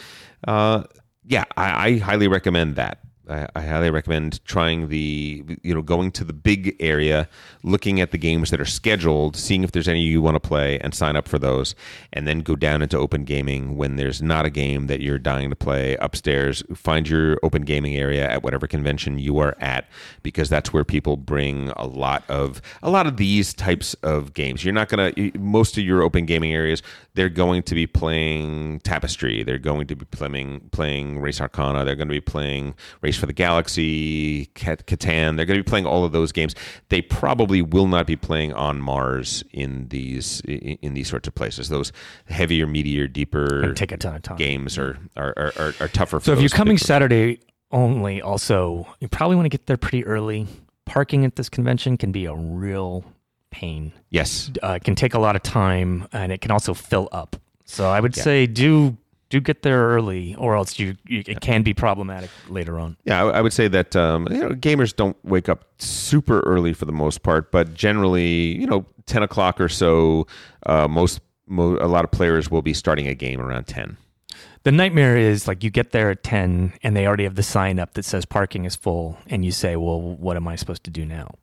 Uh, yeah, I, I highly recommend that. I, I highly recommend trying the, you know, going to the big area, looking at the games that are scheduled, seeing if there's any you want to play, and sign up for those, and then go down into open gaming when there's not a game that you're dying to play upstairs. Find your open gaming area at whatever convention you are at, because that's where people bring a lot of a lot of these types of games. You're not gonna most of your open gaming areas. They're going to be playing Tapestry. They're going to be playing playing Res Arcana. They're going to be playing Race for the Galaxy, Cat- Catan. They're going to be playing all of those games. They probably will not be playing on Mars in these in these sorts of places. Those heavier, meatier, deeper take a ton of time. games are are, are, are, are tougher. For So if you're coming Saturday only, also you probably want to get there pretty early. Parking at this convention can be a real pain. yes, Uh, it can take a lot of time, and it can also fill up. So I would say do do get there early, or else you, you it can be problematic later on. Yeah, I, I would say that um, you know gamers don't wake up super early for the most part, but generally, you know, ten o'clock or so, uh, most mo- a lot of players will be starting a game around ten. The nightmare is like you get there at 10 and they already have the sign up that says parking is full and you say, "Well, what am I supposed to do now?"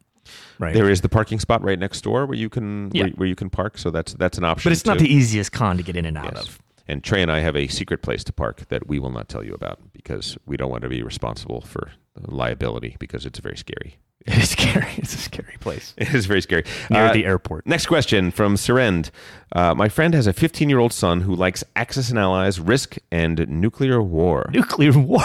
Right. There is the parking spot right next door where you can Yeah. where, where you can park, so that's that's an option. but it's not the easiest con to get in and out Yes. of. And Trey and I have a secret place to park that we will not tell you about because we don't want to be responsible for liability because it's very scary. [LAUGHS] It is scary. It's a scary place. It is very scary. Near Uh, the airport. Next question from Surend. Uh, my friend has a 15 year old son who likes Axis and Allies, Risk, and nuclear war. Nuclear war.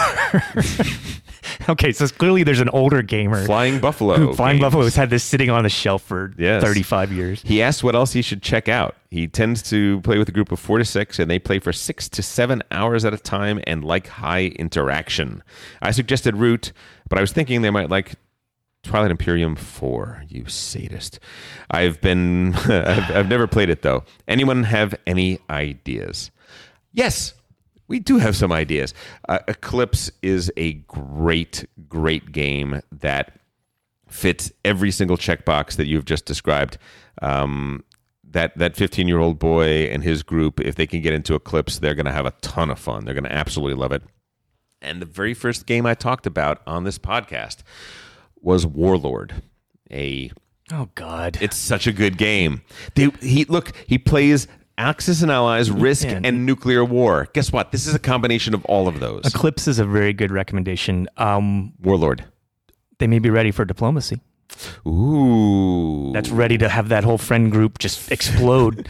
[LAUGHS] okay, so clearly there's an older gamer Flying Buffalo. who Flying games. Buffalo has had this sitting on the shelf for Yes. 35 years. He asked what else he should check out. He tends to play with a group of four to six, and they play for six to seven hours at a time and like high interaction. I suggested Root, but I was thinking they might like Twilight Imperium 4, you sadist. I've been, [LAUGHS] I've, I've never played it though. Anyone have any ideas? Yes, we do have some ideas. Uh, Eclipse is a great, great game that fits every single checkbox that you've just described. Um, that that 15 year old boy and his group, if they can get into Eclipse, they're going to have a ton of fun. They're going to absolutely love it. And the very first game I talked about on this podcast was Warlord. A Oh, God. it's such a good game. They, he look, he plays Axis and Allies, Risk, and Nuclear War. Guess what? This is a combination of all of those. Eclipse is a very good recommendation. Um, Warlord. they may be ready for diplomacy. Ooh, That's ready to have that whole friend group just explode [LAUGHS]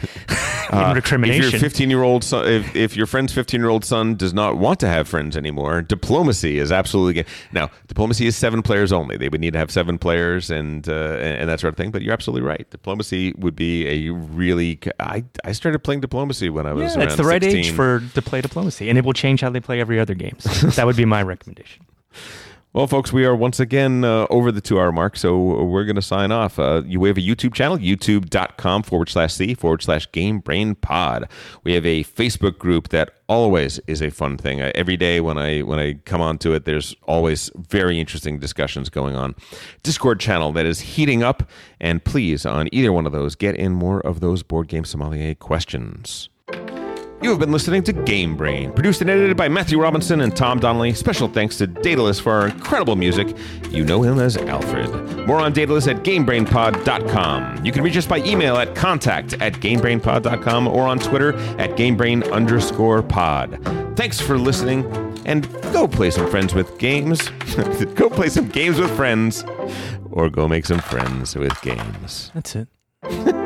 in Uh, If recrimination. your 15 year old son, if, if your friend's 15 year old son does not want to have friends anymore, diplomacy is absolutely good. Now, diplomacy is seven players only. They would need to have seven players and uh, and, and that sort of thing. But you're absolutely right. Diplomacy would be a really. I I started playing diplomacy when I was yeah, it's the right 16. age for to play diplomacy, and it will change how they play every other game. So [LAUGHS] that would be my recommendation. Well, folks, we are once again uh, over the two hour mark, so we're going to sign off. Uh, you we have a YouTube channel, youtube.com forward slash C forward slash Game Brain Pod. We have a Facebook group that always is a fun thing. Uh, every day when I when I come onto it, there's always very interesting discussions going on. Discord channel that is heating up, and please, on either one of those, get in more of those board game sommelier questions. You have been listening to Game Brain, produced and edited by Matthew Robinson and Tom Donnelly. Special thanks to Daedalus for our incredible music. You know him as Alfred. More on Daedalus at GameBrainPod.com. You can reach us by email at contact at GameBrainPod.com or on Twitter at GameBrain underscore pod. Thanks for listening, and go play some friends with games. [LAUGHS] go play some games with friends, or go make some friends with games. That's it. [LAUGHS]